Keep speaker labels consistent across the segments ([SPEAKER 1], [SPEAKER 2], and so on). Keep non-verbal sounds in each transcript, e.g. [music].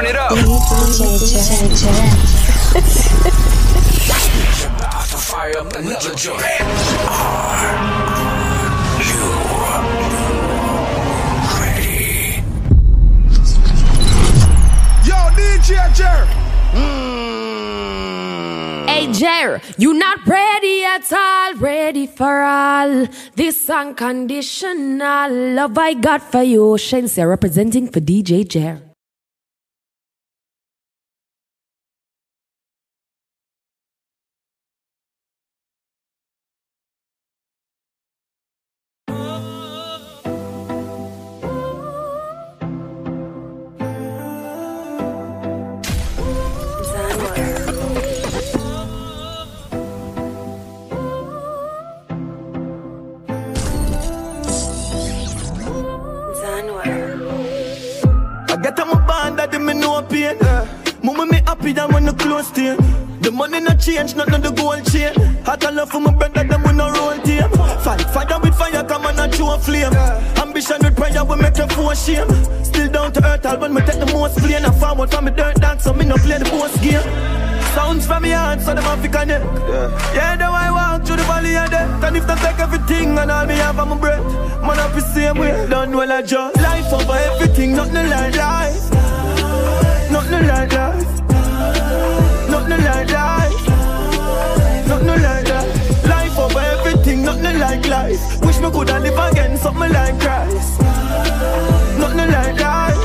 [SPEAKER 1] Turn it up. About fire up another joint.
[SPEAKER 2] DJ Jer,
[SPEAKER 3] you not ready at all, ready for all. This unconditional love I got for you. Shenseea representing for DJ Jer.
[SPEAKER 4] The not change, not the gold chain. Hot and love for my brother, them we no roll team. Fight, fire with fire, come on and show a flame. Ambition with prayer, we make them for shame. Still down to earth, I'll when me take the most plane. I forward from me dirt dance, so me no play the post game. Sounds from me heart, so them have to connect. Yeah, though I walk through the valley of death. And if they take everything and all me have on my breath, man, I be same way. Done well, I just life over everything, nothing like life. Nothing like life. Nothing like life. Nothing like life. Life over everything, nothing like life. Wish me coulda live again, something like Christ. Nothing like life.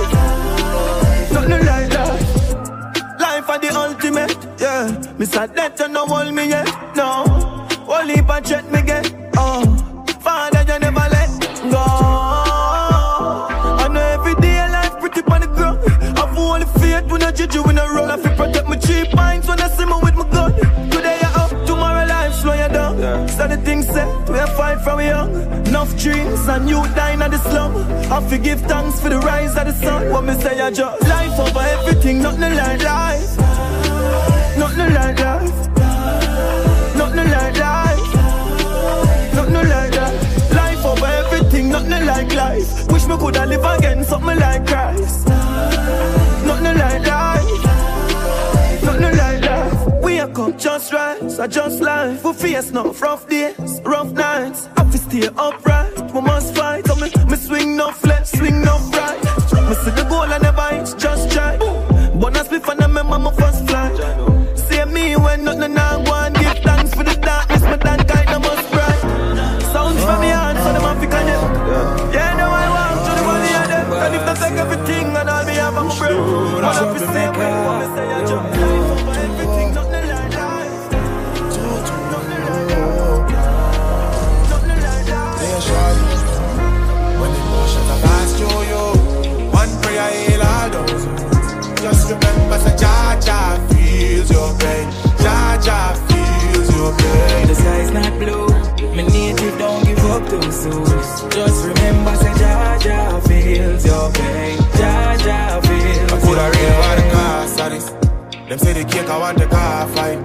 [SPEAKER 4] Nothing like life. Life are the ultimate, yeah. Me sad that you no hold me yet, no. Only if I check me Enough dreams and you dying at the slum. I forgive thanks for the rise of the sun. What me say I just life over everything, nothing like life. Nothing like life. Nothing like life. Nothing like that. Life over everything, nothing like life. Wish me coulda live again, something like Christ. Nothing like life. Nothing like life. We a come just right, so just life. We face no rough days, rough nights. Fi stay upright, we must fight. So me, me swing no flex, swing no right. Me see the goal I never hit,
[SPEAKER 5] soon. Just remember, say Jah feels your pain. Jah feels
[SPEAKER 6] I put a real on the of this. Them say the cake I want the car fight.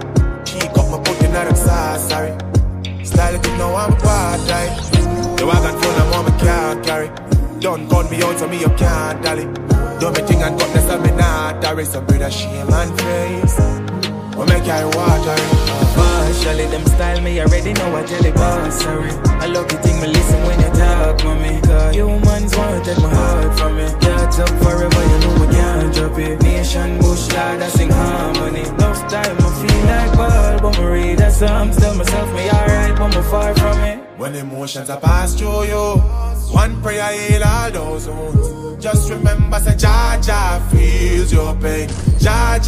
[SPEAKER 6] Keep up my at them sauce, sorry. Style it, you know I'm a time. The wagon full of mom, I can't carry. Don't gun me out so me you can't dolly. Do me thing and got this not There is some brother shame and face. What make I water it?
[SPEAKER 5] Partially, them style me already know I tell the boss sorry. I love the thing me listen when you talk, mommy. Cause humans want to take my heart from me. Catch up forever, you know we can't drop it. Nation bush lad, I sing harmony. Enough time I feel like ball, but me read a psalms. Tell myself me alright, but me far from it.
[SPEAKER 6] When emotions are passed through you, one prayer heal all those wounds. Just remember, say Jah feels your pain. Jah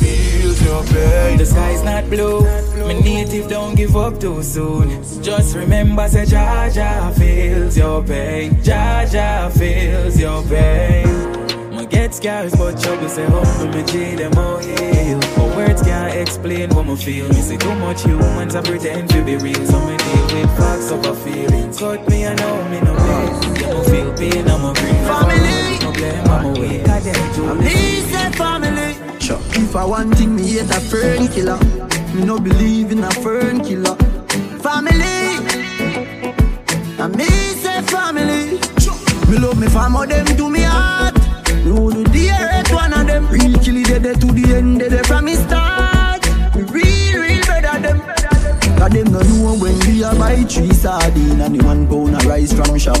[SPEAKER 6] feels your pain.
[SPEAKER 5] The sky's not blue. My native don't give up too soon. Just remember, say Jah feels your pain. Jah feels your pain. My get scars, but trouble say humble me G them all heal. But words can't explain what me feel. Me see too much humans I pretend to be real. So me deal with facts of a feeling. Cut me I know me no pain. You no feel pain, I'm a breathe.
[SPEAKER 4] Family.
[SPEAKER 5] No blame, I'm a wait. Cause them too
[SPEAKER 4] Please say family.
[SPEAKER 7] If I want thing, me hate a fern killer. Me no believe in a fern killer. Family, I me say family. Me love me family, them to me heart. Me would do the earth one of them. Real
[SPEAKER 8] and they don't know when we are by tree sardine and the one pound of rice from shop.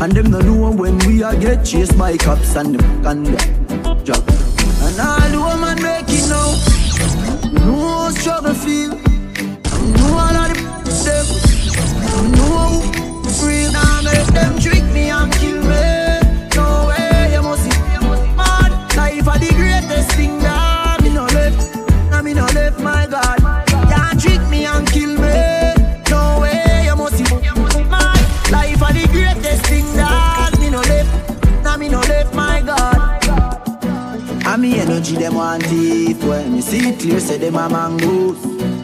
[SPEAKER 8] And them no know when we are get chased by cops and them can drop. And all the woman making now, no struggle feel. No all of the them, no real. Now make them trick me and kill me. No way, you must see. Mad life are the greatest thing that me no left. Now me no left, my want it When you see it clear say them a mangoes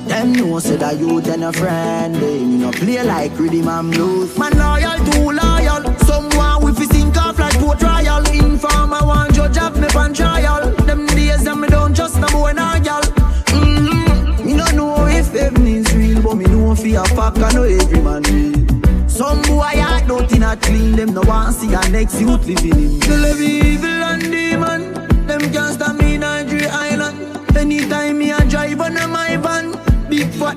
[SPEAKER 8] Them know say that you and a friend. They me no play like rhythm and blues. Man loyal too loyal. Someone with his sink off like poor trial. Informer one judge have me pan trial. Them days them me don't trust no boy nor gal. Mm-hmm. Me no know if heaven is real But me know fi a fuck I know every man real. Some boy I don't a clean. Them no want see a next youth living in. Every evil and demon. Them can't stop me Island. Anytime me a drive on my van, big fat,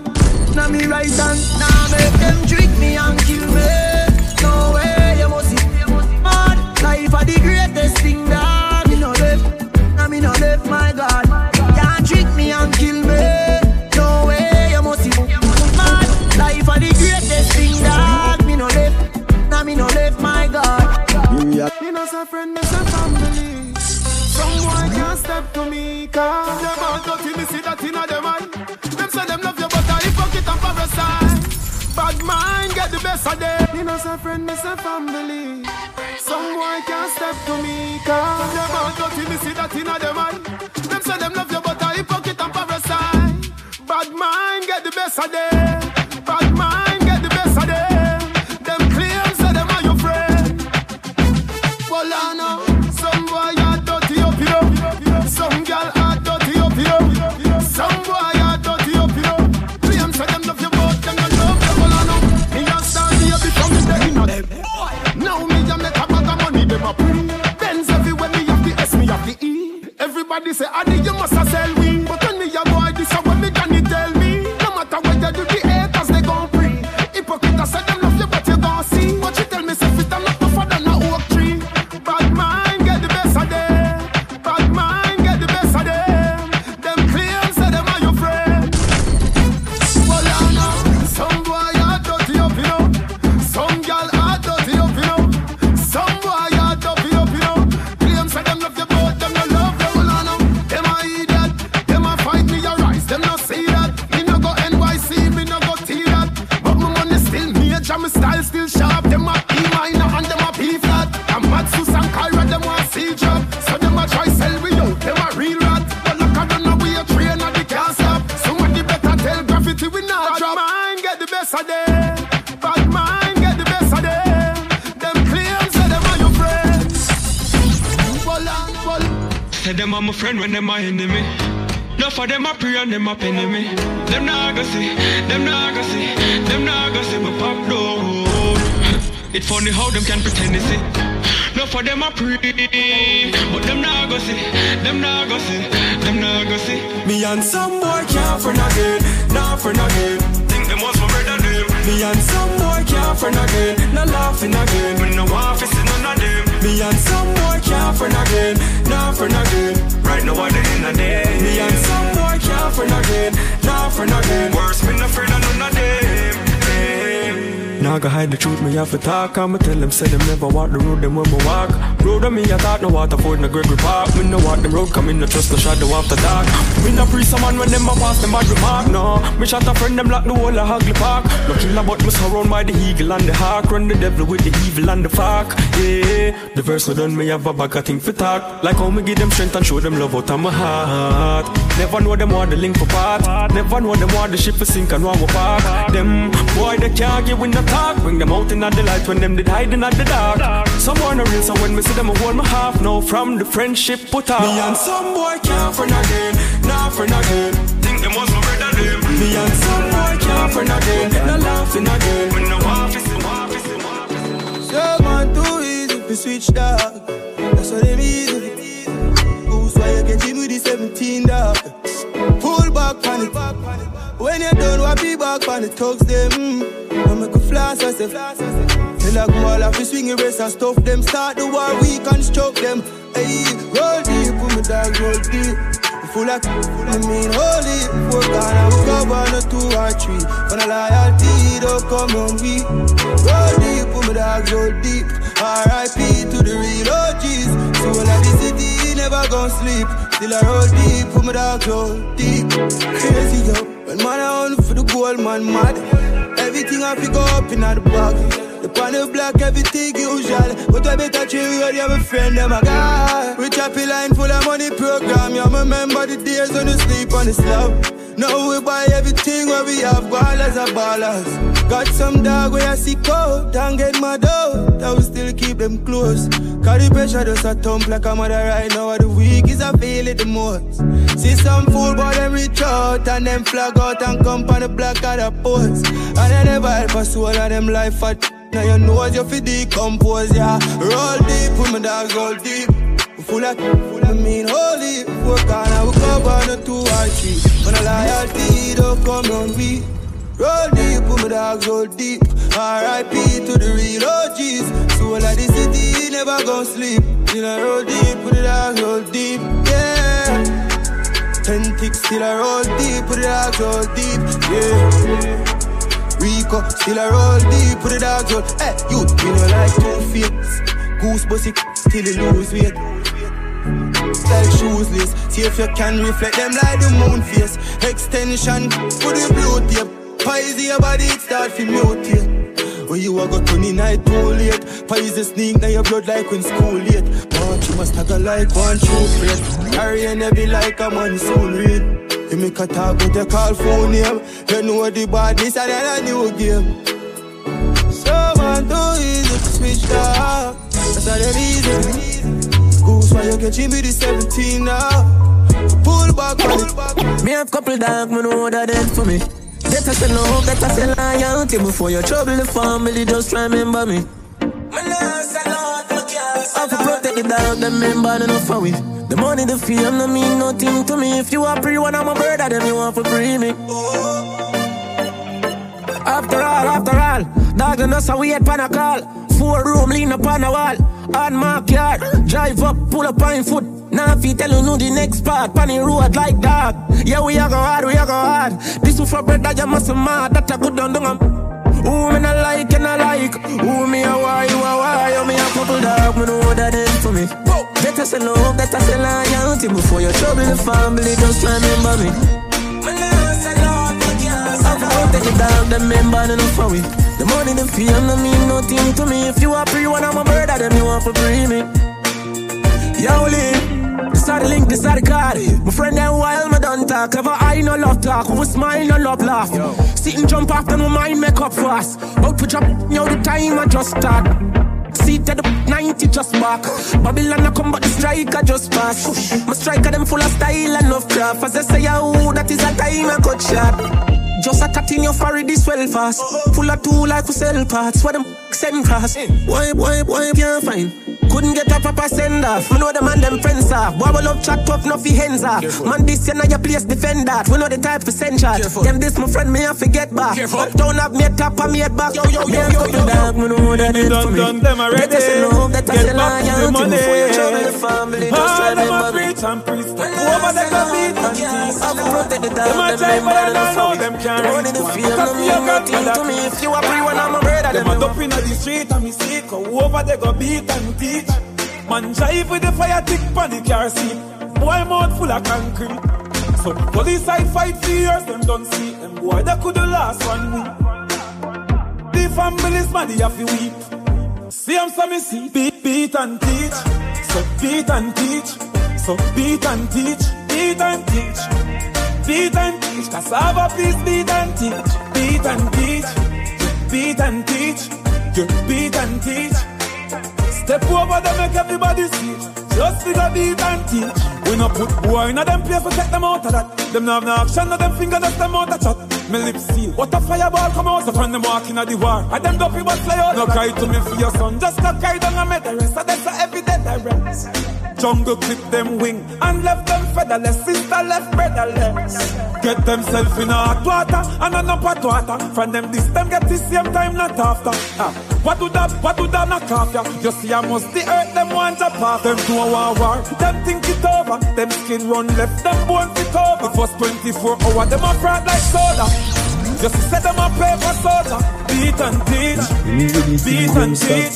[SPEAKER 8] now me right hand. Now make them trick me and kill me. No way, you must see. Mad life are the greatest thing that me no left. Now me no left, my God. Can't trick me and kill me. No way, you must see. Mad life are the greatest thing that me no left. Now me no left, my God.
[SPEAKER 9] Me no say friend, me say family. Step to me, cause them all dirty, me see that inna them eye. Them say them love you, but I hypocrite and parasite. Bad mind get the best of them. Me no say friend, me say family. Someone can't step to me, cause them all dirty, me see that inna them eye. Them say them love you, but I hypocrite and parasite. Bad mind get the best of them. Them a
[SPEAKER 10] penny me. Them nah go see, them nah go see, them see my pop down. It funny how them can pretend to see. No for them a pray, but them nah go see, them nah go see, them nah go see.
[SPEAKER 11] Me and some boy can't friend again, nah friend again.
[SPEAKER 10] Think them was my brother them.
[SPEAKER 11] Me and some boy can't friend again, nah laughing again.
[SPEAKER 10] When no one see none of them.
[SPEAKER 11] Me and some boy can't friend again, nah friend again.
[SPEAKER 10] Right now at the end of day.
[SPEAKER 11] Me and some boy can't friend again, nah friend again.
[SPEAKER 10] Worse, me no afraid of none of them.
[SPEAKER 11] Now go hide the truth, me have to talk. I'ma tell them, say them never walk the road, them when me walk. Road on me, I thought no water for no Gregory Park. Me no walk the road, come in, no trust, no shadow after dark. Me no pre someone when them a pass, them a remark, no Me shot a friend, them lock the whole of Hagley Park. No killer, but me surround by the eagle and the hawk. Run the devil with the evil and the fuck, yeah The verse no done, me have a bag of thing for talk. Like how me give them strength and show them love out of my heart Never know them want the link for part. Never know them want the ship for sink and want park. Them boy, they can't get in the talk. Bring them out in the light when them did hiding at the dark. Someone a real, so when me see them, I hold my half. Now From the friendship put out Me and some boy can't friend again, nah friend again.
[SPEAKER 10] Think them was my brother them.
[SPEAKER 11] Me and some boy can't friend again, nah laughing again.
[SPEAKER 10] When no one fi see, one fi see, one fi see.
[SPEAKER 12] So man, too easy to switch dog. That's what them easy. You get him with the 17 dog? Pull back on it.
[SPEAKER 4] When you done, what be back on the thugs them. Mm. I make a flash, I say, Tell a go all off the swing race and stuff them. Start the war, we construct them. Hey, roll deep, put my dog roll deep. Full of, I mean, holy. Four gone, I will go on a two or three. When a loyalty don't come on me. Roll deep, put my dog roll deep. R.I.P. to the real OGs. Soul of the city, never gon' sleep. Still I roll deep, put my dog roll deep. Crazy yo, when man I on for the gold, man mad. Everything I pick up in the bag. The pan of black, everything usual. But I better chill with you, my friend, them a guy. We happy line full of money program. You remember the days when you sleep on the slab. Now we buy everything where we have ballers and ballers. Got some dog where I see cold don't get my dough. That will still keep them close. The pressure does a thump like a mother right now. The weak is I feel it the most. See some fool but them reach out and them flag out and come on the black of the post. And they never help us all of them life fat. Now you know you fi decompose, yeah. Roll deep, put my dogs roll deep. Full of, full of mean holy. Work on, I will on a two or three. When a loyalty don't come on me. Roll deep, put my dogs roll deep. R.I.P. to the real OGs. Soul of the city, never gon' sleep. Still I roll deep, put the dogs roll deep. Yeah. Ten ticks, still I roll deep, put the dogs roll deep. Yeah. Rico, still a roll deep, put the dogs out. Hey, you, you know like two feet. Goose bussy, still you lose weight. Style shoesless, see if you can reflect them like the moon face. Extension, put the blue tape. Pies your body, it start to mutate. When you a go to night too late the sneak now your blood like when school late March you must have a like one true plate Carrying heavy like a monsoon rain you make a talk with your call phone name. You know the badness and then a new game. So man, too easy to switch up. That's how them easy. Goose, why you catching me the 17 now? Pull back, pull back.
[SPEAKER 13] Me have couple dog, me know that dead for me. Better say no, better say loyalty before you trouble the family. Just remember me. I have to protect the dog, them member enough for we. The money, the fame, no mean nothing to me. If you are free, one, I'm a bird, then you want for free me. After all, after all, dog and us, we had pan a call. Four room, lean up on a wall. On my yard, drive up, pull up on foot. Now if you tell you know the next part, pan the road like that. Yeah, we are go hard, we are go hard. This is for bread that you must mad. That a good down, down. Um. Who me not like and I like Who me a why, you a why You me a couple dog, me know that end for me Better say love, better say loyalty Before you trouble the family, just remember me I've take the dog, them member enough for me The money, the fame, no mean nothing to me If you a free one, I'm a bird, them you want to free me Yo, Lee this are the link, this are the card. My friend them while me done talk. Ever I no love talk, who smile no love laugh. Yo. Sit and jump after my mind make up fast. Out to drop, you the time I just start. Seat at the 90 just back. Babylon I come but the striker just pass. My striker them full of style and of craft. As I say, oh, that is a time I cut shot. Just a tat in your forehead, this well fast. Full of two life for sell parts. Where them send cross. Why, why, why can't find? Couldn't get a proper send off. Me know the man them friends off. Boy, we love chat tough, no fi hands off. Man, this you know your place defend that. We know the type for send shot. Them this my friend, me have to get back. Don't have me a top and me a back. Yo, yo, yo, yo, yo, dog, me know that it for me. Them already. That is love, that is loyalty. Before you trouble the family, just remember me. Preach and preach. Over the beat and tease. I've protected the dog, them member, them them can't Money the feel no mean nothing to me If you a free one, I'm a brother Them a up inna the street and me see Go over they go beat and teach Man drive with the fire tick on the car seat. Boy mouth full of concrete. So police I fight for years Them don't see. Them boy that could the last one week. The family's money have to weep. See I'm some see beat, beat and teach. So beat and teach. So beat and teach. Beat and teach Beat and teach, cassava please beat and teach. Beat and teach, beat and teach. Beat and teach. Step over them, make everybody see. Just the beat and teach. We not put boy in a them place to take them out of that.
[SPEAKER 14] Them not have no action, no them finger just them out a chat. Me lips seal. What a fireball come out, so friend them walking at the war. And them dopey but fly out. No cry to me for your son, just not cry down and make the rest. So that's a every day rest. Jungle clip them wing and left them featherless. Sister left brotherless. Get themself in a hot water and an up hot water. From them this them get the same time not after. Ah, what do that? What do that knock off? You see, I must the earth them want to pass. Them do a war. Them think it over. Them skin run left. Them bone fit over. First 24 hour them a fraud like soda. Just to set them a paper soda. Beat and teach. Beat and teach.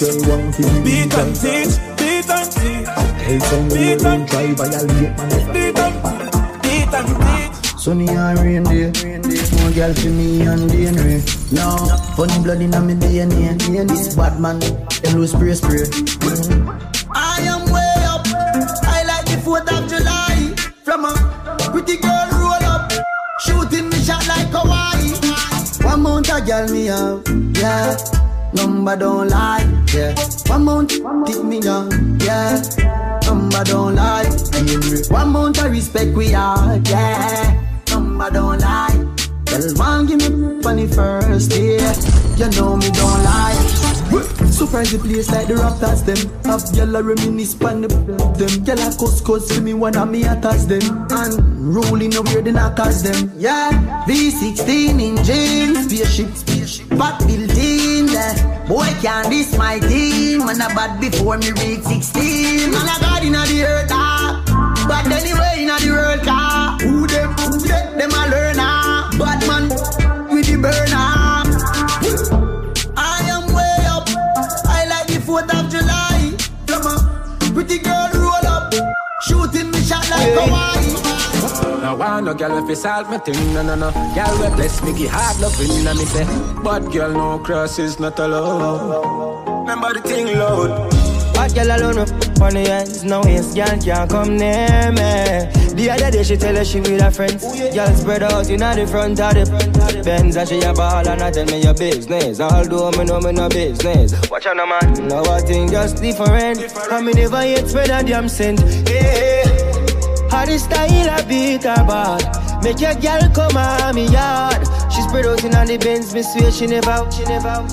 [SPEAKER 14] Beat and teach. Beat and teach. Beat and
[SPEAKER 8] man.
[SPEAKER 14] Beat and Beat and teach.
[SPEAKER 8] Sunny and rain day, more girl for me and DNA. No, funny blood in me DNA. This bad man, lose spray spray. I am way From pretty girl roll up, shooting me shot like Hawaii. One mount a girl me have, yeah. Number don't lie, yeah. One mount tip me down, yeah. Number don't lie, one mount of respect we are, yeah. Number don't lie. Girl, one give me funny first, yeah. You know me don't lie. Surprise the place like the Raptors them. Have yellow reminisce pan the them. A cuss cuss for me one of me attacks them. And rolling over the knockers them. Yeah, V16 engine Spaceship, spaceship. Back building Boy can this my team. Man a bad before me reach 16 Man a god inna the earth ah. But anyway inna the world car Who them, who them, them a learner Bad man with the burner pretty girl roll up, shooting me shot like Hawaii.
[SPEAKER 13] No want no girl if you solve me thing, no no no. Girl we bless me, give hard loving, and me say, but girl no cross is not allowed. Remember the thing loud.
[SPEAKER 15] Hot girl alone up on the hands, no waist, girl can't come near me. The other day she tell her she with her friends. Girl spread out in the front of the Benz and she a ball and I tell me your business. Although me know me no business. Watch out, no man. No I think just different. I me never yet spread a damn cent. Hey, how the style I beat her bad. Make your girl come on me yard. She spread out in the Benz, me swear she never she never.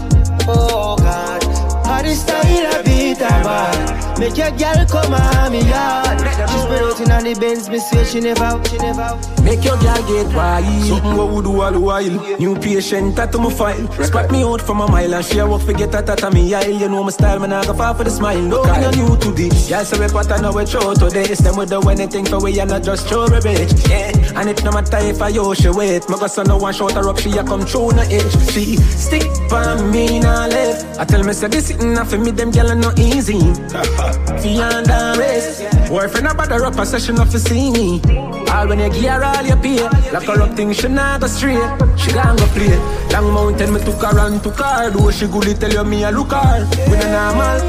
[SPEAKER 15] Oh God. How the style I beat her bad. Make your girl come on me yard. She spread out in the Benz, me swear she never out, she never.
[SPEAKER 13] Make your girl get wild. Something what we do all the while. New patient tattoo my file. Spot me out from a mile and she a walk forget that at me aisle. You know my style, man I go far for the smile. No, me no new to this. Girl say we what I know we throw to this. Them we do anything for we and not just throw a bitch. Yeah, and it no matter if I yo she wait. My son no one shot her up, she a come through no edge. She stick by me now left. I tell me say this sitting for me them gyal no easy. Beyond the rest. Boyfriend about the up a session of to see me. All when you gear all you pay. Like a rock thing she not go straight. She gon' go play. Long mountain me took her and took her. Do she good tell you me a look her. We no normal.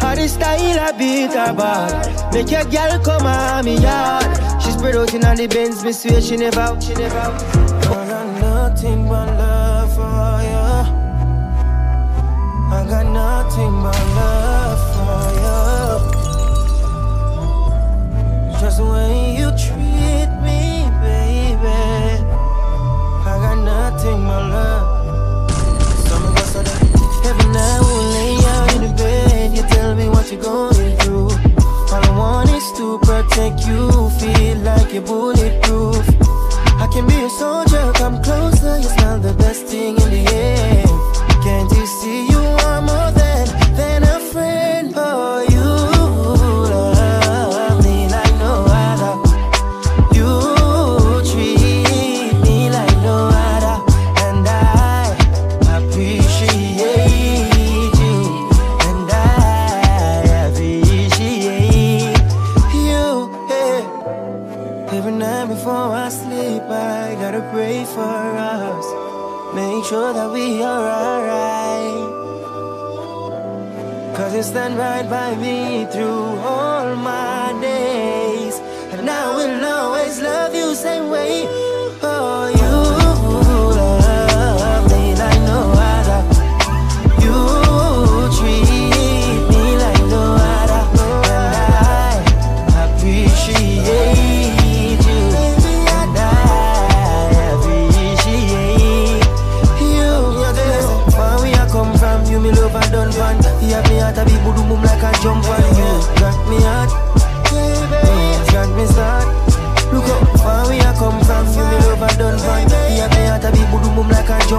[SPEAKER 15] How the style I beat her bad. Make your girl come on me yard. She spread out in all the Benz, me swear she never out, she never out. I got nothing but nothing but love for you. Just the way you treat me, baby. I got nothing but love. Some of us are there. Every night we'll lay out in the bed. You tell me what you're going through. All I want is to protect you. Feel like you're bulletproof. I can be a soldier, come closer. You smell the best thing in the air. Can't you see you are more than than a right by me through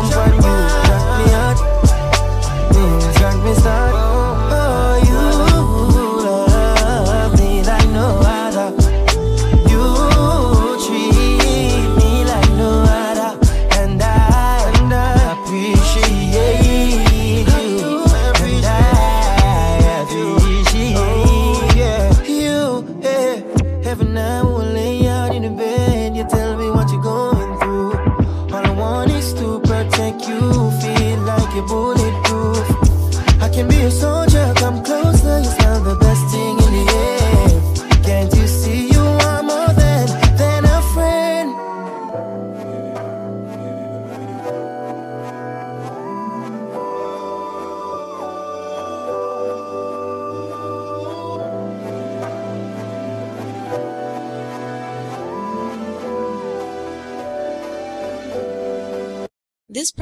[SPEAKER 15] you got me hot, you got me started.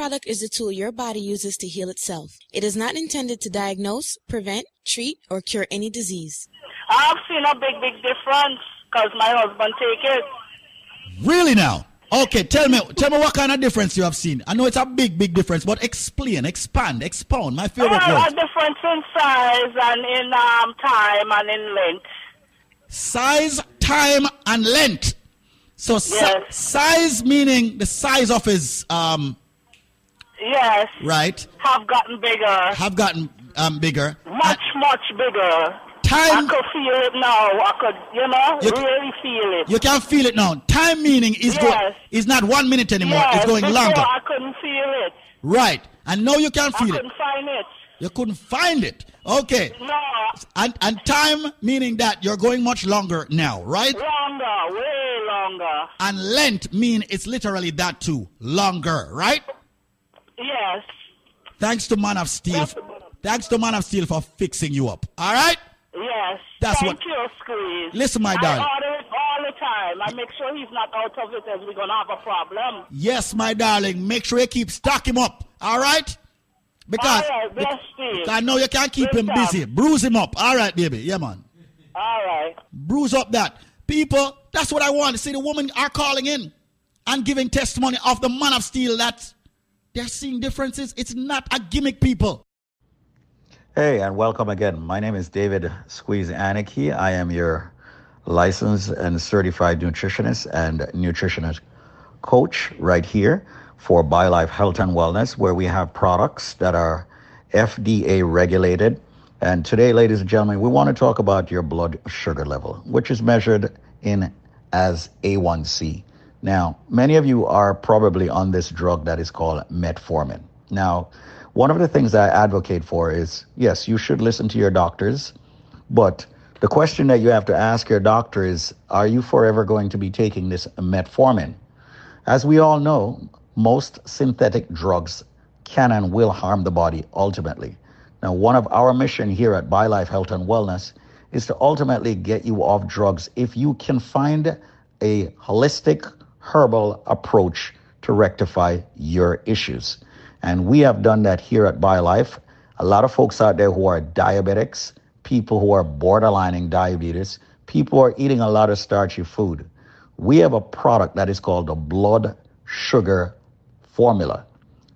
[SPEAKER 15] Product is a tool your body uses to heal itself. It is not intended to diagnose, prevent, treat, or cure any disease.
[SPEAKER 16] I've seen a big, big difference because my husband take it.
[SPEAKER 17] Really now? Okay, tell me, tell me what kind of difference you have seen. I know it's a big, big difference, but explain, expand, expound. My favorite
[SPEAKER 16] Uh,
[SPEAKER 17] word.
[SPEAKER 16] a difference in size and in um, time and in length.
[SPEAKER 17] Size, time, and length. So si- size meaning the size of his um
[SPEAKER 16] Yes,
[SPEAKER 17] right
[SPEAKER 16] have gotten bigger.
[SPEAKER 17] have gotten um bigger.
[SPEAKER 16] Much, much bigger.
[SPEAKER 17] Time-
[SPEAKER 16] I could feel it now. I could, you know,
[SPEAKER 17] You-
[SPEAKER 16] really feel it.
[SPEAKER 17] You can feel it now. Time meaning is
[SPEAKER 16] Yes.
[SPEAKER 17] is not one minute anymore.
[SPEAKER 16] yes,
[SPEAKER 17] it's going
[SPEAKER 16] before
[SPEAKER 17] longer.
[SPEAKER 16] I couldn't feel it.
[SPEAKER 17] Right. And now you can
[SPEAKER 16] I
[SPEAKER 17] feel it.
[SPEAKER 16] couldn't find it.
[SPEAKER 17] You couldn't find it. Okay.
[SPEAKER 16] No,
[SPEAKER 17] And and time meaning that you're going much longer now, right?
[SPEAKER 16] longer, way longer.
[SPEAKER 17] And length mean it's literally that too. Longer, right?
[SPEAKER 16] Yes.
[SPEAKER 17] Thanks to Man of Steel. Thanks to Man of Steel for fixing you up. All right?
[SPEAKER 16] Yes.
[SPEAKER 17] That's
[SPEAKER 16] Thank
[SPEAKER 17] what-
[SPEAKER 16] you, Squeeze.
[SPEAKER 17] Listen, my darling.
[SPEAKER 16] I order it all the time. I make sure he's not out of it as we're going to have a problem.
[SPEAKER 17] Yes, my darling. Make sure you keep stock him up. All right? Because
[SPEAKER 16] All right, bless you.
[SPEAKER 17] I know you can't keep
[SPEAKER 16] Good
[SPEAKER 17] him
[SPEAKER 16] job.
[SPEAKER 17] busy. Bruise him up. All right, baby. Yeah, man.
[SPEAKER 16] All right.
[SPEAKER 17] Bruise up that. People, that's what I want to see. The women are calling in and giving testimony of the man of steel that they're seeing differences. It's not a gimmick, people.
[SPEAKER 18] Hey, and welcome again. My name is David Squeeze Anarchy. I am your licensed and certified nutritionist and nutritionist coach right here for BioLife Health and Wellness, where we have products that are FDA regulated. And today, ladies and gentlemen, we want to talk about your blood sugar level, which is measured in as A1C. Now, many of you are probably on this drug that is called metformin. Now, one of the things I advocate for is yes, you should listen to your doctors, but the question that you have to ask your doctor is are you forever going to be taking this metformin? As we all know, most synthetic drugs can and will harm the body ultimately. Now, one of our mission here at BioLife Health and Wellness is to ultimately get you off drugs if you can find a holistic herbal approach to rectify your issues. And we have done that here at BioLife. A lot of folks out there who are diabetics, people who are borderlining diabetes, people who are eating a lot of starchy food. We have a product that is called the blood sugar formula.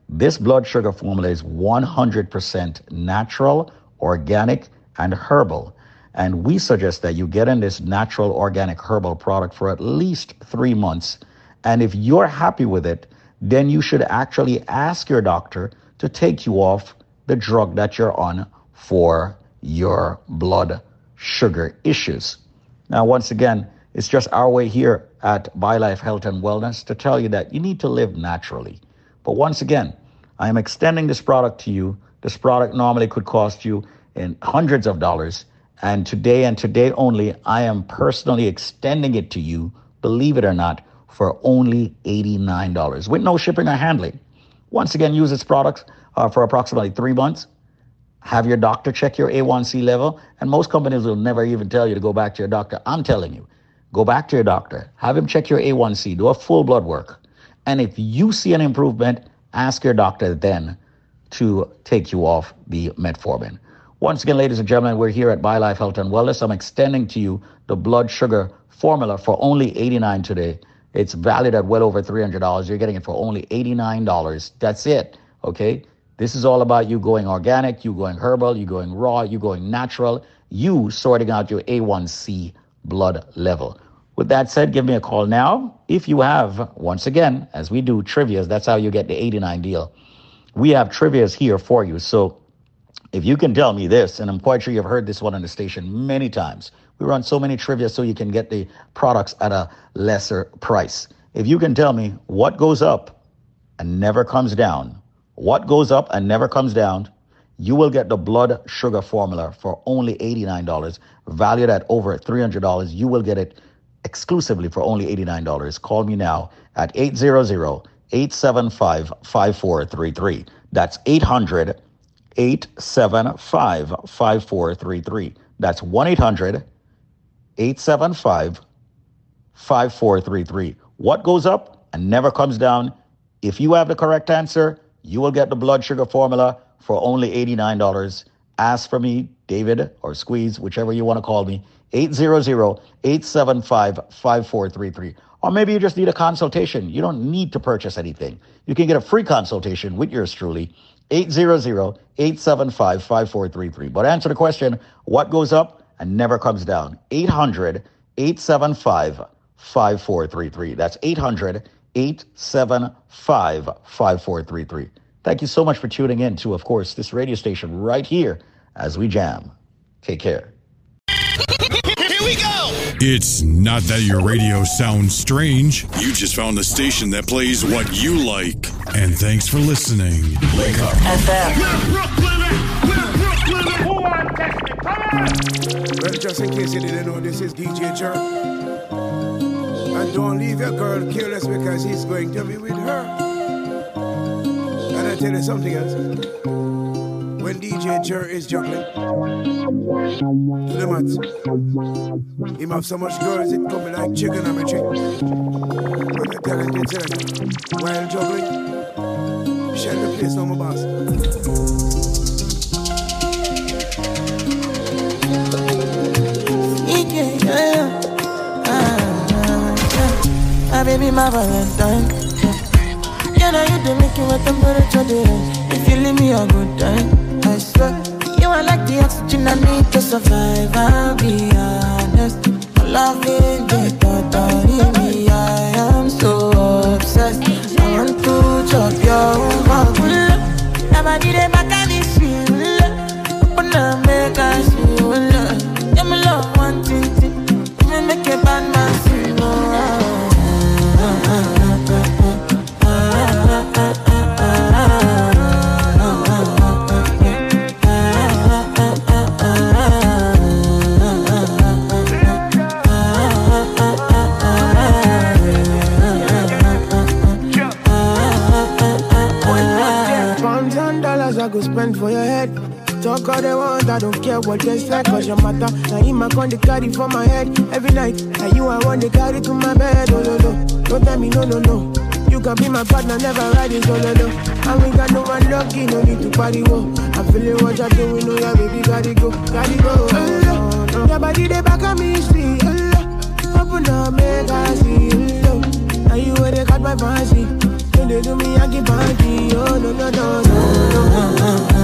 [SPEAKER 18] This blood sugar formula is 100% natural, organic, and herbal. And we suggest that you get in this natural, organic, herbal product for at least three months. And if you're happy with it, then you should actually ask your doctor to take you off the drug that you're on for your blood sugar issues. Now, once again, it's just our way here at BioLife Health and Wellness to tell you that you need to live naturally. But once again, I am extending this product to you. This product normally could cost you in hundreds of dollars. And today and today only, I am personally extending it to you, believe it or not, for only $89 with no shipping or handling. Once again, use its products uh, for approximately three months. Have your doctor check your A1C level. And most companies will never even tell you to go back to your doctor. I'm telling you, go back to your doctor, have him check your A1C, do a full blood work. And if you see an improvement, ask your doctor then to take you off the metformin. Once again, ladies and gentlemen, we're here at BioLife Health and Wellness. I'm extending to you the blood sugar formula for only 89 today. It's valued at well over $300. You're getting it for only $89. That's it. Okay. This is all about you going organic, you going herbal, you going raw, you going natural, you sorting out your A1C blood level. With that said, give me a call now. If you have, once again, as we do trivias, that's how you get the 89 deal. We have trivias here for you. So if you can tell me this, and I'm quite sure you've heard this one on the station many times, we run so many trivia so you can get the products at a lesser price. If you can tell me what goes up and never comes down, What goes up and never comes down? You will get the blood sugar formula for only $89, valued at over $300. You will get it exclusively for only $89. Call me now at 800 875 5433. That's 800 875 5433. That's 1 800 875 5433. What goes up and never comes down? If you have the correct answer, you will get the blood sugar formula for only $89. Ask for me, David or Squeeze, whichever you want to call me, 800-875-5433. Or maybe you just need a consultation. You don't need to purchase anything. You can get a free consultation with yours truly, 800-875-5433. But answer the question, what goes up and never comes down? 800-875-5433. That's 800-875-5433. Thank you so much for tuning in to, of course, this radio station right here as we jam. Take care.
[SPEAKER 19] Here we go.
[SPEAKER 20] It's not that your radio sounds strange. You just found the station that plays what you like. And thanks for listening. Wake up.
[SPEAKER 14] Well, just in case you didn't know, this is DJ Jer. And don't leave your girl careless because he's going to be with her. And I tell you something else. When DJ Jer is juggling, to the mats, him have so much girls it coming like chicken on a tree. But I tell you, while juggling, share the place no more boss.
[SPEAKER 13] Yeah, yeah, yeah. Ah, ah, yeah. My baby, my Valentine. Yeah, now you do make it with temperature days. If you leave me a good time, I swear. You are like the oxygen I need to survive. I'll be honest. My love in the thought of me. I am so obsessed. I want to chop your I
[SPEAKER 12] for your head. Talk all they want, I don't care what they say, cause your matter. Now him I con the carry for my head every night. Now you I want to carry to my bed, oh no no. Don't tell me no no no. You can be my partner, never riding solo oh, no. And we got no one lucky, no need to party wo. I'm feeling what you're doing, oh yeah, baby, gotta go, gotta go. Oh, no. Your body they back on me, see. Oh, open up, make I see. Oh, now you where they got my fancy. When they do me, I keep party. Oh no no no no no.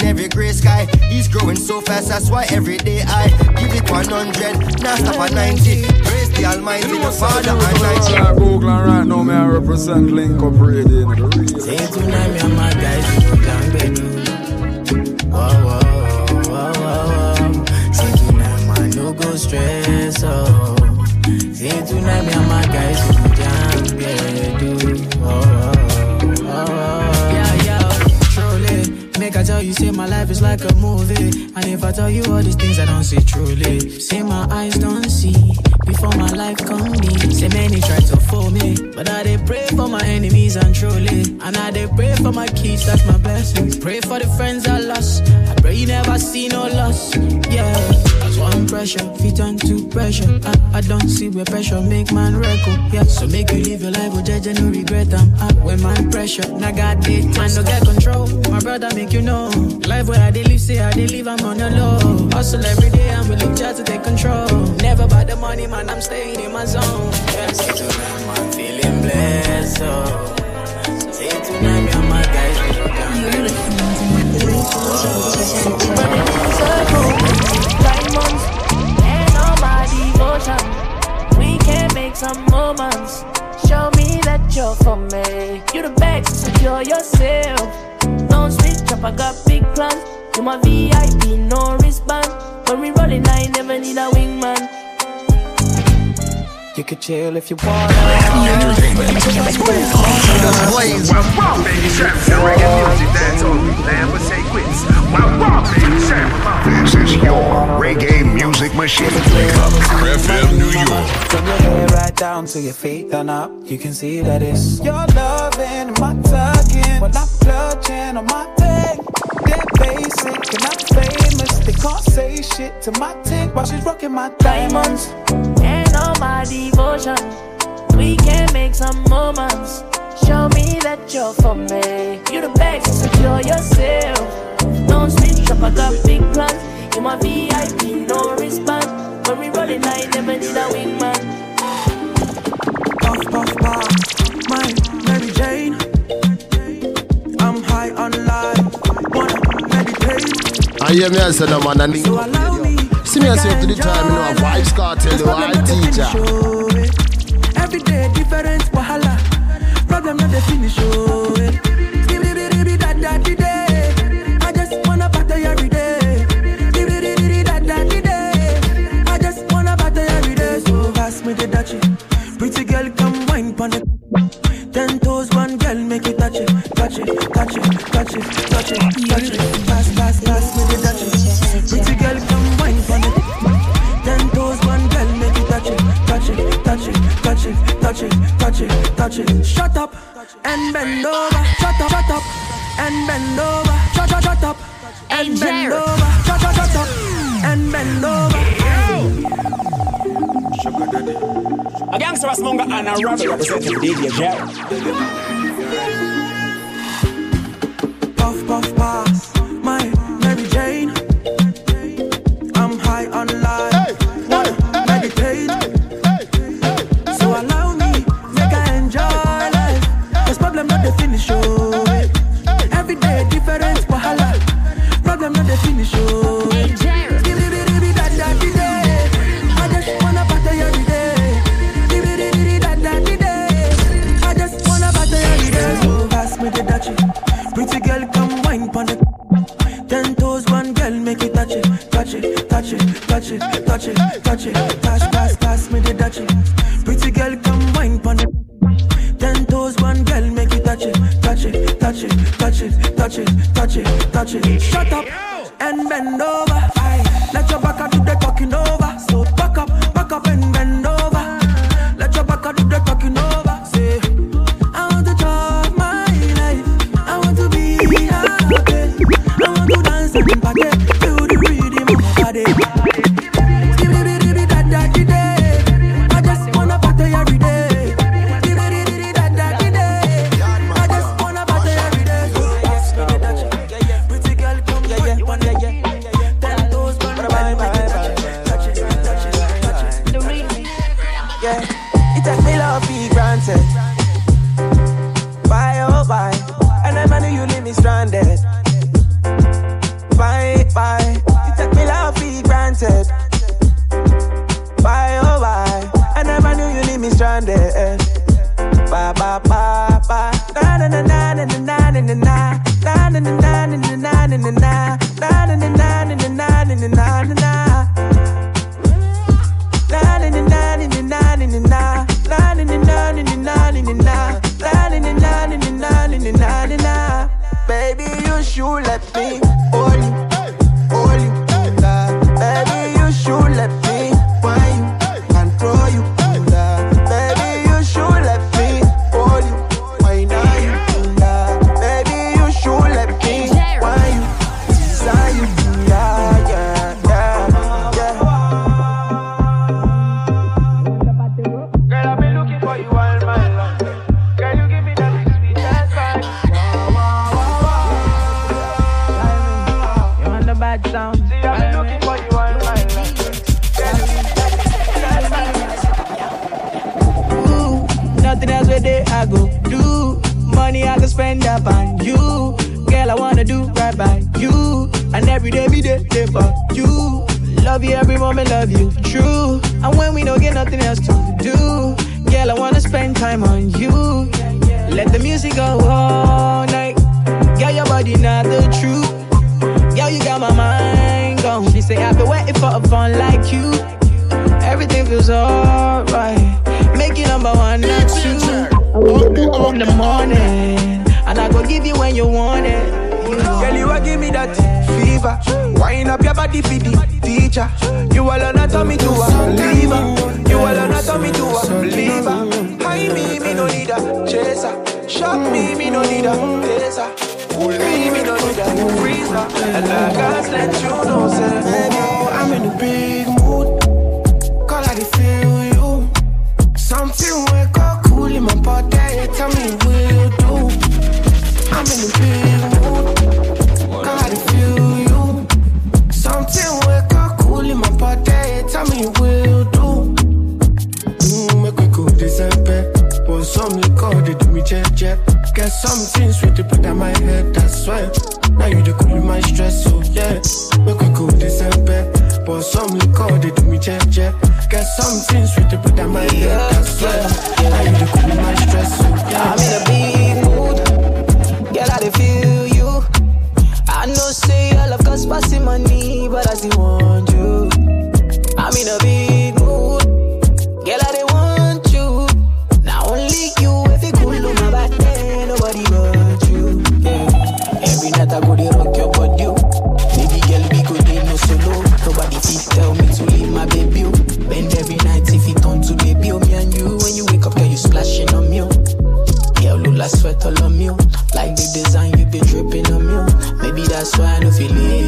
[SPEAKER 21] In
[SPEAKER 22] every gray sky. He's growing so fast, that's why every day I give it 100, now stop at 90. Praise the Almighty, the Father and
[SPEAKER 14] Like Oakland right now, me I represent Link Up Radio.
[SPEAKER 13] Say tonight me and my guys we go down tell you, say my life is like a movie. And if I tell you all these things, I don't see truly. Say my eyes don't see before my life come be. Say many try to fool me, but I they pray for my enemies and truly. And I they pray for my kids, that's my blessings. Pray for the friends I lost. I pray you never see no loss. Yeah, one pressure, fit on to pressure. I, I don't see where pressure make man record. Oh, yeah, so make you live your life, oh judge no regret. I'm up when man pressure. Now got it, man no get control. My brother make you know. Life where I they live, say I they live, I'm on the low. Hustle every day, I'm willing just to take control. Never about the money, man, I'm staying in my zone. Yeah, say tonight, I'm feeling blessed. Oh. Say tonight, me and my guys, we go down
[SPEAKER 23] Diamonds that you're for me. You the best, secure yourself. Don't switch up, I got big plans. You my VIP, no wristband. When we rolling, I never need a wingman.
[SPEAKER 13] You could chill if you wanna.
[SPEAKER 1] Wow, baby, trap to reggae music, that's all we plan. But say quits. Wow, wow, baby, trap.
[SPEAKER 20] This is your reggae music machine. FM New York.
[SPEAKER 5] Down to your feet done up, you can see that it's your loving, my tugging. When I'm clutching on my thing, they're basic and I'm famous. They can't say shit to my tick while she's rocking my diamonds.
[SPEAKER 23] and all my devotion. We can make some moments. Show me that you're for me. You the best, secure yourself. Don't switch up, I got big plans. You my VIP, no response. When we rolling, I never need a wingman.
[SPEAKER 3] My Mary Jane. I'm high on life. Wanna meditate.
[SPEAKER 14] I hear me I say no man and
[SPEAKER 3] So allow me.
[SPEAKER 14] See me say up to the time, you know, a Vybz Kartel, you I teacher.
[SPEAKER 3] Every day different wahala. Problem not the finish. Oh, touch it, touch it, touch it, touch it, touch it, touch. Pass, pass, pass me the dachi. Pretty girl, come wine pon it. Ten toes, one girl, make it touch it, touch it, touch it, touch it, touch it, touch it, touch it. Shut up and bend over. Shut up, shut up and bend over. Shut up, shut up and bend over. Shut up, shut up and bend over.
[SPEAKER 24] A gangster was Munga and a Robbie representing DJ Jerry.
[SPEAKER 3] Puff,
[SPEAKER 4] There's something sweet to put on my head, that's why. Now you the cool my stress, so yeah. We could go December. But some liquor, they do me check, yeah. Get something sweet to put on my head, that's why. Now you the cool my stress, so yeah.
[SPEAKER 13] I'm in a big mood. Girl, I feel you. I know say I love cause passing money, but I still want you. I'm in a big metal on. Like the design you be dripping on
[SPEAKER 9] mute. Maybe that's why I don't feel it.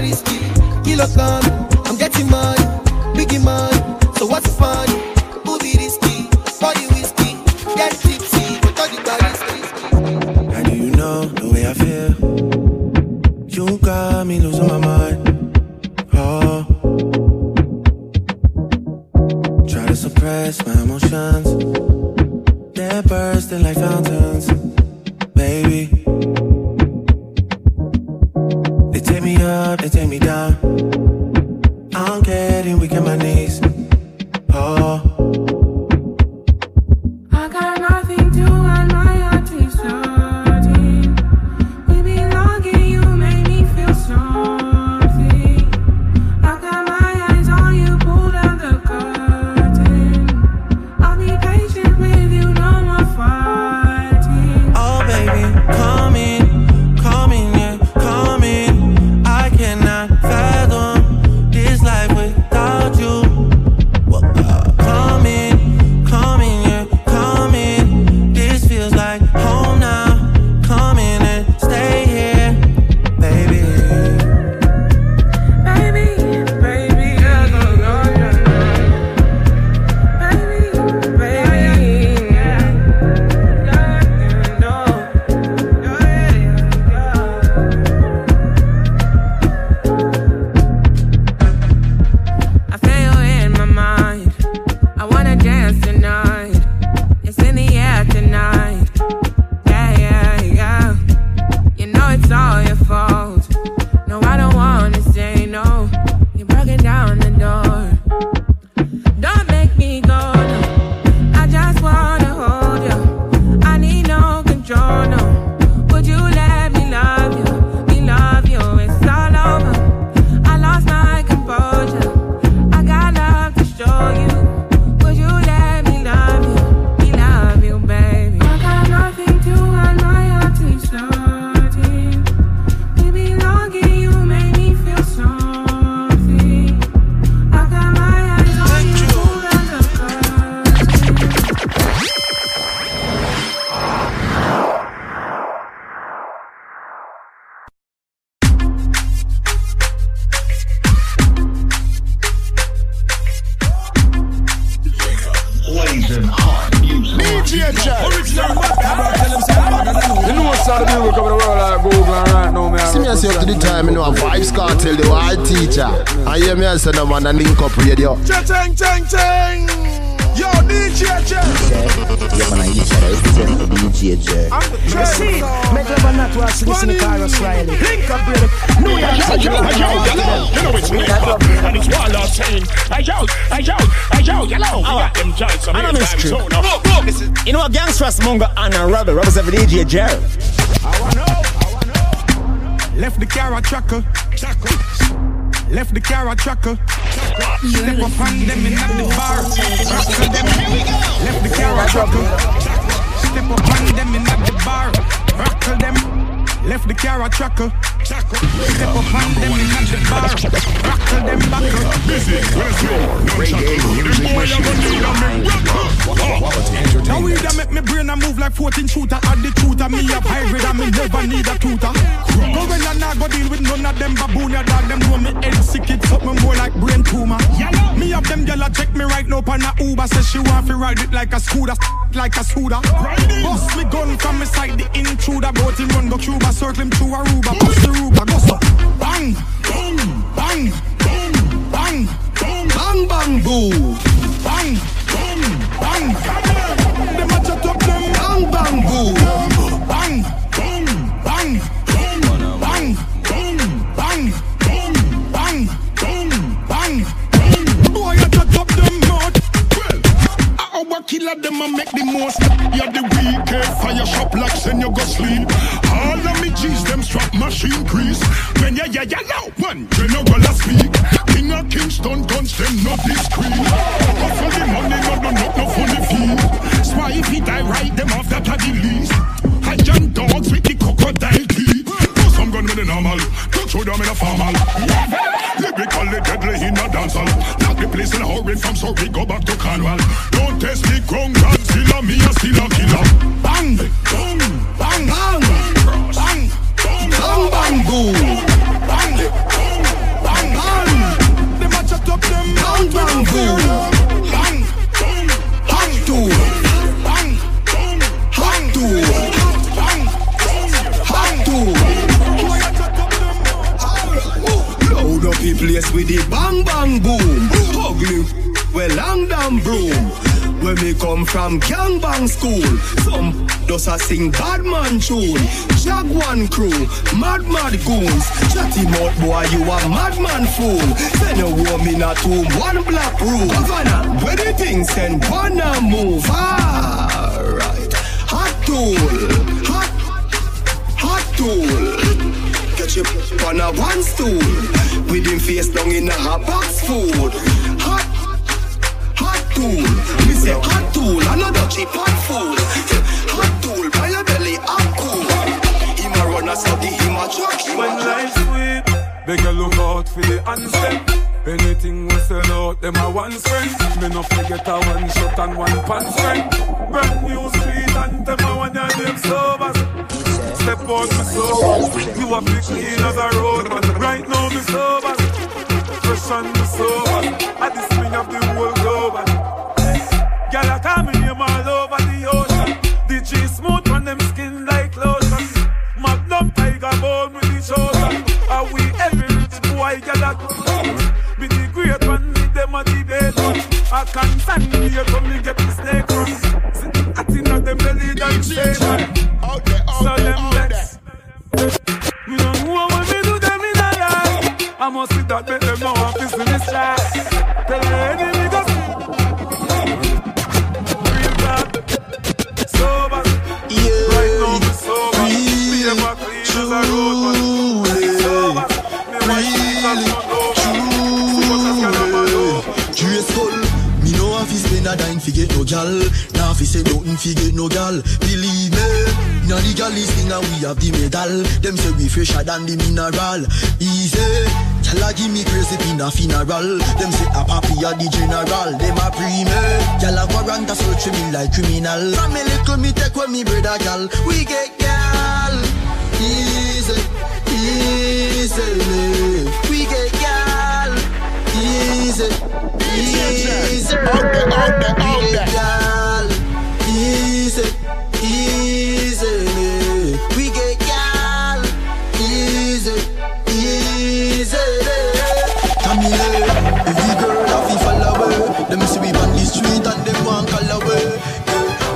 [SPEAKER 25] risky. Kilo I'm getting money, biggie money. So what's the fun? Risky, whiskey, get tipsy, but all risky.
[SPEAKER 12] How do you know the way I feel? You got me losing my
[SPEAKER 24] Jared.
[SPEAKER 1] Left the car a tracker. Left the car a tracker. and
[SPEAKER 9] stool. With him face down in a hot box food. Hot, hot tool. We say hot tool, I know another cheap hot fool. Hot tool, by your belly, I'm cool. He a runner, so the him a truck,
[SPEAKER 14] he
[SPEAKER 9] a truck.
[SPEAKER 14] When life sweet, beg you look out for the answer. Anything we sell out, them a one friend. Me no forget a one shot and one pan friend. Brand new street and them a one of them sobers. Step on me sober. You a big clean as a road man. Right now me sober. Fresh and me sober. At the swing of the whole global. Girl, I call me name all over the ocean. The G smooth on them skin like lotion. Magnum tiger born with the shoulder. Are we every rich boy? Girl, I dark and sandy. You get the snake run. I inna of them the lead and shape. So there, them out. Me don't know what me do them inna life. I must
[SPEAKER 26] gal. Now fi say nothing fi get no gal. Believe me. Now the gal is thing and we have the medal. Them say we fresher than the mineral. Easy. Gyal give me crazy in a funeral. Them say a papi a the general. Them a pre me. Gyal a warrant a search me like criminal. From me little me take with me brother gal. We get gal. Easy, easily. We get easy. Easy.
[SPEAKER 27] Out there, out there, out there.
[SPEAKER 26] Girl, easy, easy. We get girl, easy, easy. Camille, every girl have a follower. Them see we on the street and them want call away.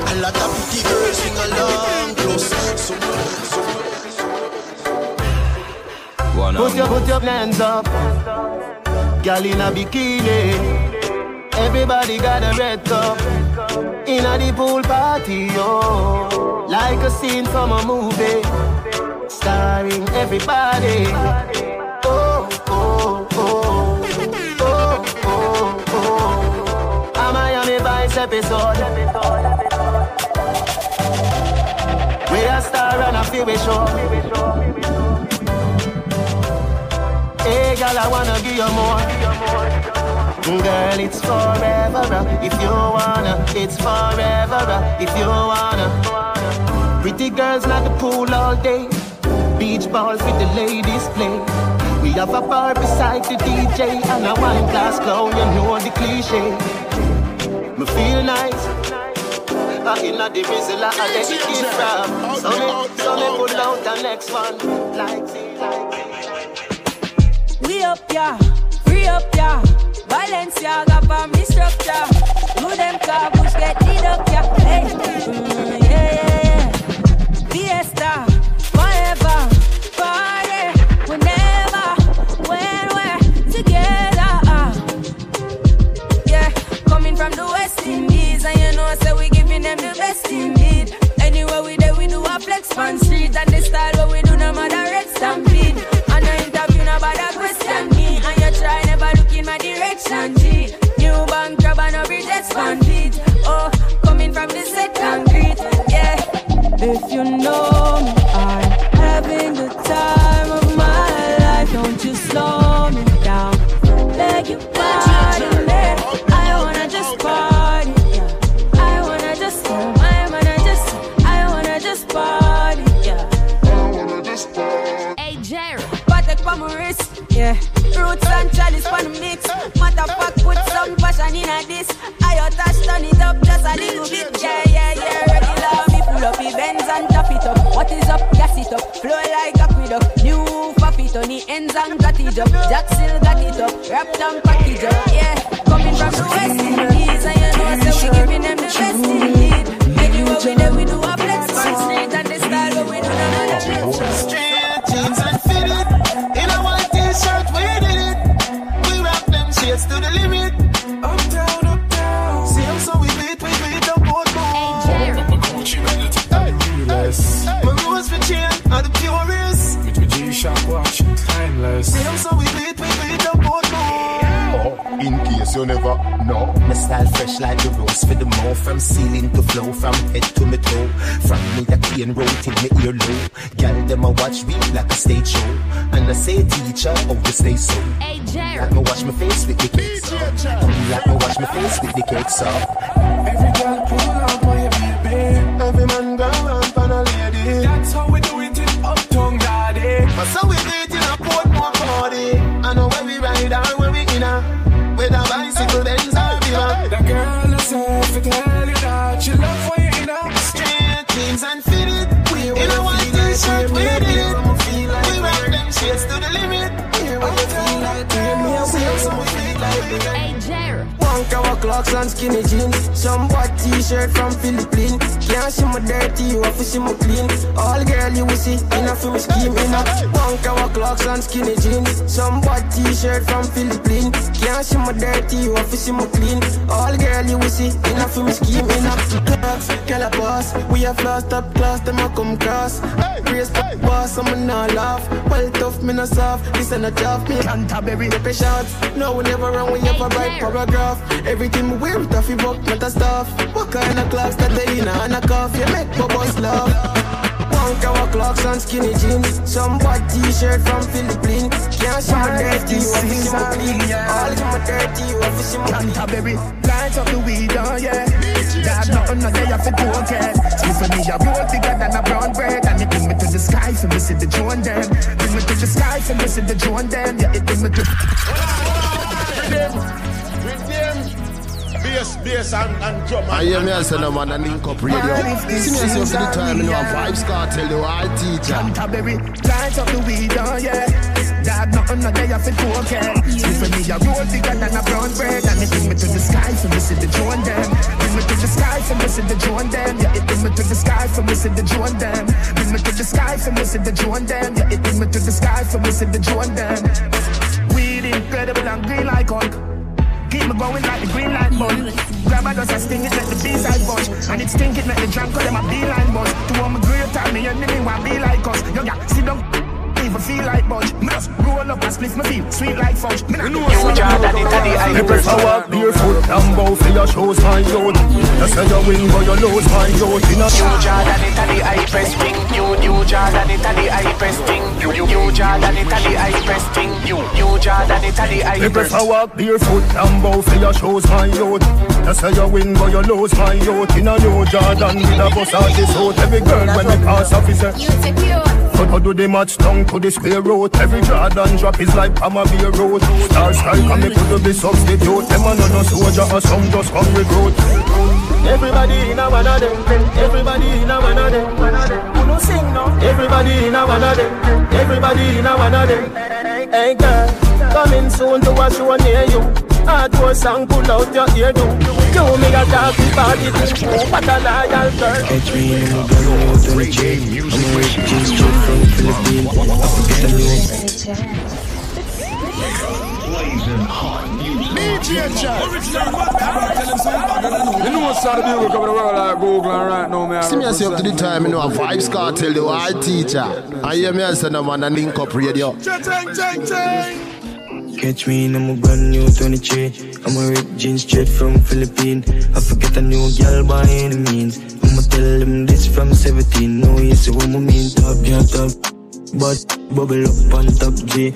[SPEAKER 26] A lot of pretty girls sing along close. So, so.
[SPEAKER 13] Put your, put your hands up. Girl in a bikini. Everybody got a red cup. In a the pool party, oh. Like a scene from a movie. Starring everybody. Oh, oh, oh. Oh, oh, oh. A Miami Vice episode. We a star and a feel show. Girl, I wanna give you more. Girl, it's forever. uh, If you wanna, it's forever. uh, If you wanna. Pretty girls like the pool all day. Beach balls with the ladies play. We have a bar beside the DJ and a wine glass clown. You know the cliche. Me feel nice. I in the drizzle, I keep from. So me, so me pull out the next one. Like, see, like.
[SPEAKER 28] We up, yeah, free up, yeah. Balenciaga for me structure. Do them car push get lead up, yeah. Hey, mm, yeah, yeah, yeah. Fiesta, forever, party, whenever, when we're together. ah. Yeah, coming from the West Indies, and you know, say we giving them the best indeed. Anywhere we there, we do a flex on street, and the style question me, and you try never look in my direction, G. New bank crab and no bridge expanded. Oh, coming from the set concrete, yeah. If you know me, I'm having the time of my life. Don't you slow passion in a this. I touch turn it up just a little bit. Yeah, yeah, yeah. Regular me pull up the Benz and top it up. What is up? Gas it up. Flow like aqueduct. New puppy on the ends and got it up. Jack still got it up. Wrapped and package up. Yeah. Coming from the West Indies and know so we them
[SPEAKER 1] you never know.
[SPEAKER 27] My style fresh like the rose for the mouth From ceiling to flow, from head to my toe From me the cane road till me ear low Girl, them a watch me like a stage show And I say teacher, oh you stay so
[SPEAKER 28] Hey Jerry.
[SPEAKER 27] Like me wash my face with the cakes up Like me wash my face with the cakes up
[SPEAKER 29] Every girl pull up on your baby.
[SPEAKER 26] Every man go around for a lady.
[SPEAKER 29] That's how we do it in Uptown Daddy.
[SPEAKER 26] But so we do it in a Portmore party. I know where we ride or where we in a. With a bicycle, Benz or Viva.
[SPEAKER 29] The girl herself, I tell you that she love when you in a
[SPEAKER 26] Straight jeans and fitted. In a white t-shirt, we did it. We rock them shades to the limit. Here what you feel like, tell me how feel, so we feel like we got
[SPEAKER 28] Hey Jerry.
[SPEAKER 13] One cover clocks and skinny jeans. Some white t-shirt from Philippines. Can't see my dirty, you have to see my clean. All girl you will see, enough for me scheme, enough. One cover clocks and skinny jeans. Some white t-shirt from Philippines. Can't see my dirty, you have to see my clean. All girl you will see, enough for me scheme, enough. Clocks, girl a boss. We have lost up class, them a come cross. Raise the boss, I'm not laugh. Well tough, me not soft. This ain't a job, me Canterbury. Take a shot. No, we never run, we have a bright paragraph. Everything we wear, tough, toughy buck, not a stuff. What kind of clocks that they in and a cuff? You make my boss laugh. One cover clocks and skinny jeans. Some white t-shirt from Philippines. Can't see my dirty, you have to see my clean. All of my dirty, you have to see my clean.
[SPEAKER 30] Canterbury, light up the weed, oh yeah. That nothing no day off it. Sleep for me, I roll bigger than a brown bread. And it bring me to the sky for me see the drone them. Bring me to the sky for me see the drone them. Yeah, it bring me to.
[SPEAKER 22] Bass, bass and, and drum. I hear me I say no man and link up radio. See me I say for the time, you know, Vybz Kartel, the wild teacher.
[SPEAKER 30] Canterbury, light up the weed, oh yeah. Dad, nothing no day off it okay. See for me, a roll bigger than a brown bread. And it bring me to the sky for me see the drone them. Bring me to the sky for me see the drone them. Yeah, it bring me to the sky for me see the drone them. Bring me to the sky for me see the drone them. Yeah, it bring me to the sky for me see the drone them. Weed incredible and green like Hulk. Me going like the green light bulb. Grab a dust and sting it, let the B-side bunch. And it stink it, let the jam call them a beeline buzz. To all my great time, me enemy want be like us. Yo, yeah, sit down even feel like budge. Me just roll up and split my feel sweet like fudge. Me not know you jar daddy daddy I
[SPEAKER 9] Me prefer walk barefoot and bow for your shoes my youth. You say you win but you lose my youth. In a
[SPEAKER 13] you jar daddy daddy I press thing. You you jar daddy daddy I press thing. You you you jar daddy daddy I press thing. You you jar daddy daddy I
[SPEAKER 9] Me
[SPEAKER 13] press.
[SPEAKER 9] prefer walk barefoot and bow for your shoes my youth. You say you win but you lose my youth. In a new Jordan with a bus out this out. Every girl when me pass officer.
[SPEAKER 13] You secure.
[SPEAKER 9] But how do they match down to the square road? Every Jordan drop is like Pama Beer Road. Star striker, me could be substitute. Them a no no soldier or some just come recruit. Everybody in a one of them. Everybody in a one of them. Who no sing no? Everybody in a one of them. Everybody in a one of them. Hey girl, coming soon to a show near you. Hardcore song, pull out your ear do. You me a talk about it, but a loyal girl.
[SPEAKER 31] Catch me in the gun, you to the J. I'm a rich jeans straight from the Philippines. I forget the name.
[SPEAKER 32] You know what's out of the over the world like Google and right now, man.
[SPEAKER 22] See me say up to the time, you know, a Vybz Kartel, the wild teacher. I hear me say no man and link up radio.
[SPEAKER 31] Catch me in I'm a brand new 23. I'm a rip jeans straight from Philippines. I forget a new girl by any means. I'ma tell them this from 17. No, you see what I mean. Top, yeah, top. But bubble up on top G.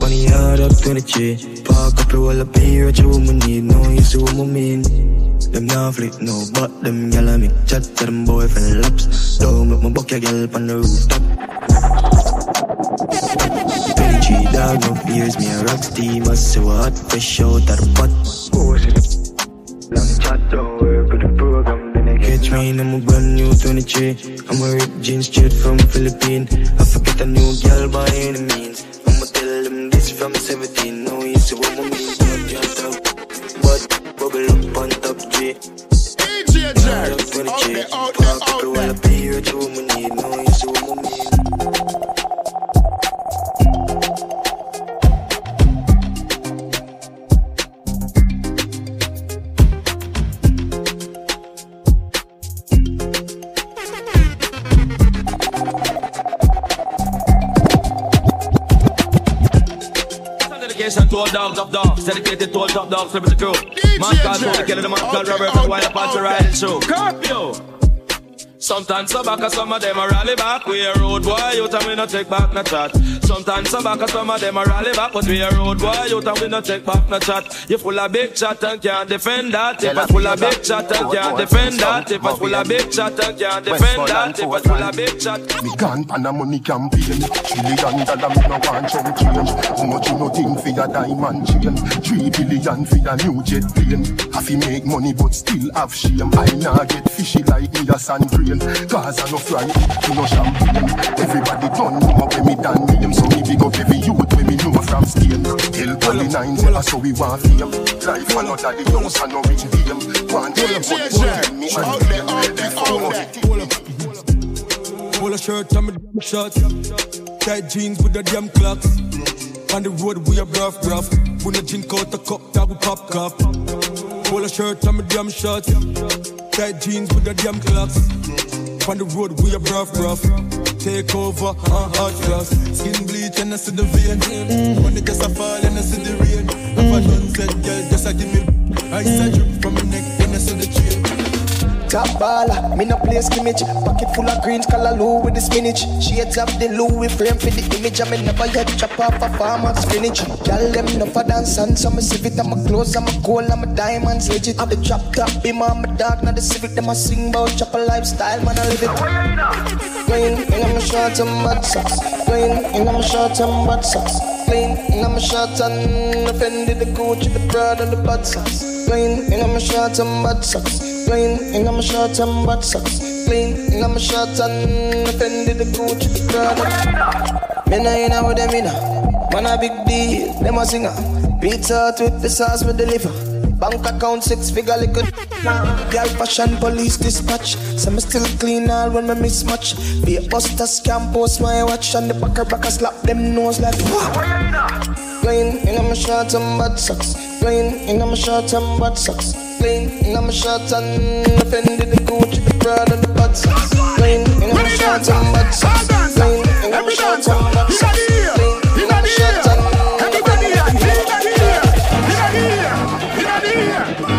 [SPEAKER 31] Money hard up 23. Park up roll up here, what you woman need. No, you see what I mean. Them now flick no, but them gyal a make chat to them boyfriend laps. Don't make my buck your gyal on the rooftop. 23 dog, no fears, me a rock steam, I so hot, fresh out of the pot. Long chat, don't work with the program, then I Catch me in a brand new 23. I'm a rip jeans straight from Philippines. I forget a new girl by any means. I'ma tell them this from 17. No, you see what I mean. Top, yeah, top. But bubble up on top G.
[SPEAKER 22] DJ
[SPEAKER 31] Jack, 23. Park up roll up here, what you woman need. No, you see what I mean.
[SPEAKER 27] Dedication to all dogs of dogs, dedicated to all top dogs, liberty crew. Man called Tony Kelly, the man called Robert, and wind up on to ride show. Curfew! Sometimes some back, and some of them a rally back. We a road boy, you tell me no take back no chat. Sometimes some back, some of them a rally back, but we a road boy, you tell me no take back no chat. You full of big chat and can't defend that. If I full of big chat and can't defend that. If I full of big chat and can't defend that. If I full of big chat.
[SPEAKER 1] Me gone pan a money campaign Trillion dollar me no want chunk change How much you no think for your diamond chain Three billion for your new jet plane Have to make money but still have shame I nah get fishy like me a sand grain Cause I no fry to no champagne Everybody done know when me done name So me big up every youth when me know from stain Tell Polly nine us how we want fame Life another the house and no rich fame Want tell them what they me and them Before
[SPEAKER 14] Polo shirt and my damn shorts. Tight jeans with the damn clocks. On the road we a rough rough. When the drink out the cup, that we pop cup. Polo shirt and my damn shorts. Tight jeans with the damn clocks. On the road we are rough rough. Take over, uh, hot glass. Skin bleach and I see the vein. Mm. When the gas a fall and I see the rain. If I done said, girl, just a give me. Ice a drip from my neck and I see the.
[SPEAKER 25] Top baller. Me no play skimmage. Pocket full of greens, callaloo with the spinach. Shades of the Louis frame for the image. I me never yet chop off a farmer's spinach. Girl, them no for dance and so me civic. I'm a clothes, I'm a gold, I'm a diamonds legit. I'm the drop top, be my dog, not the civic. Them a sing about chop a lifestyle, man, I live it. Clean, and I'm a short and butt socks. Clean, and I'm a short and butt socks. Clean, and I'm a short and offended the Gucci, the Prada, the butt socks. Clean, and I'm a short and butt socks. Clean, and I'm and butt socks. Clean, and I'm short and offended the Gucci, the Prada. Me nah inna with them inna. Man a big deal, them a singer. Pizza with the sauce we deliver. Bank account six figure liquid. Girl fashion police dispatch. So me still clean all when me mismatch. Be a buster scam post my watch and the backer backer slap them nose like. Clean in my short and bad socks. Clean in my short and bad socks. Clean in my short and offended the Gucci, the Prada, and the bad socks. Clean in my short and bad socks. Clean in my short and bad socks. Clean in my short and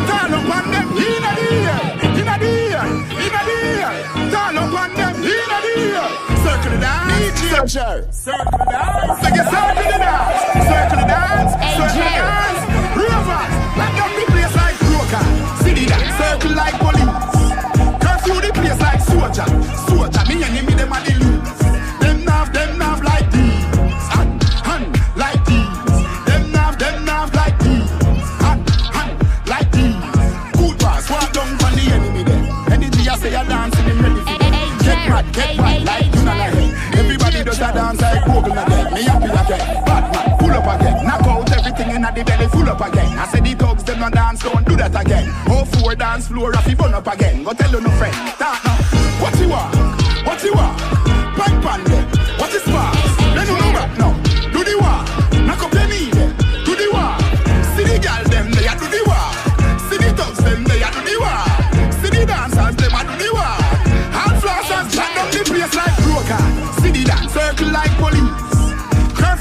[SPEAKER 27] Turn up on them in a dear, in a dear, in a dear. Turn up on them in a dear. Circle the dance, DJ. Circle the dance, sing it, circle the dance, circle the dance, Get get like you know like Everybody does a dance like Google again. Me happy again. Batman, pull up again. Knock out everything in the belly, full up again. I said the thugs them no dance, don't do that again. Oh four dance floor, you burn up again. Go tell you no friend. Start now. What you want? What you want?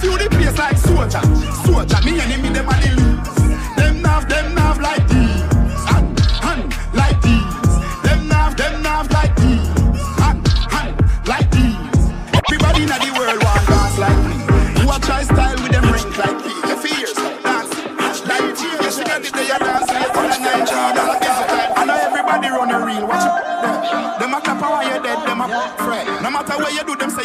[SPEAKER 27] Curfew the place like soldier. Soldier, me enemy them a the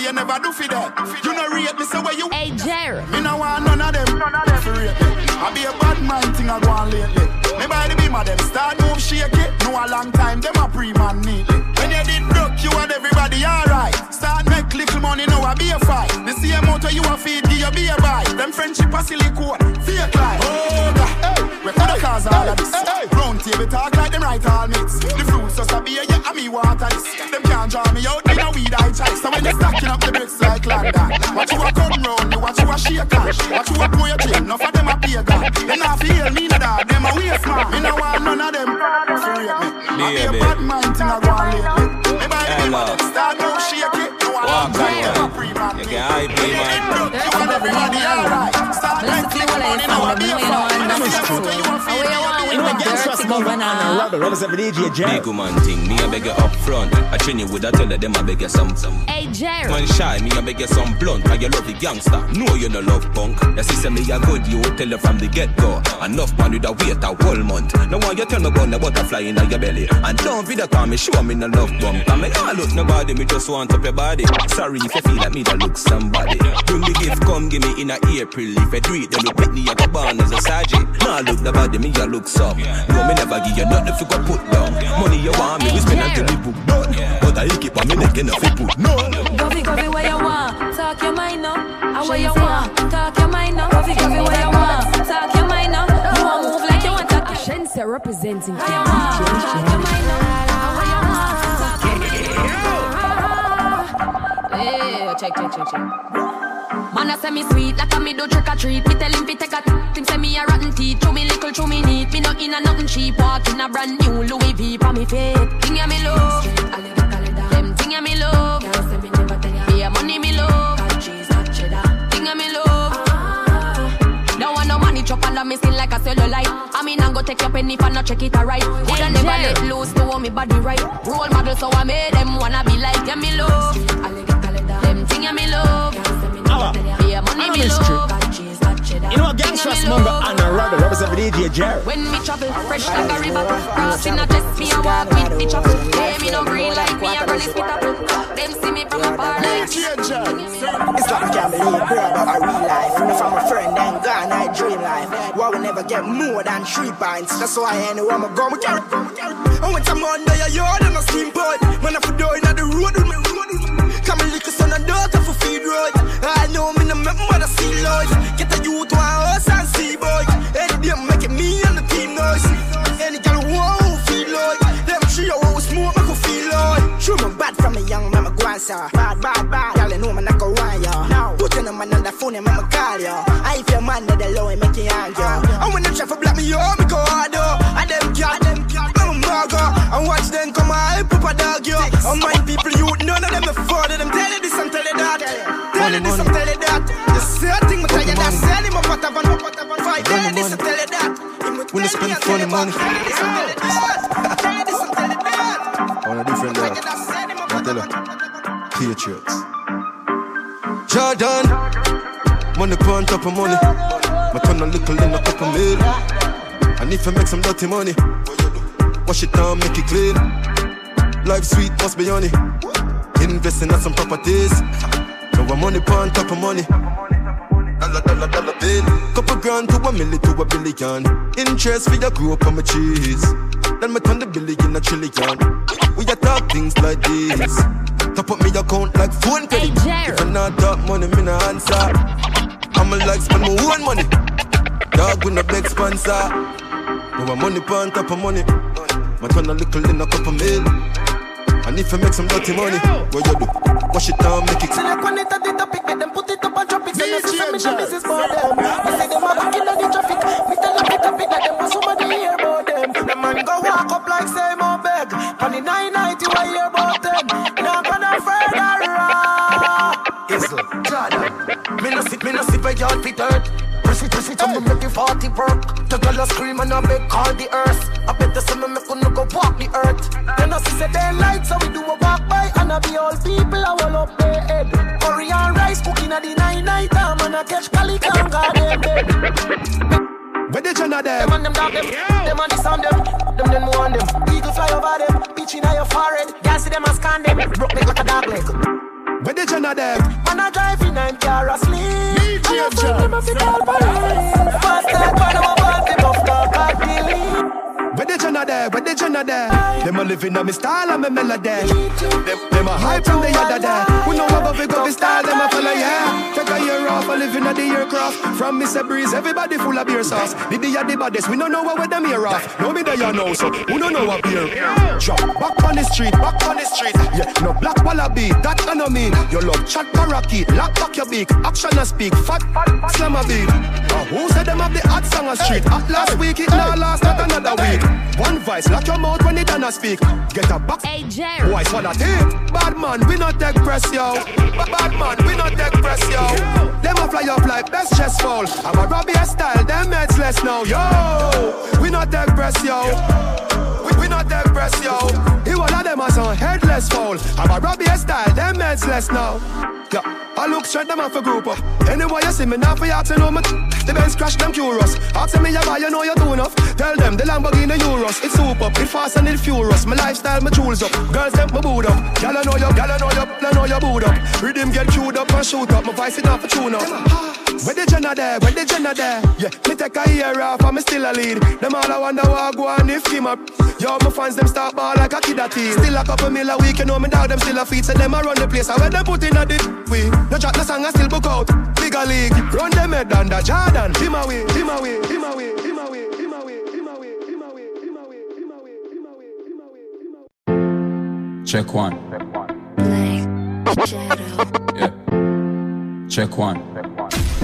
[SPEAKER 27] you do, them never do for that. You know rate me, say where you.
[SPEAKER 23] Hey Jerry.
[SPEAKER 27] Me no want none of them. None of them for rate me. I be a bad mind thing I go on lately. Me by the beam of them start move shake it. Know a long time, them a pre-man neatly. When you did broke, you and everybody alright. Start make little money, now I be a fight. The same motor you a feed, give you be a buy. Them friendship a silicone, fake life. Oh God, hey, we coulda cause all of this. Round table talk like them right all mix. The fruits just a beer, yeah, and me water this. Them can't draw me out, they know weed I chase. So when they stacking up the bricks like London, watch you a come round, you watch you a shake cash. Watch you a pull your chain, enough of them a pay God. They not feel me no dog, them a waste man. Me no want none of them. For rate me. I be a bad mind thing I go on lately. Me buy the people them start move shake it. No one long time, them a pre-man.
[SPEAKER 33] You can hype me, man.
[SPEAKER 27] You and everybody alright. Start make little money, now I be a fight. Them see a motor, you a feel me, you be a
[SPEAKER 33] Big woman thing, me a beg you up front. I train you with a tell them I beg you some. some.
[SPEAKER 23] Hey Jerry.
[SPEAKER 33] Man shy, me a beg you some blunt. Cause you love the gangster. No, you no love punk. The sister me a good, you will tell her from the get go. Enough man with a wait a whole month. No one you tell me about the butterfly in your belly. And don't video call me, show me no love bump. Cause me not look nobody, me just want up your body. Sorry if you feel like me that look somebody. Bring the gift, come give me in a April. If I do it, then you pick me at the barn as a sergeant. Nah look nobody, me a look some. No, me never give you nothing if you go put down. Money you want me, we spend until we book done. But I keep on me neck enough to put no.
[SPEAKER 23] Govy, govy, where you want? Talk your mind now. And where you want? Talk your mind up. Govy, govy, where you want? Talk your mind up. You want move like you want to. Shenseea representing ah, Kim DJ. Talk your mind now. And where you want? Talk your mind now. Hey, check, check, check, check. Man, I say me sweet like a me do trick or treat. Me tell him fi take a t- him say me a rotten teeth. Chew me little, chew me neat. Me not in a nothing cheap. Walk in a brand new Louis V for me feet. Thing ya me love. Them thing ya me love. Be a money me love. Thing ya me love. Don't want no money
[SPEAKER 34] up under me skin like a cellulite. I mean, I'm gonna take your penny I not check it right. Coulda never let loose to hold me body right. Role model, so I made them wanna be like, yeah, me love. Them thing, yeah, me love. Yeah, money, me.
[SPEAKER 24] You know, a gangsters mongo and a rubber represent the DJ Jerry.
[SPEAKER 34] When me travel, fresh like a river. Crossing a test, me a walk with the chopper. Hey, me no green like me, I run this with a Them see me from afar like
[SPEAKER 35] It's like I believe, brother, a real life. If I'm a friend, then gone, I dream life. Why we never get more than three pints? That's why I know I'm a go, me carry. I went to Monday, a yard and a steam pot. Man, I for door in the road with me. I know me no make mother see life. Get a youth one house and see boy. Any day I'm making me and the team noise. Any girl who won't feel like them three who smoke make you feel like. True my bad from a young mama answer. Bad bad bad, girl you know me not go want ya. Now put on a man on the phone and mama call ya. I if your man that the low and make you angry. Uh-huh. And when them try for black me up, me go harder. And them cat, them cat, I'm a maga. And watch them come up a dog yo. And my people you none of. Them
[SPEAKER 1] When you spend funny money. On a different level. I tell you. Patriots. Jordan. Money on top of money. My turn a little in a couple mil. And if I make some dirty money, wash it down, make it clean. Life sweet, must be honey. Investing in some properties. Now I'm money on top of money. Dollar, dollar, dollar bill. Couple grand to a million to a billion. Interest for your group on my cheese. Then me turn the billion a trillion. We a talk things like this. Top up me account like phone credit. If I not talk money, me no answer. I'ma like spend my own money. Dog with no big sponsor. Now I'm money on top of money. My turn a little in a couple mil. And if you make some dirty money, what you do? Wash it down, make it.
[SPEAKER 35] Select one it at the topic, make them put it up and drop it. Say no system, me no business for them. Me say them a back in the traffic. Me tell them the topic that them want somebody hear about them. The man go walk up like say more beg. On the 990, why hear about them? Now gonna further raw.
[SPEAKER 13] Isle, Jordan. Me no sit, me no sit where yard hurt. It, I'ma make the 40 work. The girl a scream and I make all the earth. I bet the summer make no go walk the earth.
[SPEAKER 35] Then I see say they light, so we do a walk by and I be all people I will up their head. Curry and rice cooking at the nine night time and I catch Cali can garden bed.
[SPEAKER 1] Where the Jenna them?
[SPEAKER 35] Them and them dog them, them and this on them, them then more on them. Eagle fly over them, bitch in your forehead. Girl see them and scan them, broke neck like a dog leg.
[SPEAKER 1] Where the turn of
[SPEAKER 35] man a I drive in and car asleep. Me, I'm a friend, I'm Faster fit all by Fast.
[SPEAKER 1] Where the Jenna there? Where the Jenna there? Them a living on me style and me melody. Them, a hype from the other day. We know about big up style, them a follow yeah. Take a year off, a living at the aircraft. From Mr. Breeze, everybody full of beer sauce. The day of the baddest, we don't know what them here off. No me there you know, so we don't know what beer. Drop back on the street, back on the street. Yeah, no black wallaby, that I know mean. Your love chat parakeet, lock back your beak. Action and speak, fat, slam a beat. Uh, who said them have the hot song on street? At last week, it now last, not another week. One voice, lock your mouth when it done speak. Get a box. Hey, Jerry. Boy, swallow tape. Bad man, we not take press, yo. Ba- Bad man, we not take press, yo. Them a fly up like best chest fall. I'm a Robbie style, them heads less now, yo. We not take press, yo. We, we not press, yo. He one of them as on headless fall. I'm a Robbie style, them heads less now. Yeah, I look straight them off a group up. Anyway, you see me now for you to know me. The Benz crash them curious. Ask me you buy, you know you do enough. Tell them the Lamborghini Euros. It's super, it fast and it furious. My lifestyle, my jewels up. Girls them my boot up. Gyal I know you, gyal I know you, I know you boot up. Rhythm get queued up and shoot up. My voice it off a tune up. Where the Jenna there? Where the Jenna there? Yeah, me take a year off and me still a lead. Them all I wonder what go on if him up. Yo, my fans them start ball like a kid at team. Still a couple mil a week, you know me now them still a feed. So them a run the place. I where them put in a dip. We no chat, no song, I still book out. Bigger league, run them head under Jordan. Him away, him away, him away, him away, him away.
[SPEAKER 14] Check one. Black shadow. Yeah. Check one.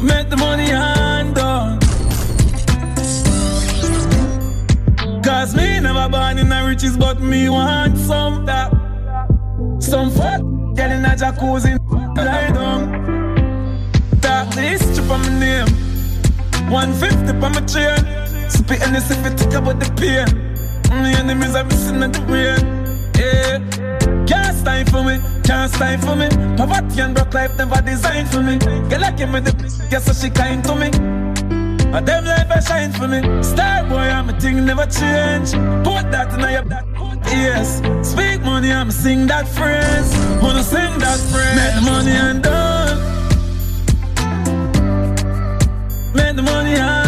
[SPEAKER 14] Make the money and done Cause me never born in the riches but me want some that. Some fuck get in a jacuzzi lie down. Dark this strip my name. 150 on my chain. Spit and this if it take about the pain. My enemies are missing at the rain. Yeah Can't stand for me, can't stand for me Poverty and broke life never designed for me Girl, I give me the guess so she kind to me a them life I shine for me. Star boy, I'm a thing never change. Put that in your back. Yes, speak money, I'm sing that phrase. Wanna sing that phrase. Make the money and done. Make the money and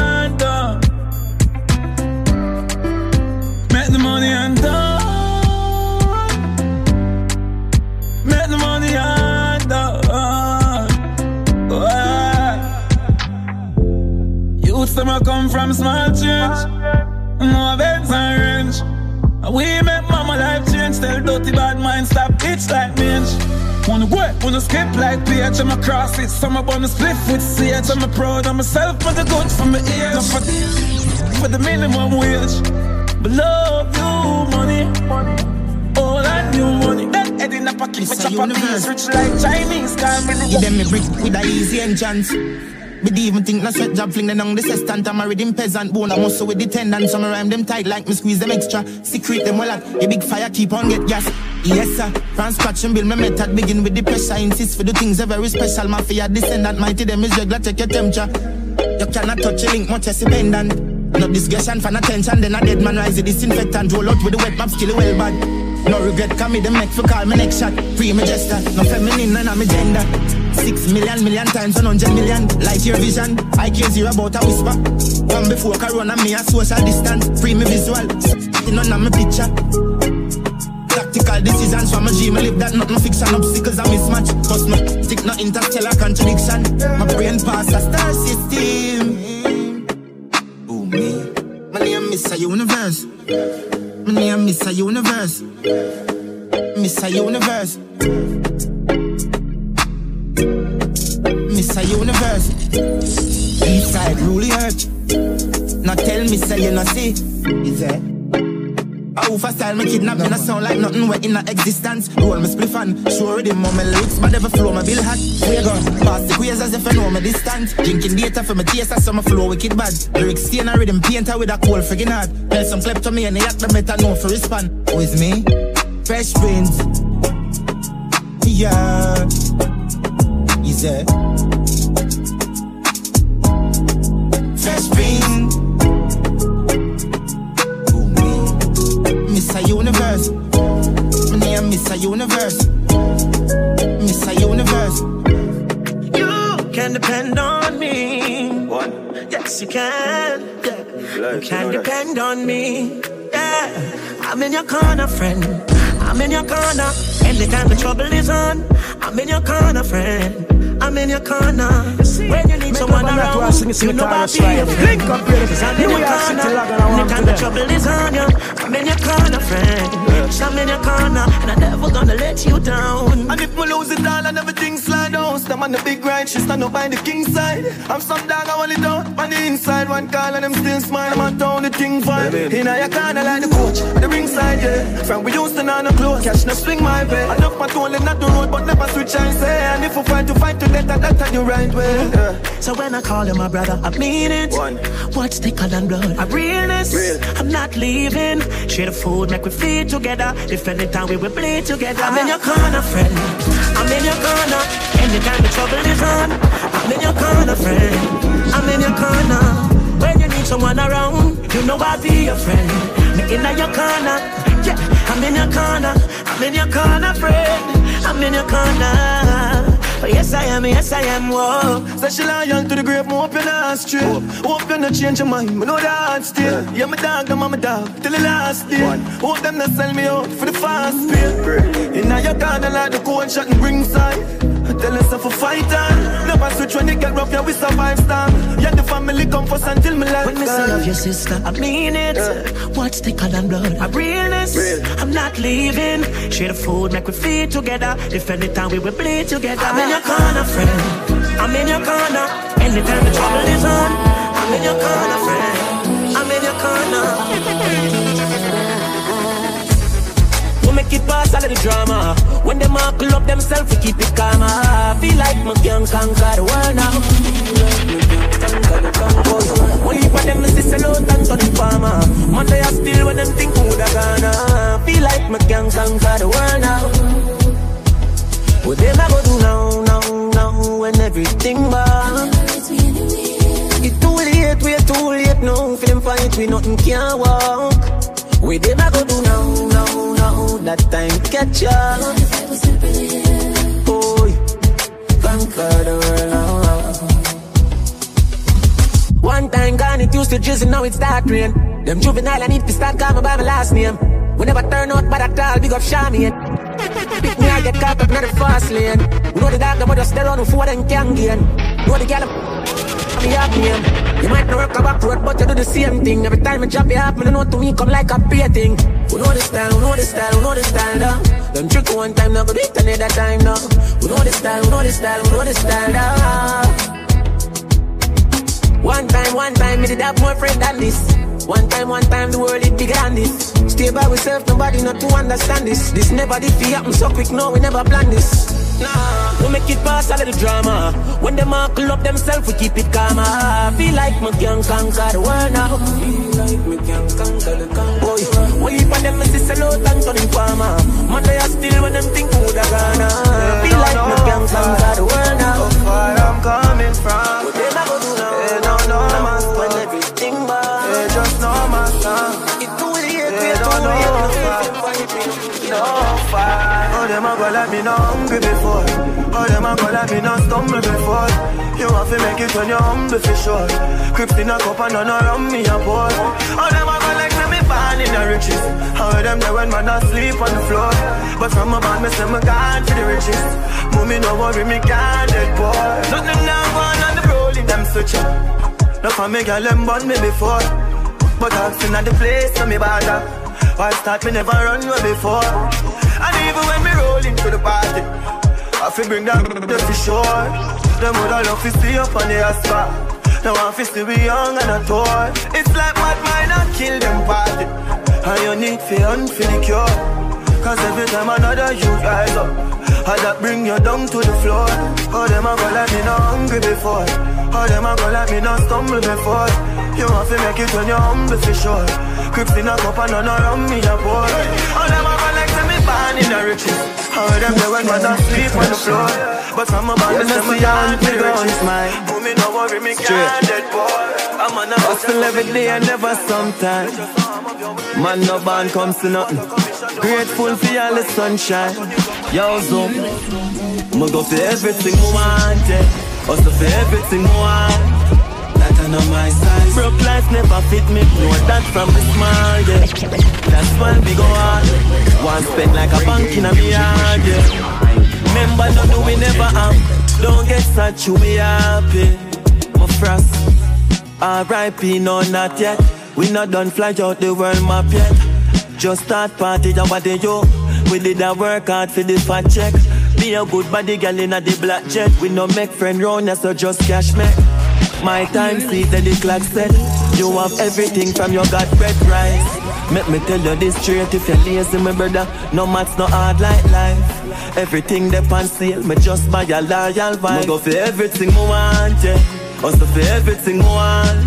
[SPEAKER 14] from small change. No events and range. We make mama life change. Tell dirty bad mind stop bitch like mange. Wanna go, wanna skip like PH, I'm a cross it. On the split with CH. I'm a proud of myself for the good for my ears. Not for, for the minimum wage. But love you, money. All I knew money. That head in pocket,
[SPEAKER 30] It's a
[SPEAKER 36] up a
[SPEAKER 30] universe.
[SPEAKER 36] piece, rich like Chinese. Call me
[SPEAKER 30] Give them me brick with a easy entrance. Dey even think na sweat job fling them on the sestant. I'm married in peasant bone. I muscle with the tendon. Some rhyme them tight like me squeeze them extra. Secret them well at a big fire keep on get gas. Yes sir. From scratch and build my method. Begin with the pressure. Insist for the things that very special. Mafia descendant. Mighty them is regular. Check your temperature. You cannot touch a link much as a pendant. No discussion for attention. Then a dead man rise the disinfectant. Roll out with the wet map skill well bad. No regret, come me the make for call me next shot. Free me gesture, no feminine, none of me gender. Six million, million times, one hundred million. Like your vision, I care zero about a whisper. From before Corona, me a social distance. Free me visual, none of me picture. Tactical decisions from a dream, I live that not no fiction. Obstacles I mismatch, cause my stick no interstellar contradiction. My brain pass a star system. Oh me, my name is a universe. My name is a universe. Miss a universe. Miss a universe. East side rule earth. Now tell me say you not see. Is it? How for style me kidnap me, not sound like nothing wet in a existence. Roll me spliff and show rhythm on my lyrics, but never flow my bill hot. Where go? Pass the quiz as if I know my distance. Drinking data for my taste, so my flow wicked bad. Lyrics stain and rhythm painter with a cold friggin' heart. Tell some clip to me and they act the better know for respond. Who is me? Fresh Prince. Yeah. Is it? Fresh Prince. Who me? Miss a Universe. My name Miss a Universe. Miss a Universe.
[SPEAKER 13] You can depend on me. One. Yes, you can. Yeah. You can depend on me. Yeah. I'm in your corner, friend. I'm in your corner. Anytime the trouble is on, I'm in your corner, friend. I'm in your corner. When you need someone around, you know I'll be friend.
[SPEAKER 4] Link up here.
[SPEAKER 13] I'm in your corner. Anytime the trouble is on you, I'm in your corner, friend. Yes, I'm in your corner, and I'm never gonna let you down.
[SPEAKER 14] And if me lose it all and everything slide down Stand on the big ride, she stand up by the king side I'm some dog, I want it down on the inside One call and them still smile, I'm on town, the thing fine In your corner like the coach, on the ringside, yeah From we used to know no close, catch no swing my way Enough my tool and not the road, but never switch and say And if we fight to fight to death, that's the right way yeah.
[SPEAKER 13] So when I call you my brother, I mean it. One. What's thicker than blood? I realness. Real. I'm not leaving. Share the food, make we feed together. If anytime we will bleed together. I'm in your corner, friend. I'm in your corner. Anytime the trouble is on, I'm in your corner, friend. I'm in your corner. When you need someone around, you know I'll be your friend. Me in your corner. Yeah, I'm in your corner. I'm in your corner, friend. I'm in your corner. Oh, yes, I am, yes, I am, whoa.
[SPEAKER 14] Say she loyal to the grave, hope you not straight Hope you not change your mind, me know that still Yeah, my dog, I'm my dog, till the last day Hope them not sell me out for the fast pay Inna your corner like the cold shot and bring side
[SPEAKER 4] Tell yourself a fighter. Never switch when it get rough, yeah, we survive storm. Yeah, the family come first until me life.
[SPEAKER 13] When me say love your sister, I mean it. Yeah. What's thicker than blood? I realness. Real. I'm not leaving. Share the food, make we feed together. If anytime we will bleed together. I'm in your corner, friend. I'm in your corner. Anytime the trouble is on, I'm in your corner, friend. I'm in your corner make it past all of the drama. When them all pull up themselves, we keep it calm. I feel like my gang conquer the world now. Heap of them is sell out and turn farmer. Monday I still when them think who da gonna. Feel like my gang conquer the world now. What them I go do now, now, now when everything bad. It's too late, we're too late now. Feeling fight, we nothing can walk. We them I go do now, now now. that time catch up. Boy, conquer the world. One time gone, it used to drizzle, now it's start rain. Them juvenile, I need to start calling by my last name. We never turn out by that all, big up Charmian. Pick me, I get caught up in the fast lane. We know the dog, but just stay on before them can't gain. Know the gal, me have name. You might not work a back road, but you do the same thing. Every time I drop you off, me know to me come like a pay thing. We know the style, we know the style, we know the style. Them trick one time, now go do another time, now. We know the style, we know the style, we know the style, now. One time, one time, me did have more friend than this. One time, one time, the world is bigger than this. Stay by yourself, nobody not to understand this. This never did happen so quick, no, we never planned this. Nah, we make it pass all of the drama. When them all up themselves, we keep it calm. I feel like me can conquer the world now. Feel like me can conquer the conquer. Boy, we of them is sell out and turning farmer. Man, they are still when them think who they gonna. Like me
[SPEAKER 4] no hungry before. Oh, them a go like me no stumble before. You have to make it when you're humble for sure. Crips in a cup and none around me a pour. Oh, them a go like me born in the riches. How them there when man asleep on the floor. But from a band, me say me gone to the riches. Mommy no worry, me can't dead boy. Nothing now going on the rolling, them switch up. No for me girl, them born me before. But I've seen at the place, so me bother. Why start me never run away before? And even when me roll into the party, I feel bring that the for sure. Them would all love to see up on the asphalt. Now I'm to be young and a toy. It's like what might not kill them party. And you need for the cure. Cause every time another you rise up, I that bring you down to the floor. Oh, them a go like me not hungry before. Oh, them a go like me not stumble before. You want to make it when you're humble for sure. Crips in a cup and none around me a boy. All them a in a riches. How them there when man sleep on the floor. But from a band, they say me on the riches. Me no worry, me can't dead boy. I'm on a hustle every day and never sometime. Man, no band comes to nothing. Grateful for all the sunshine. Yo, Zoom. Me go for everything we want, yeah. Hustle for everything we want on my side. Broke life never fit me, know that from the small, yeah. That's why we go hard. One spend like a bank in a yard, yeah. Remember, no, no, we never am. Don't get such, you be happy. My frost. R.I.P. no, not yet. We not done fly out the world map yet. Just start party, and what yo. We did a work hard for the fat check. Be a good body girl in a the black jet. We no make friend round, so just cash me. My time see the clock set. You have everything from your God bread rice. Make me tell you this straight if you're lazy, my brother. No maths, no hard like life. Everything they on sale, me just buy a loyal vibe. Me go for everything me want, yeah. Also for everything me want.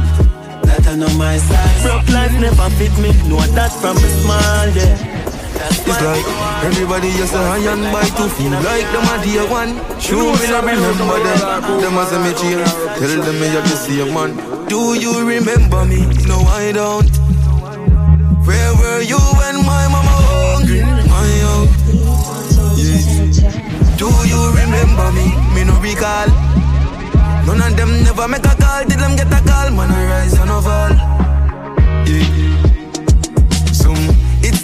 [SPEAKER 4] That I know my size. Broke life never fit me, know that from a small, yeah. It's like everybody just a high and by to feel like them a dear one. Sure, me not remember them. Them as a me change. Tell them me have to see a man. Do you remember me? No, I don't. Where were you when my mama hungry? My out. Yeah. Do you remember me? Me no recall. None of them never make a call. Did them get a call? Man, I rise and I fall. Yeah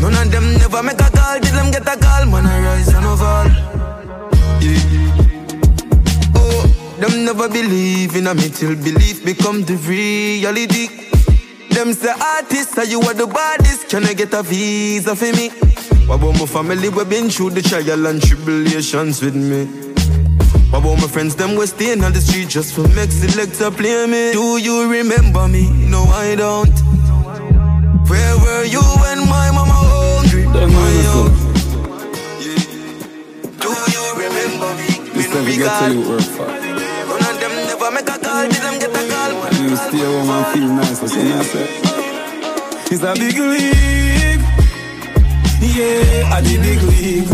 [SPEAKER 6] None of them never make a call, did them get a call? Man, I rise and fall. Yeah. Oh, them never believe in a me till belief become the reality. Them say artists, are you are the baddest? Can I get a visa for me? What about my family? We been through the trial and tribulations with me. What about my friends? Them we staying on the street just for make selector play me. Do you remember me? No, I don't. Where were you when my mama own. Do you remember me? Me no
[SPEAKER 14] Never get to you work for.
[SPEAKER 6] None of them never make a call, did them get a call?
[SPEAKER 14] You stay home and feel nice, that's what I say. It's a big league. Yeah, at the big league.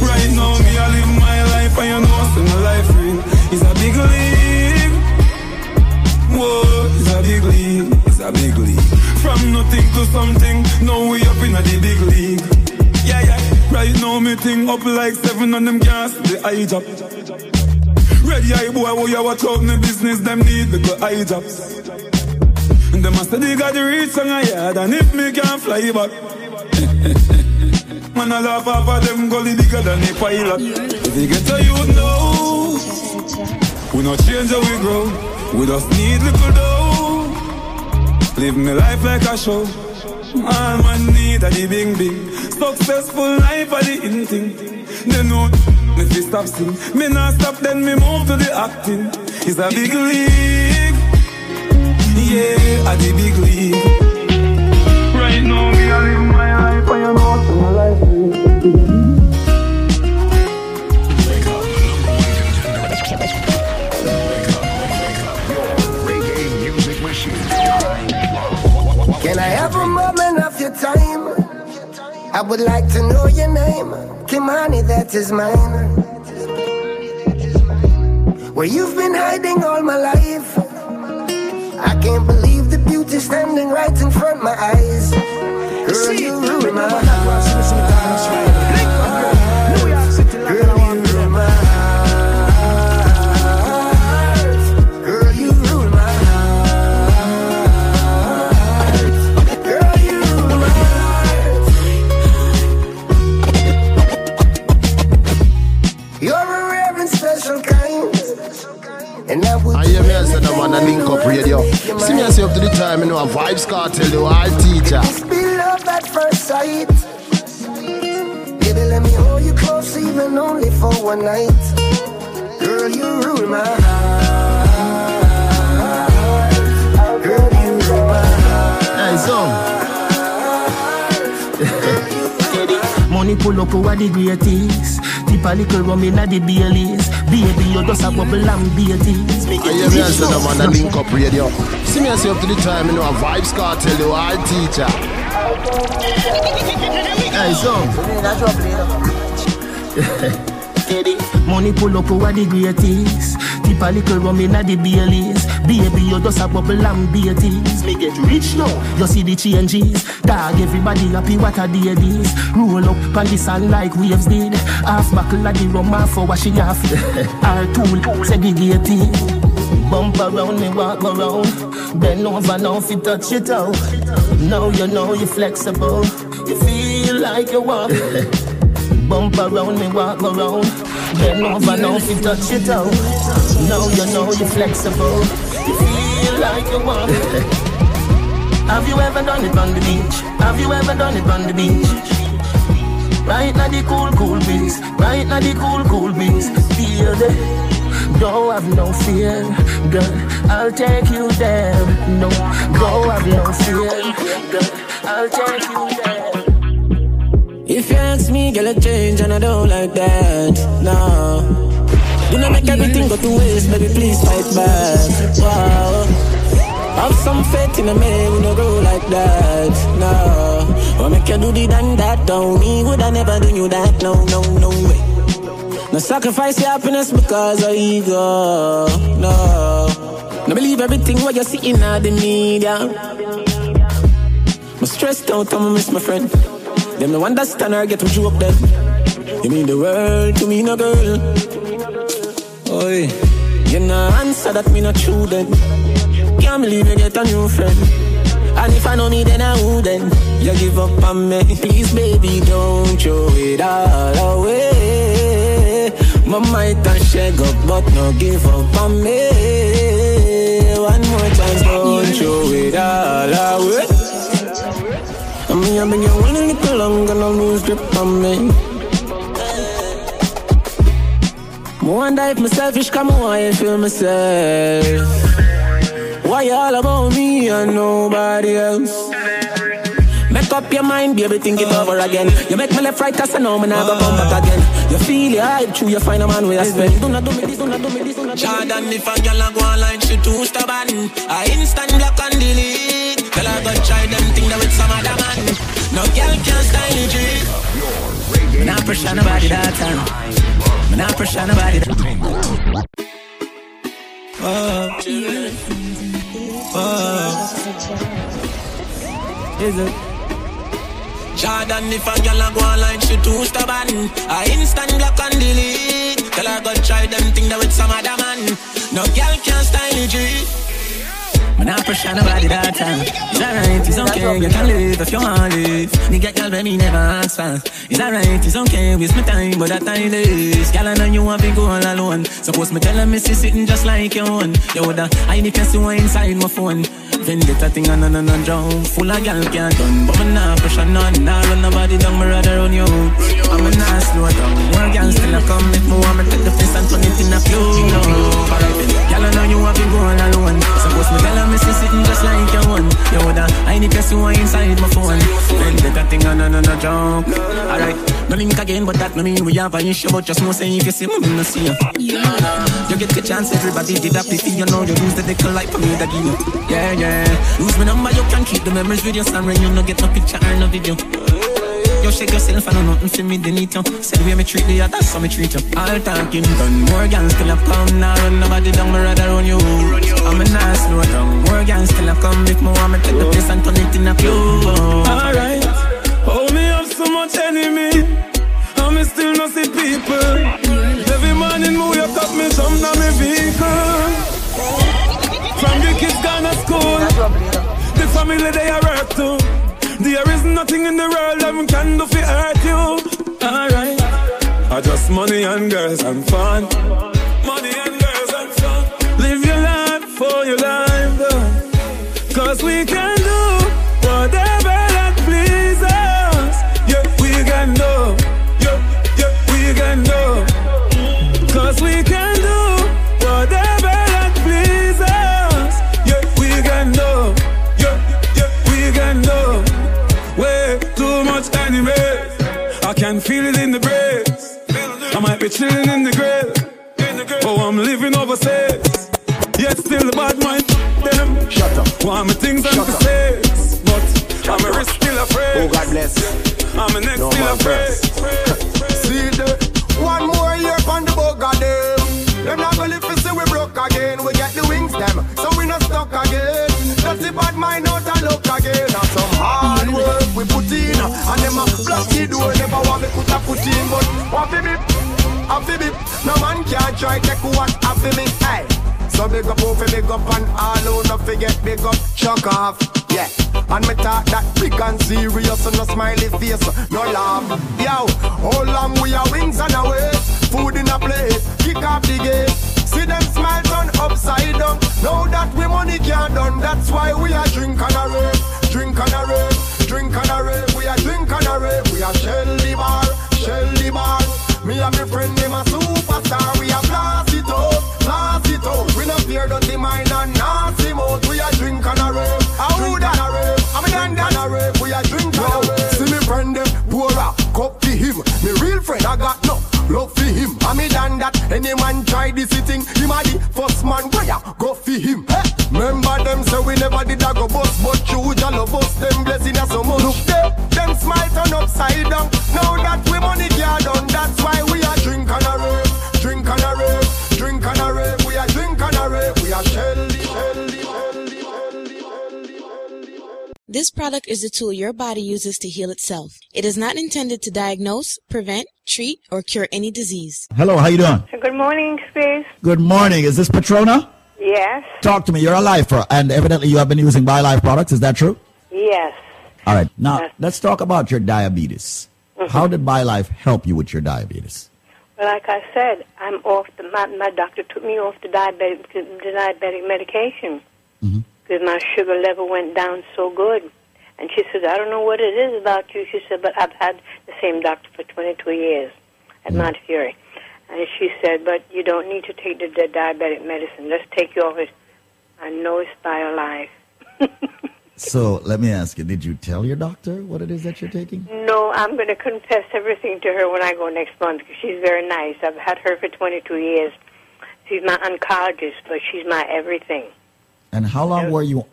[SPEAKER 14] Right now, me I live my life and you know it's my life real. It's a big league. Whoa, it's a big league. It's a big league. From nothing to something, now we up in a the big league. Yeah, yeah. Right now, me thing up like seven on them gas, the eye job. Ready eye boy, oh, who you watch out the business, them need the good eye jobs. And them say they got the reach on a yard, and if me can't fly back. [laughs] Man, I laugh off of them gully bigger than a pilot. If you get to you know, we not change how we grow. We just need little dough. Live me life like a show. All man need a the bing bing. Successful life a the in thing. They know me fi stop sing. Me not stop then me move to the acting. It's a big league. Yeah, a the big league. Right now me a live my life and you know it's my life.
[SPEAKER 25] Can I have a moment of your time? I would like to know your name. Kimani, that is mine. Where you've been hiding all my life. I can't believe the beauty standing right in front of my eyes. Girl, you ruin my heart.
[SPEAKER 22] See me I say up to the time, you know a Vybz Kartel, the wild teacher.
[SPEAKER 25] be love at first sight. Baby, let me hold you close, even only for one night. Girl, you rule my heart. Girl, you rule my
[SPEAKER 37] Hey, son. Money pull up over the greatest. Tip a little rum inna the Baileys. Baby, you just a bubble and beaties. Make
[SPEAKER 22] I hear me say the man a link up radio. See me I say up to the time, you know a Vybz Kartel, the wild teacher.
[SPEAKER 37] Hey, son. [laughs] Money pull up over the greatest. Tip a little rum inna the Baileys. Baby, you just a bubble and beaties. Me get rich now, you see the changes. Dog, everybody happy what a day this. Roll up on the sand like waves did. Half buckle of the rum, half for wash it off. [laughs] Our tool segregated. Bump around me, walk around. Bend over now, if you touch it out. Now you know you're flexible. You feel like you walk. [laughs] Bump around me, walk around. Bend over now, if you touch it out. Now you know you're flexible. You feel like you walk. [laughs] Have you ever done it on the beach? Have you ever done it on the beach? Right now the cool, cool breeze. Right now the cool, cool breeze. Feel the don't have no fear, girl. I'll take you there. No, don't have no fear. I'll take you there.
[SPEAKER 13] If you ask me, girl, I change and I don't like that. No. Do not make everything go to waste, baby, please fight back. Wow. Have some faith in a man, we no grow like that. No. When make you do the done that, don't me. Would I never do you that? No, no, no way. No sacrifice your happiness because of ego. No. No believe everything what you see in the media. I'm stressed out, I'm miss my friend. Them no understand or get me up then. You mean the world to me, no girl. Oi, you no answer that me not true then. Can't believe you get a new friend. And if I know me, then I wouldn't. You give up on me, please, baby, don't throw it all away. My might and shake up, but no give up on me. Throw it all away. I mean, I've been going a little longer, no lose grip on me. Wonder if I'm selfish, come on, I feel myself. Why you all about me and nobody else? Make up your mind, baby, think it over again. You make me left right, cause I know me never come back again. You feel your hype, true, you find a man where you spend. Do not do me this, do not do me this, do not do me this.
[SPEAKER 38] Jordan, if a girl a go online, she too stubborn. I instant block and delete. Girl, I go try them thing that with some other man. No girl can style it.
[SPEAKER 13] Me not pressure nobody that time. Me not pressure nobody that
[SPEAKER 38] Oh, oh.
[SPEAKER 13] Is it?
[SPEAKER 38] Jordan, if a girl a go online, she too stubborn. I instant block and delete. Girl, I go try them thing that with some other man. No girl can style it.
[SPEAKER 13] Me not pressure nobody that time. It's alright, it's okay, you can live if you want to live. Get girl, but me never ask for. It's alright, it's okay, waste my time, but that time is. Girl, I know you want to go all alone. Suppose me tell her me see sitting just like your own. Yo, the I need to see what inside my phone. Vendetta thing on and on and drown. Full of gal can't done, but me not pressure none. Nah, run nobody down, me rather run you. I'm a not slow down. More gal still a come if me want me take the face and turn it in a few. Alright then, gal I know you want to go all alone. Suppose me tell her me see sitting just like your one. Yo, the I need to see what inside my phone. Vendetta thing on and on and drown. Alright, no link again, but that no mean we have an issue. But just know say if you see me, me no see you. You get the chance, everybody did that if you know you lose the dick like for me that you. Yeah, yeah. Lose my number, you can keep the memories with your son when you no get no picture or no video. You shake yourself and nothing for me, need you. Say the way me treat the others, so me treat you. All talking done, more gangs still have come now. Run nobody down, me rather run you. I'm a nice slow down. More gangs still have come if me want me take the place and turn it in a few.
[SPEAKER 9] Alright, hold me up so much enemy. And me still not see people. Every morning me wake up, me jump down me vehicle. From the kids gone to school, the family they are hurt too. There is nothing in the world that can do to hurt you. Alright, I just money and girls and fun. Money and girls and fun. Live your life for your life, though. Cause we can
[SPEAKER 39] is a tool your body uses to heal itself. It is not intended to diagnose, prevent, treat, or cure any disease.
[SPEAKER 18] Hello, how you doing?
[SPEAKER 40] Good morning, Space.
[SPEAKER 18] Good morning. Is this Patrona?
[SPEAKER 40] Yes.
[SPEAKER 18] Talk to me. You're a lifer, and evidently you have been using BioLife products. Is that true?
[SPEAKER 40] Yes.
[SPEAKER 18] All right. Now let's talk about your diabetes. Mm-hmm. How did BioLife help you with your diabetes?
[SPEAKER 40] Well, like I said, I'm off. The, my my doctor took me off the diabetic the diabetic medication mm-hmm. because my sugar level went down so good. And she said, I don't know what it is about you. She said, but I've had the same doctor for 22 years at mm. Mount Fury. And she said, but you don't need to take the, the diabetic medicine. Let's take you off it. I know it's BioLife. [laughs]
[SPEAKER 18] So let me ask you: Did you tell your doctor what it is that you're taking?
[SPEAKER 40] No, I'm going to confess everything to her when I go next month because she's very nice. I've had her for 22 years. She's my oncologist, but she's my everything.
[SPEAKER 18] And how long were you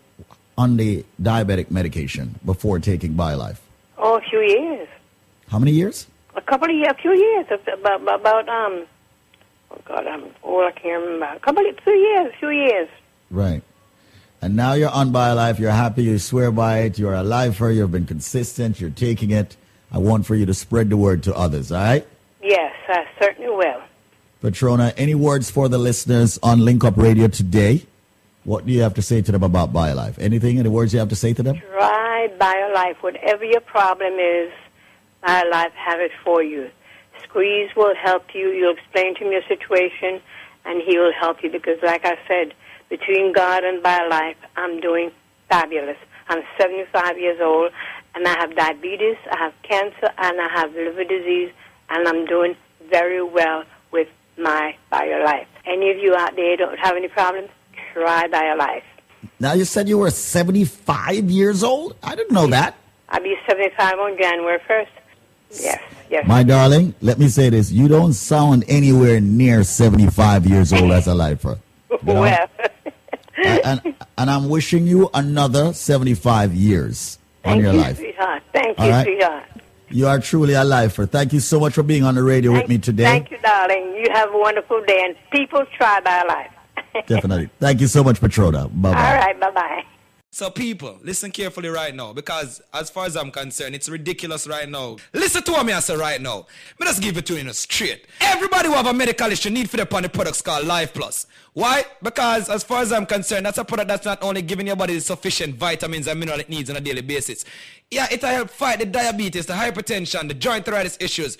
[SPEAKER 18] on the diabetic medication before taking BioLife?
[SPEAKER 40] Oh, a few years.
[SPEAKER 18] How many years?
[SPEAKER 40] A couple of years, a few years. About, about, um, oh God, I'm old, I can't remember. A couple of, few years, few years.
[SPEAKER 18] Right. And now you're on BioLife. You're happy. You swear by it. You're a lifer. You've been consistent. You're taking it. I want for you to spread the word to others. All right.
[SPEAKER 40] Yes, I certainly will.
[SPEAKER 18] Patrona, any words for the listeners on Link Up Radio today? What do you have to say to them about BioLife? Anything? Any words you have to say to them?
[SPEAKER 40] Try BioLife. Whatever your problem is, BioLife have it for you. Squeeze will help you. You'll explain to him your situation, and he will help you because, like I said, between God and BioLife, I'm doing fabulous. I'm 75 years old, and I have diabetes, I have cancer, and I have liver disease, and I'm doing very well with my BioLife. Any of you out there don't have any problems? Try life.
[SPEAKER 18] Now you said you were 75 years old. I didn't know that.
[SPEAKER 40] I'll be 75 on January 1st. Yes, yes.
[SPEAKER 18] My darling, let me say this: you don't sound anywhere near 75 years old as a lifer. [laughs] You know?
[SPEAKER 40] Well,
[SPEAKER 18] and, and I'm wishing you another 75 years on
[SPEAKER 40] thank
[SPEAKER 18] your
[SPEAKER 40] you,
[SPEAKER 18] life.
[SPEAKER 40] sweetheart. Thank
[SPEAKER 18] All
[SPEAKER 40] you,
[SPEAKER 18] right.
[SPEAKER 40] sweetheart.
[SPEAKER 18] You are truly a lifer. Thank you so much for being on the radio with me today.
[SPEAKER 40] Thank you, darling. You have a wonderful day, and people try BioLife.
[SPEAKER 18] Definitely. Thank you so much, Patrona. Bye
[SPEAKER 40] All
[SPEAKER 18] bye.
[SPEAKER 40] right, bye-bye.
[SPEAKER 41] So, people, listen carefully right now because, as far as I'm concerned, it's ridiculous right now. Listen to what me I say right now. Me just give it to you in a straight. Everybody who have a medical issue need for the upon the products called Life Plus. Why? Because, as far as I'm concerned, that's a product that's not only giving your body the sufficient vitamins and mineral it needs on a daily basis. Yeah, it'll help fight the diabetes, the hypertension, the joint arthritis issues.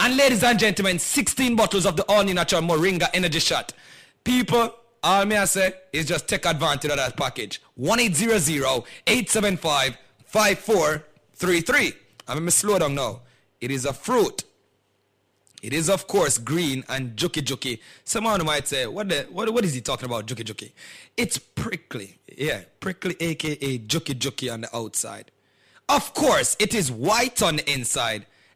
[SPEAKER 41] And ladies and gentlemen, 16 bottles of the all-new natural Moringa energy shot. People, all me I say is just take advantage of that package. 1-800-875-5433. I'm going slow down now. It is a fruit. It is, of course, green and juki juki. Someone might say, what, the, what, what is he talking about, juki juki? It's prickly. Yeah, prickly, aka juki juki on the outside. Of course, it is white on the inside.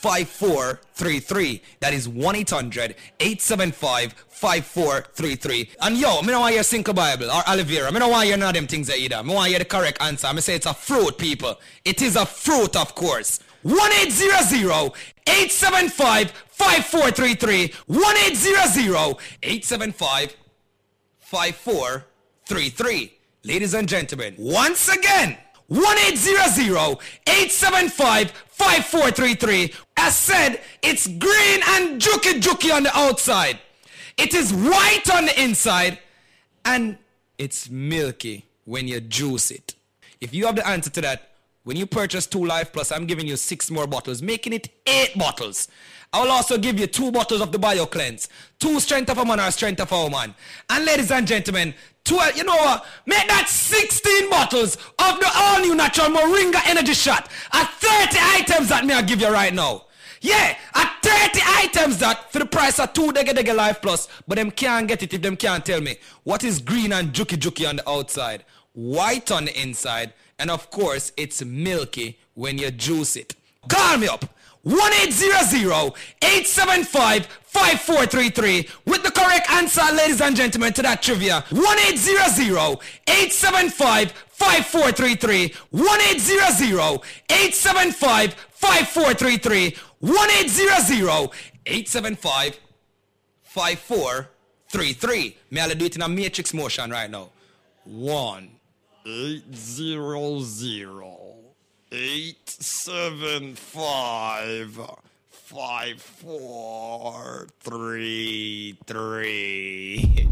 [SPEAKER 41] 5433. That is 1-800-875-5433. And yo, me don't want your Cinco Bible or aloe vera. Me don't want your none of them things either. Me want you the correct answer. Me say it's a fruit, people. It is a fruit, of course. 1-800-875-5433. 1-800-875-5433. Ladies and gentlemen, once again, 1-800-875-5433. As said, it's green and juki juki on the outside. It is white on the inside. And it's milky when you juice it. If you have the answer to that, when you purchase two Life Plus, I'm giving you six more bottles, making it eight bottles. I will also give you two bottles of the Bio Cleanse, two Strength of a Man or Strength of a Woman. And ladies and gentlemen, 12, uh, you know what? Make that 16 bottles of the all new natural Moringa Energy Shot at 30 items that me I give you right now. Yeah, at 30 items that for the price of two Dege Dege Life Plus, but them can't get it if them can't tell me what is green and juki juki on the outside, white on the inside, and of course it's milky when you juice it. Call me up. 1-800-875-5433 with the correct answer, ladies and gentlemen, to that trivia. 1-800-875-5433. 1-800-875-5433. 1-800-875-5433. May I do it in a matrix motion right now? One. Eight zero zero eight seven five five four three three.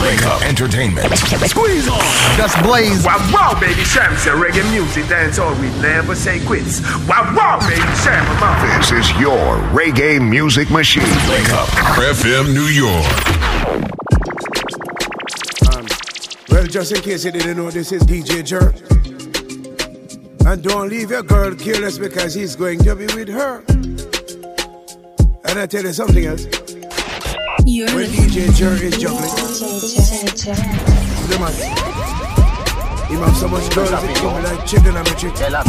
[SPEAKER 42] Wake up entertainment.
[SPEAKER 43] Squeeze on.
[SPEAKER 42] Just blaze.
[SPEAKER 43] Wow, wow, baby Sham, say reggae music, dance all we never say quits. Wow, wow, baby Sham, I'm
[SPEAKER 42] This is your reggae music machine. Wake up, FM New York.
[SPEAKER 43] Well, just in case you didn't know, this is DJ Jerk. And don't leave your girl careless because he's going to be with her. And I tell you something else. when DJ Jerk is juggling, the man. He have so much girls that come like chicken and a chick.
[SPEAKER 22] I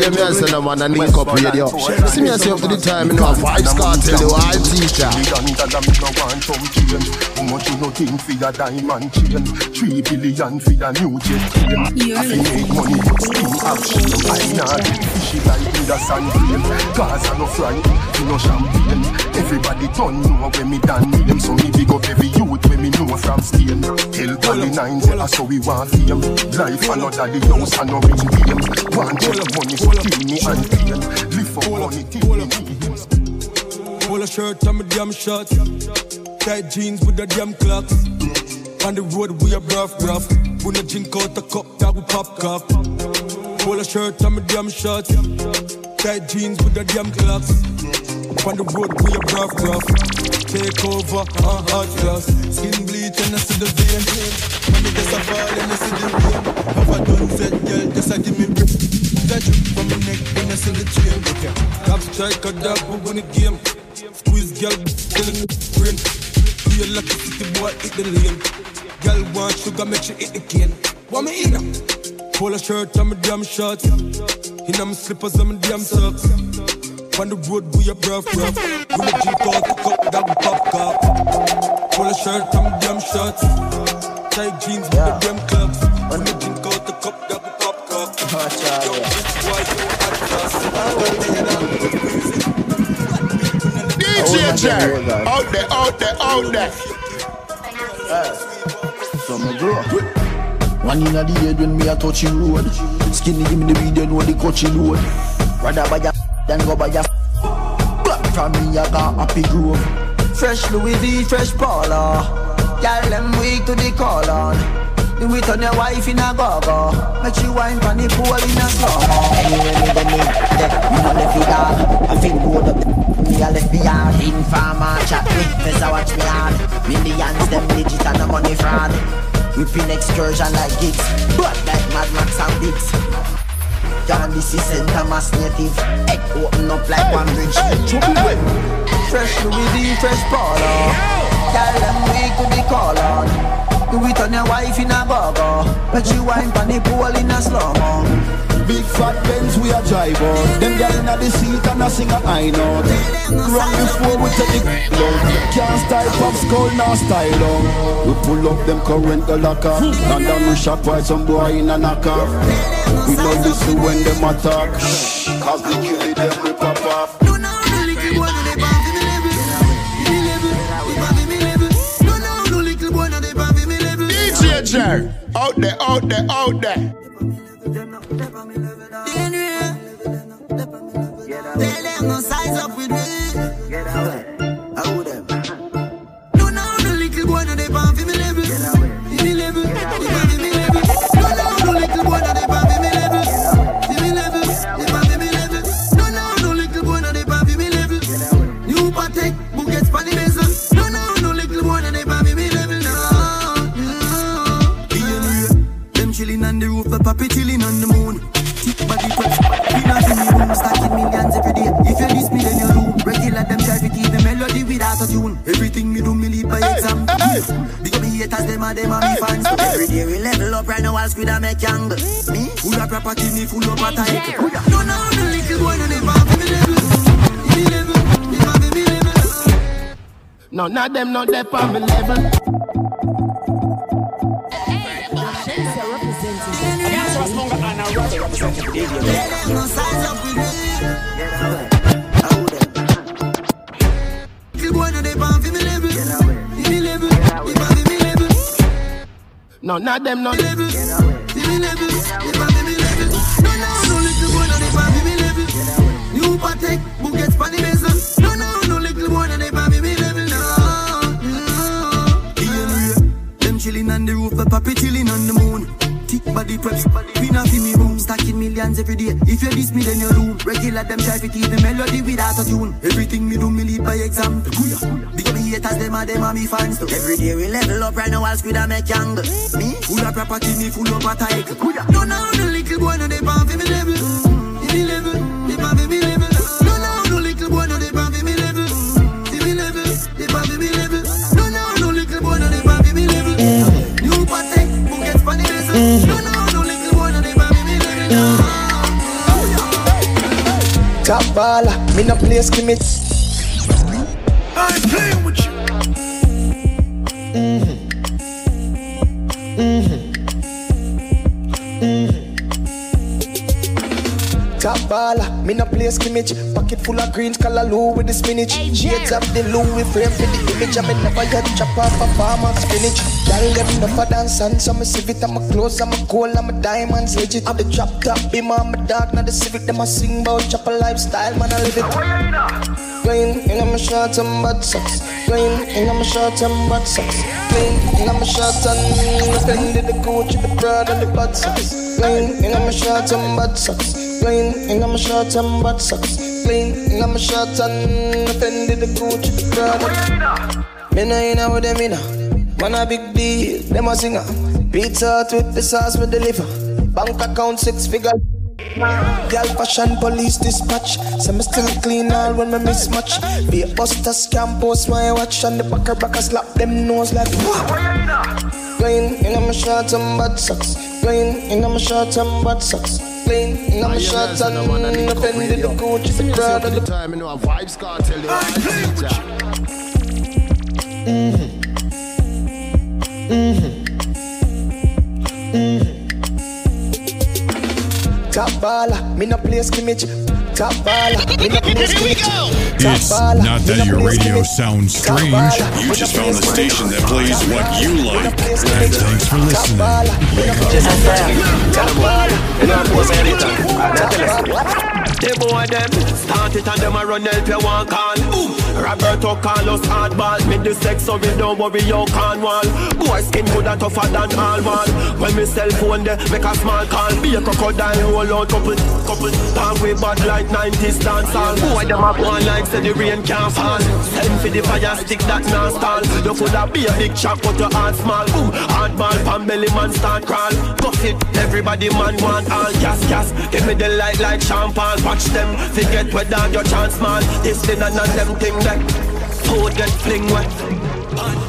[SPEAKER 22] hear me and say no man a link up radio. See me and say up to the time, you know, a Vybz Kartel, the wild teacher.
[SPEAKER 1] How much you know think for your diamond chain? Three billion for your new jet plane. I fi make money, skin action. I nah get fishy like with a sand grain. Gaza no fry, you no champagne. Everybody don't know when me done name, so me big up every youth when me know from Spain. Tell Tally Nine that's how we want fame. Life another the house and no ring game. Want all the money so kill me and pain. Live for money till me need
[SPEAKER 44] a shirt and my damn shorts. Tight jeans with the damn clocks. On the road we a rough rough. When I drink out the cup that we pop cup. A shirt and my damn shorts. Tight jeans with the damn clocks. On the road we a rough rough. Take over a hot glass. Skin bleach and I see the vein. It gets a fall and I see the rain. Have a done set girl just a give me break. That drip from my neck and I see the chain. Okay. Top strike a dog we win the game. Squeeze girl killing the brain. Feel like a city boy hit the lane. Girl want sugar make she hit the cane. Want me in her?
[SPEAKER 14] Polo shirt and my damn shorts. In my slippers and my damn socks. On the road we a bruv bruv. When the drink out the cup, that we pop cup. Polo shirt and my damn shorts. Tight jeans with the damn clubs. When the drink out the cup, that we pop [laughs] cup. Yo, bitch, why you
[SPEAKER 27] DJ Jerry, out there, out there, out there.
[SPEAKER 25] So me grow. One in a the head when me a touching road. Skinny give me the weed, you know the coaching load. Rather buy a than go buy a Black from me I got happy grove.
[SPEAKER 3] Fresh Louis V, fresh Paula. Girl, them weak to the call on. Do it on your wife in a go-go. Make you wine from the pool in a slow-mo.
[SPEAKER 25] Anyway, me go me, yeah, me no left it hard I feel good. Up the, me a left me hard. Informer chat me, face I watch me hard. Millions, them legit and the money fraud. We pin excursion like gigs But like Mad Max and Biggs John, this is St. Thomas native. Head open up like one bridge.
[SPEAKER 3] Fresh Louis V, fresh Paula Girl, them weak to the call on do it on your wife in a go-go But you wine pan the pool in a slow-mo
[SPEAKER 25] Big fat Benz we a drive on. Them girl inna the seat and a sing a high note. Run before we take the load Can't style pop skull now style on. We pull up them current the locker. And then we shop while some boy in a knocker. We know this listen when them attack Cause we kill it them we pop off.
[SPEAKER 27] Jerry, out there, out there, out there.
[SPEAKER 3] Because me them are them are me fans. So every day we level up, right now I'll squid and make angle. Me, full of property, me full of a type. No, no, no little boy, no never have me level. Me level, me have me level.
[SPEAKER 27] None of them not there on me level. None of them not them no.
[SPEAKER 3] New Patek. No, no, no little boy, no, they me level. No, no. Them chilling on the roof, the puppy chilling on the moon. tick body preps, we not in me room Stacking millions every day If you diss me then you room Regular them try to keep the melody without a tune Everything me do me lead by example haters them are them are me fans too Every day we level up right now I'll squid and make angle Me? Full of property me full of a title? No no no little boy no they pan for me level. Mm-hmm. Me level They pan for me level. No no no little boy no they pan for me level. Me level They pan for me level. No no no little boy no they pan for me level. New party, Patek Bugatti Spanish no, no, no, little boy, no, they baby me living mm-hmm.
[SPEAKER 25] Top baller, me no play skimmit. Me no play skimmage. Pocket full of greens, color low with the spinach. Shades of the Louis frame for the image. I me never yet chop off a farm of spinach. Y'all them never dance and so me civic. I'm a clothes, I'm a gold, I'm a diamonds legit. I'm the drop top, be my I'm dog, not the civic. Them a sing about chop a lifestyle, man I live it. Clean, and I'm a short and butt socks. Clean, and I'm a short and butt socks. Clean, and I'm a short and offended the Gucci, the Prada, and the butt socks. Clean, and I'm a short and butt socks. Clean, and I'm short and butt socks. Clean, and I'm short and offended the Gucci, the Prada. Me no in with them inna. Man a big deal, them a singer. Pizza with the sauce we deliver. Bank account six figure. Girl fashion police dispatch. Say me still clean all when me mismatch. Be a buster scam post my watch and the backer backer slap them nose like. Clean, and I'm short and bad socks. Plain in my shorts and butt socks. Plain in my shorts and offended the coach. It's a crowd of the
[SPEAKER 27] time. You know, a Vybz Kartel.
[SPEAKER 25] Mm-hmm. Mm-hmm. Mm-hmm. Top baller, me no play scrimmage. Top baller, me no play scrimmage. Top
[SPEAKER 20] It's not that your radio sounds strange. You just found
[SPEAKER 25] play
[SPEAKER 20] the station that plays what you like. And thanks for listening.
[SPEAKER 25] baller, me no play
[SPEAKER 22] Just a
[SPEAKER 25] scrimmage.
[SPEAKER 22] friend. Tell them what. You know, pose anytime.
[SPEAKER 25] Top
[SPEAKER 22] Tell us.
[SPEAKER 25] baller.
[SPEAKER 22] The boy them start it and them a run help you one call. Boom. Roberto Carlos hardball. Me the sex so we don't worry you can't wall. Boy skin good and tougher than all wall. When me cell phone there make a small call. Be a crocodile roll out couple couple. Talk with bad like 90s dance hall. Boy them a one like say the rain can't fall. Send for the fire stick that not stall. You could have be a big chap but your heart small. Boom. Hardball pan belly man start crawl. Buff it. Everybody man want all gas gas. Give me the light like champagne. Watch them forget down your chance man. This thing and none them thing that food get fling wet.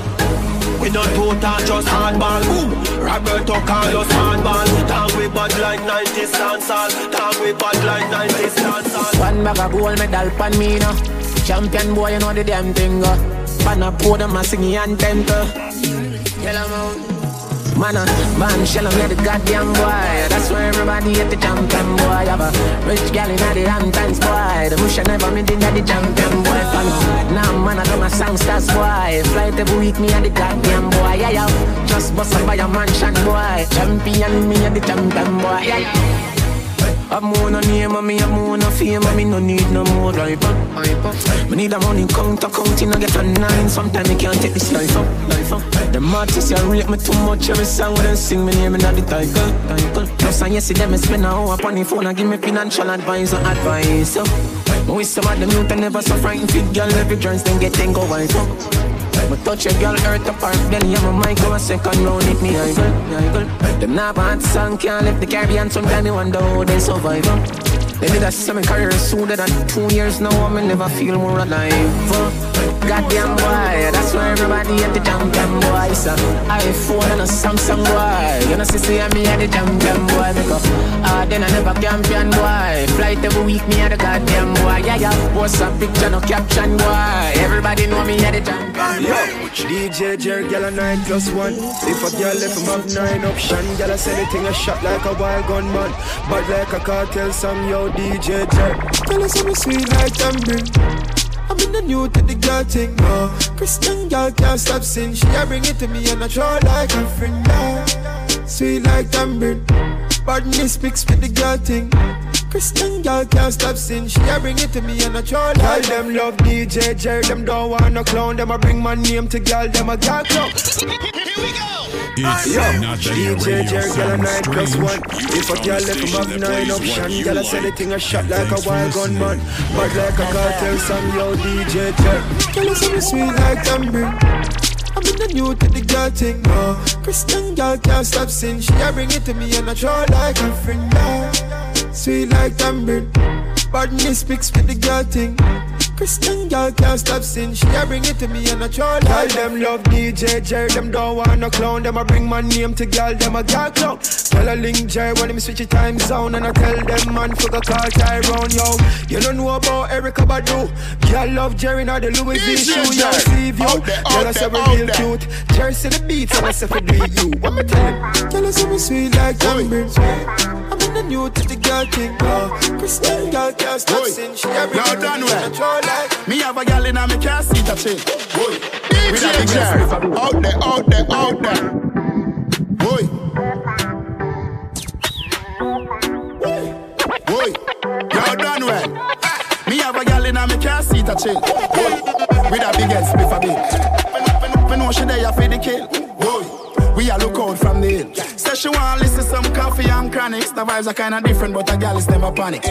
[SPEAKER 22] We not total just hardball. Boom. Roberto Carlos hardball. Talk we bad like 90s dancehall. Talk we bad like 90s dancehall.
[SPEAKER 13] One bag of gold medal pan me now. Champion boy, you know the damn thing. Uh. Pan a podium, I sing the anthem. Uh. Yellow Mountain. Man, uh, man, shell me the goddamn boy. That's why everybody hate the champion boy. Have a rich gal in the Hamptons boy. The bush I never made in the champion boy. Fan. Now man, I do my songsters boy. Flight every week, me and the goddamn boy. Yeah, yeah. Just bust up by a mansion boy. Champion, me and the champion boy. Yeah, yeah. I'm more no name and me I'm more no fame and me no need no more up. Me need a money count counting I get a nine. Sometimes me can't take this life up, life up. The artists you rate me too much every song when they sing me name in the title, title. Plus I yes see them spend a hour upon the phone and give me financial advice or advice. So, me wish some of them youth and never so frightened fit girl every joints then get then go wife up. Me touch a girl earth apart, then yeah, my mind go a second round hit me I girl, I girl. Them not bad song can't left the Caribbean. Sometimes me wonder how they survive. Uh. Did a semi career sooner than two years now. I me never feel more alive. uh. Goddamn boy, that's why everybody at the champion boy. So iPhone and a Samsung boy. You know, see, see me at the champion boy. Because ah, then I never champion boy. Flight every week, me at the goddamn boy. Yeah, yeah. Post a picture, no caption boy. Everybody know me at the champion
[SPEAKER 4] Yo, DJ Jerry, girl a nine plus one. If a girl left him have nine option, girl I say anything a shot like a wild gun man. But like a cartel song, yo DJ Jerry. I say me sweet like tambourine. I'm in the new to the girl thing, no. Christian girl can't stop sin. She a bring it to me and I try like a friend, yeah. Sweet like tambourine. Badness mixed with the girl thing. Christian girl can't stop sin. She a bring it to me and I try like Girl, them love DJ Jerry. Them don't want no clown. Them a bring my name to girl. Them a girl clown. Here we go.
[SPEAKER 20] It's
[SPEAKER 4] Yo,
[SPEAKER 20] not that your
[SPEAKER 4] DJ
[SPEAKER 20] radio
[SPEAKER 4] Jerry, girl a
[SPEAKER 20] sounds
[SPEAKER 4] nine plus
[SPEAKER 20] strange.
[SPEAKER 4] one. If a girl left him have nine option, girl I say the thing a shot like a wild gun man. But like a cartel song, yo DJ Jerry. Girl I say me sweet like tambourine. I'm in the new to the girl thing, no. Christian girl can't stop sin. She a bring it to me and I try like a friend, yeah. Sweet like tambourine. Badness mixed with the girl thing. Christian girl can't stop sin. She a bring it to me and I try Girl, them love DJ Jerry. Them don't want no clown. Them a bring my name to girl. Them a girl clown. Tell a link Jerry when them switch the time zone. And I tell them man for the call Tyrone, yo. You don't know about Erykah Badu. Girl love Jerry now the Louis V shoe. Yo,
[SPEAKER 27] Jerry.
[SPEAKER 4] Steve, yo. Girl, I say we real cute. Jerry say the beats and I say for it you. What me tell him? Girl, I say me sweet like tambourine. I'm in the new to the girl thing, no. Christian girl can't stop sin. She a bring it to me and I try like
[SPEAKER 27] Me have a gal in a me car seat a chill. Boy, with a big
[SPEAKER 4] Jerry.
[SPEAKER 27] ass out there, out there, out there. Boy, boy, you done well. Me have a gal in a me car seat a chill. Boy, with a big ass spliff a bit. Me know she there for the kill. Boy, we a look out from the hill. Say she want listen some coffee and chronics. The vibes are kinda different, but a gal is never panic.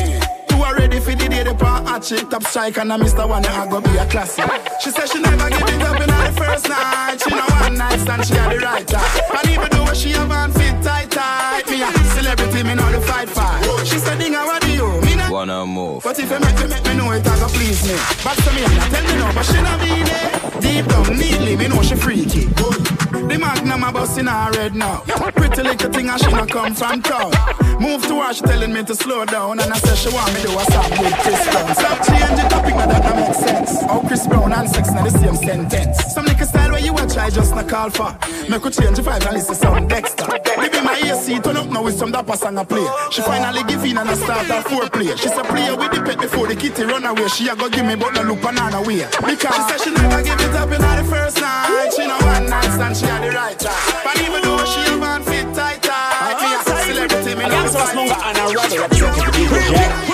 [SPEAKER 27] Are ready for the day, they pan hot chick, top strike, and I Mr. One, I go be a classic. She said she never give it up in her first night. She know one night stand, she had the right time. And even though she have on fit tight tight, me a celebrity, me know the fight fight. She said, Dinga, what do you? Me
[SPEAKER 33] wanna move.
[SPEAKER 27] But if I make you make me know it, I go please me. But to me, and I tell me no, but she not mean it. Deep down, neatly, me know she freaky. Good. The magnum a bus in her red now. Pretty little thing, and she not come from town. Move to her, she telling me to slow down, and I say she want me do a stop with Chris Brown. Stop changing topics, topic, now that don't make sense. Oh, Chris Brown and sex, in the same sentence. Some nigga style where you a try, just not call for. Make her change the vibe and listen some Dexter. Baby, my AC turn up now with some dapper song I play. She finally give in and I start her foreplay. She say play with the pet before the kitty run away. She a go give me but no look banana way. Because she say she never give it up in the first night. She no one night and she had the right time. But even though she a man fit tight tight, me a celebrity, me no fight.
[SPEAKER 34] I'm so and
[SPEAKER 1] I rather represent the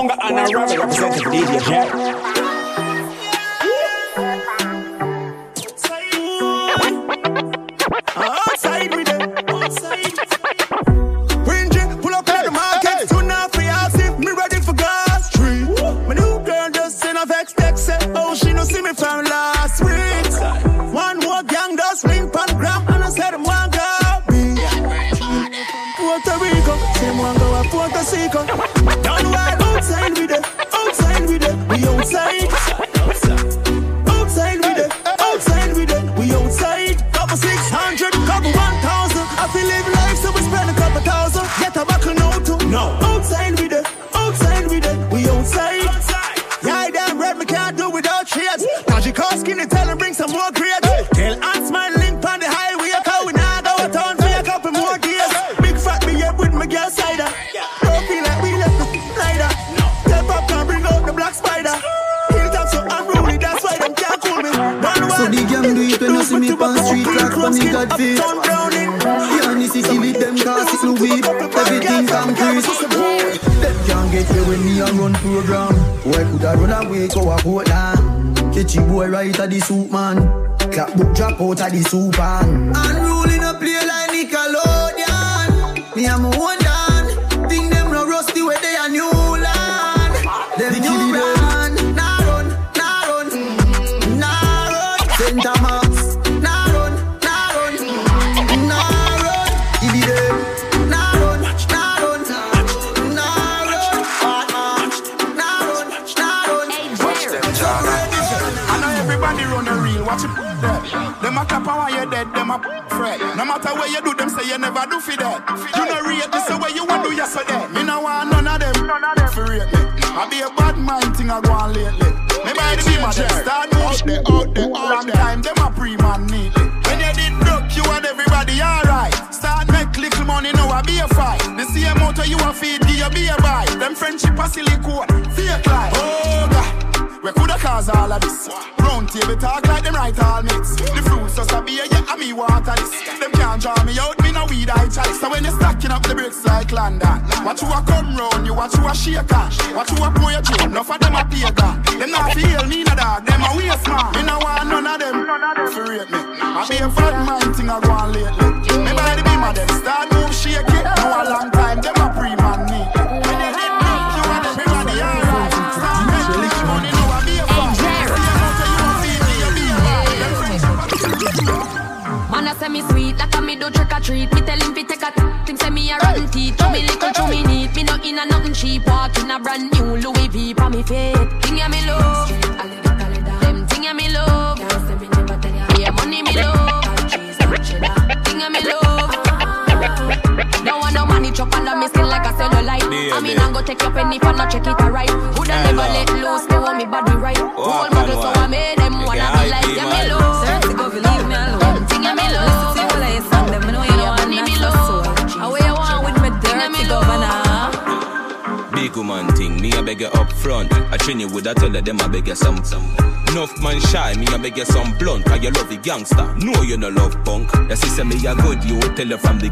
[SPEAKER 34] Funga and a rapper representing DJ Jack.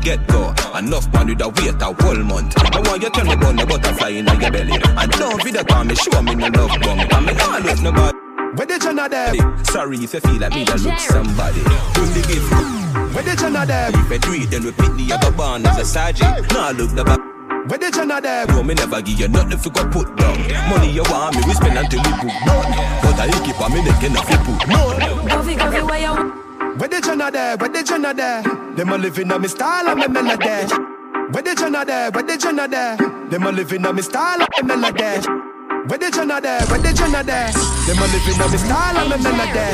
[SPEAKER 1] get go.
[SPEAKER 27] Enough man
[SPEAKER 45] with
[SPEAKER 33] a weight a whole month. I want you tell me about the butterfly in your belly. I don't be the time, me show me no love bum. I mean, always no but.
[SPEAKER 1] Where the Jenna them?
[SPEAKER 33] Sorry if you feel like me that look somebody. Who's the gift?
[SPEAKER 1] Where the Jenna them?
[SPEAKER 33] If you do it, then repeat the other band as a sergeant. Now look the back.
[SPEAKER 1] Where the Jenna them?
[SPEAKER 33] Bro, me never give you nothing for go put down. Money you want me, we spend until we put down. But I keep on me neck enough you put down.
[SPEAKER 45] Go fi, where you
[SPEAKER 1] Jenna there? Where the Jenna there? Them a living on me style and me melody. Where the Jenna there? Where the Jenna there? Them a living on me style and me melody. Where the Jenna there? Where the Jenna there? Them a living on me style and me melody.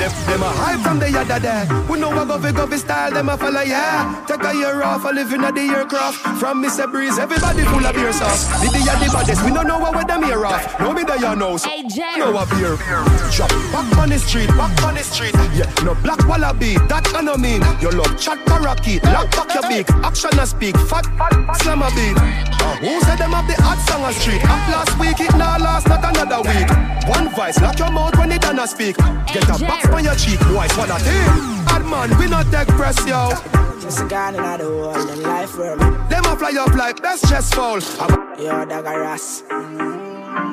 [SPEAKER 1] Them, them a high from the other there. We know what go fi go fi style, them a follow, yeah. Take a year off, a living at the aircraft. From Mr. Breeze, everybody full of beer sauce. The day the baddest, we don't know what them here off. Know me there, you know. So know a beer. Drop back on the street, back on the street. Yeah, no black wallaby, that I know mean. Your love chat parakeet, lock back your beak. Action and speak, fat, slam a beat. Uh, who said them have the hot song on street? Up last week, it now last, not another week. One voice, lock your mouth when it done a speak. Get a box on your cheek, boys, what a thing. Bad man, we not take press, yo.
[SPEAKER 35] Just a gun in the world and life for me.
[SPEAKER 1] Them a fly up like best chest fall.
[SPEAKER 35] Yo, dog a ras.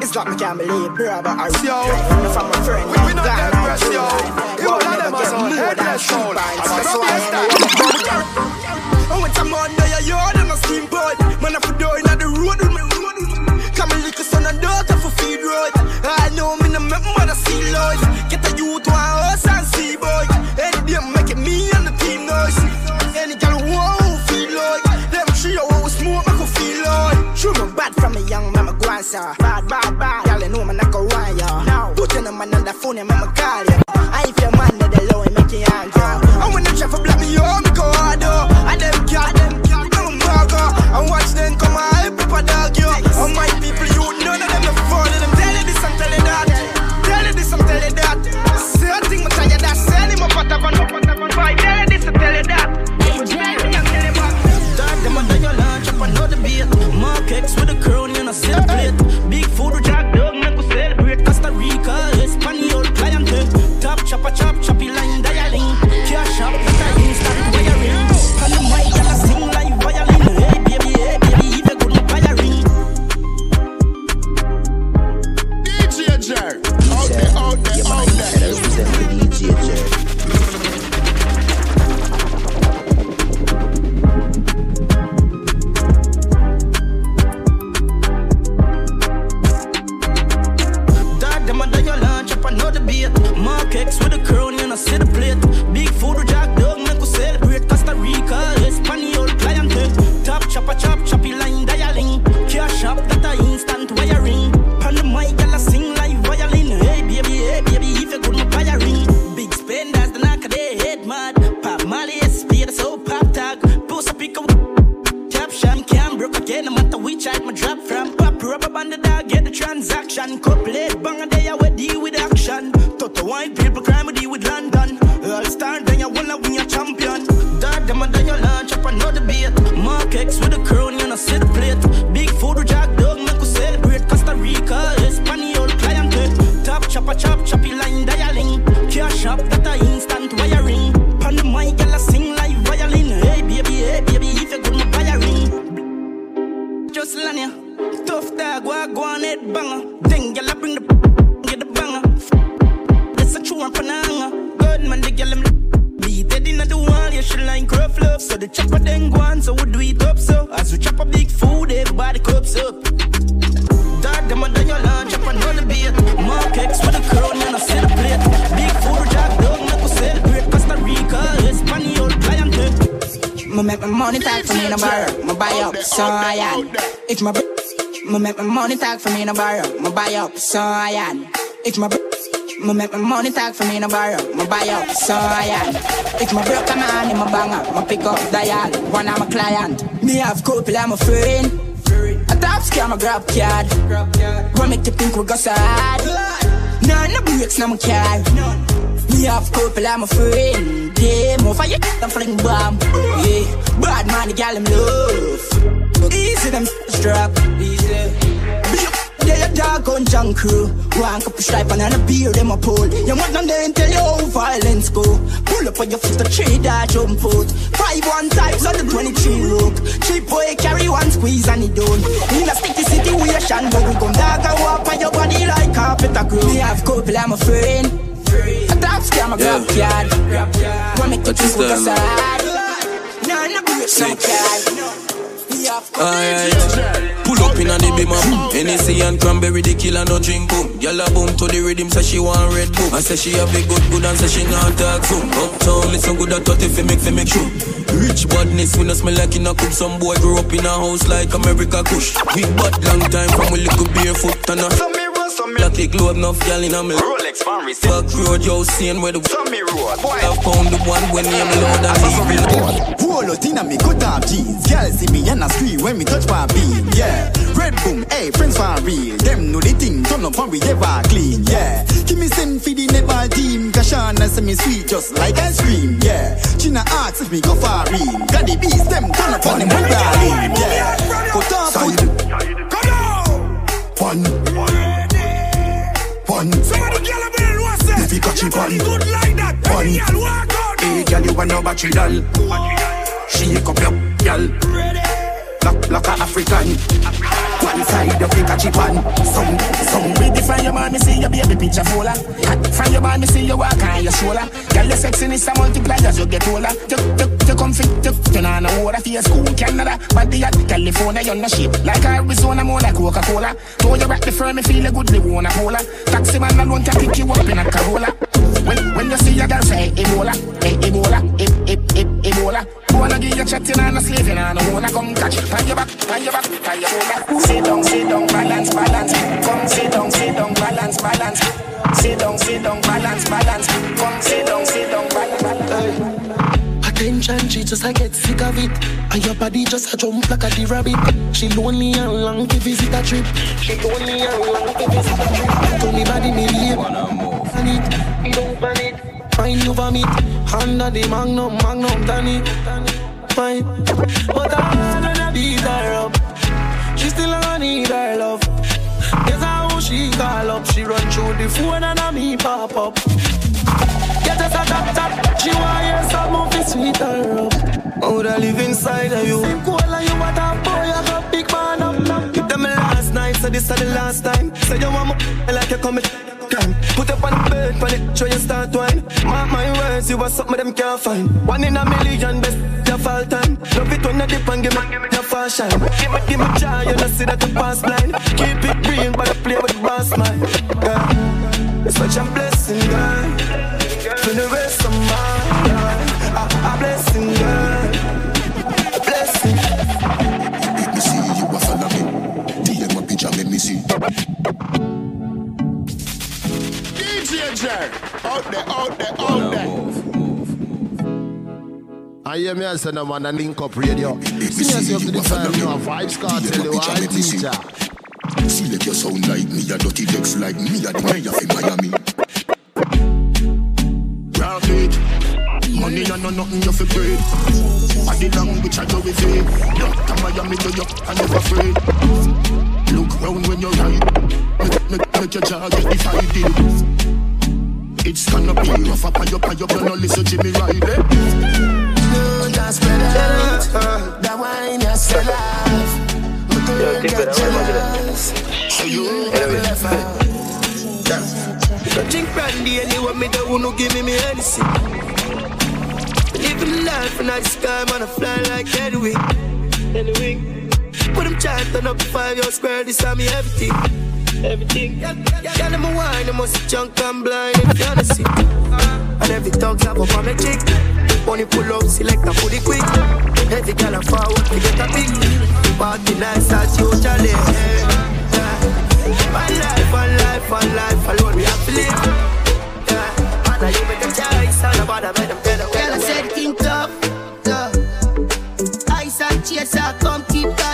[SPEAKER 35] It's like me can't believe, bro, but I
[SPEAKER 1] yo.
[SPEAKER 35] from my friend.
[SPEAKER 1] We, we not press, yo. You all of them are headless
[SPEAKER 35] why I want some under your yard and a steamboat. Man, I for door in the road with me. Come and lick a son and daughter for feed road. I know me no make mother see Lord. Get a youth one house and see boy. Any day me and the team noise. Any girl who feel like them three who smoke make you feel like. True me bad from a young mama go and for me buy up, so I am. If my broke a man in my banger, me pick up dial. One of my client. Me have couple, I'm a friend. A top scam, a grab card. What make you think we go sad? None no breaks, no my car. Me have couple, I'm a friend. Yeah, more you, I'm fling bomb. Yeah, bad man, the gal, I'm love. Easy, them strap. Easy. Yeah, your dog on junk crew. One cup of stripe and a beer, them a pull. You want them then tell you how violence go. Pull up on your foot, a tree that jump out. Five one times on the 23 rope. Cheap boy carry one squeeze and he done. In a sticky situation, but we come dog and walk on your body like carpet a crew. Me have couple, I'm a friend. A top scam, a grab card. Wanna make you think we go sad. Nah, no break, no card.
[SPEAKER 27] Alright. Pull up
[SPEAKER 33] up in a the beam up. Hennessy and cranberry, the killer no drink boom. Girl a boom to the rhythm, say she want red boom. I say she have a good good and say she not talk soon. Uptown, listen good at 30 fi make fi make true. Rich badness, we no smell like in a cup. Some boy grew up in a house like America Kush. We bad long time from we little barefoot and a. Black it glow enough, girl in a me.
[SPEAKER 46] Rolex fan receipt.
[SPEAKER 33] Back road, yo, seeing where the.
[SPEAKER 46] Some me road, boy.
[SPEAKER 33] I found the one when name loud and evil.
[SPEAKER 17] Roll out in a me cut off jeans. Girl see me and I scream when me touch my beam. Yeah, red boom, hey friends for real. Them know the thing turn up and we ever clean. Yeah, give me send for the netball team. Kashana say me sweet just like ice cream. Yeah, China asks if me go for real. Got the beast them turn up on them when darling. Yeah, cut off foot.
[SPEAKER 1] One. One.
[SPEAKER 22] Somebody girl a bell, what's that?
[SPEAKER 1] If you it,
[SPEAKER 22] Body
[SPEAKER 1] one.
[SPEAKER 22] good like that.
[SPEAKER 1] One.
[SPEAKER 22] Girl, walk out.
[SPEAKER 1] Hey, girl, you want no battery doll? Shake up your girl. Black, black a African. One side of the catch it one. Some, some.
[SPEAKER 30] From your man, me see your baby picture fuller. Hot From your man, me see you walk on your shoulder. Girl, your sexiness a multiply as you get older. You, you, you come fit, you, you know no water for your school, Canada. Body at California, you're no shape. Like Arizona, more like Coca-Cola. Throw you back the firm, me feel a good, me wanna cola. Taxi man alone can pick you up in a Corolla. When, when you see a girl say Ebola, eh, Ebola, eh, eh, eh, Ebola. Wanna give you chatting and a slaving and I wanna come catch. Pan your back, pan your back, pan your shoulder. Sit down, sit down, balance, balance. Come sit down, sit down, balance, balance. Sit down, sit down, balance, balance. Come sit down, sit down, balance, balance.
[SPEAKER 4] Attention, she just I get sick of it. And your body just a jump like a the rabbit. She lonely and long to visit a trip. She lonely and long to visit a trip. Tell me body me leave. And it, don't panic. Find you vomit. Under the magnum, magnum, Danny. Fine. But I need her love. Guess how she call up. She run through the phone and a me pop up. Get us a tap tap. She want hear some movie sweet her up. I live inside of you. Same cool and you what a boy, I got big man up. You tell me last night, so this is the last time. Say you want me like you come crime. Put up on the bed, on it, show you start wine. Mark my words, you are something them can't find. One in a million, best your fall time. Love it when you dip and give me your fast shine. Give me, give me joy, you know see that you pass blind. Keep it real, but I play with the boss man. Yeah. It's such a blessing, girl. For the rest of my life, a, a blessing, girl.
[SPEAKER 22] Jerry. Out there, out there, out there. I hear me and say no man a link up radio. See yourself to the time you have Vybz Kartel, you are a teacher.
[SPEAKER 1] See like you sound like me, a dirty text like me, a mayor in Miami. Rock it. Money and no nothing you fi pray. I the language I go with it. Doctor Miami do you, I never afraid. Look round when you ride. Make, make, make your jaw get divided. It's gonna be rough up and up and up, you no listen to Jimmy Riley.
[SPEAKER 4] No, just spread out. That wine you sell off. But girl get jealous. So you never left out. Drink brandy anyway, me don't wanna give me me anything. Living life and I the sky, man, I fly like Edwin. Anyway, put them chanting up five years square, this time me everything. Everything. Yeah, them a wine, them must junk and blind if you wanna see. And every dog have up on the chick. Money pull up, select and put it quick. Every girl a forward to get a pick. Party nice as usually. Yeah. One life, one life, one life alone we have to live. Yeah. And now you make a choice, and nobody make them better.
[SPEAKER 47] Girl, I said think tough, tough. Ice and chaser, come keep that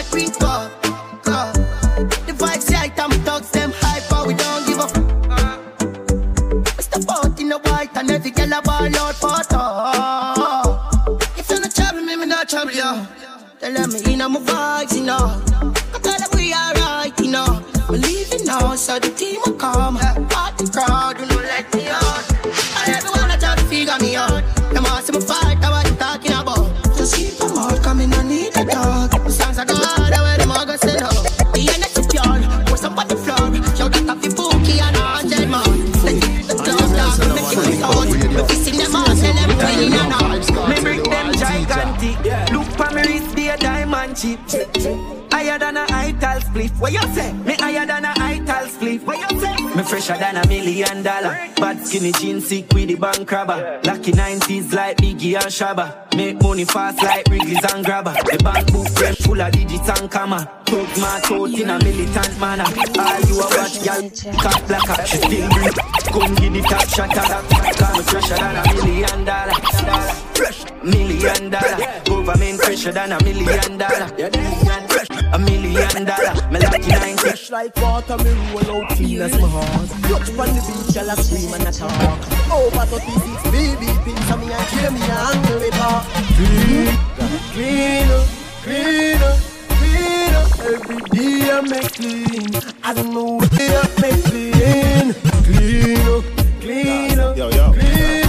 [SPEAKER 47] girl a ball out for tough. If you're not trouble me, me not trouble you. Tell them me in my vibes, you know. I tell them we alright, you know. Believe it now, so the team will come. Part the crowd, you know, let me out. And everyone I try to figure me out. Them all see me fight, I you talking about. Just keep them out, come in, I need a dog.
[SPEAKER 4] Chip. Higher
[SPEAKER 7] than a ital split. What you say? Me higher than a ital split. What you say? Me fresher than a million dollar. Bad skinny jeans sick with the bank robber. Lucky 90s like Biggie and Shabba. Make money fast like Wrigley's and Grabber. The bank book fresh full of digits and comma. Talk my thought in a militant manner. All you a watch, y'all cut blacker. She still breathe. Come give the top shot at her. Call me fresher than a million dollar. Fresh million dollar. Government fresher than a million dollar. Fresh a million dollar. Me lucky 90.
[SPEAKER 9] Fresh like water, me roll out clean as my heart. Touch on the beach, y'all a scream and a talk. Over 36 baby pins, and me and kill me and handle it all. Clean, clean, up, clean, up, clean. up. Every day I make clean. I don't know what day I make clean. Clean, up, clean, up,
[SPEAKER 1] Yo, yo.
[SPEAKER 9] clean, up, clean.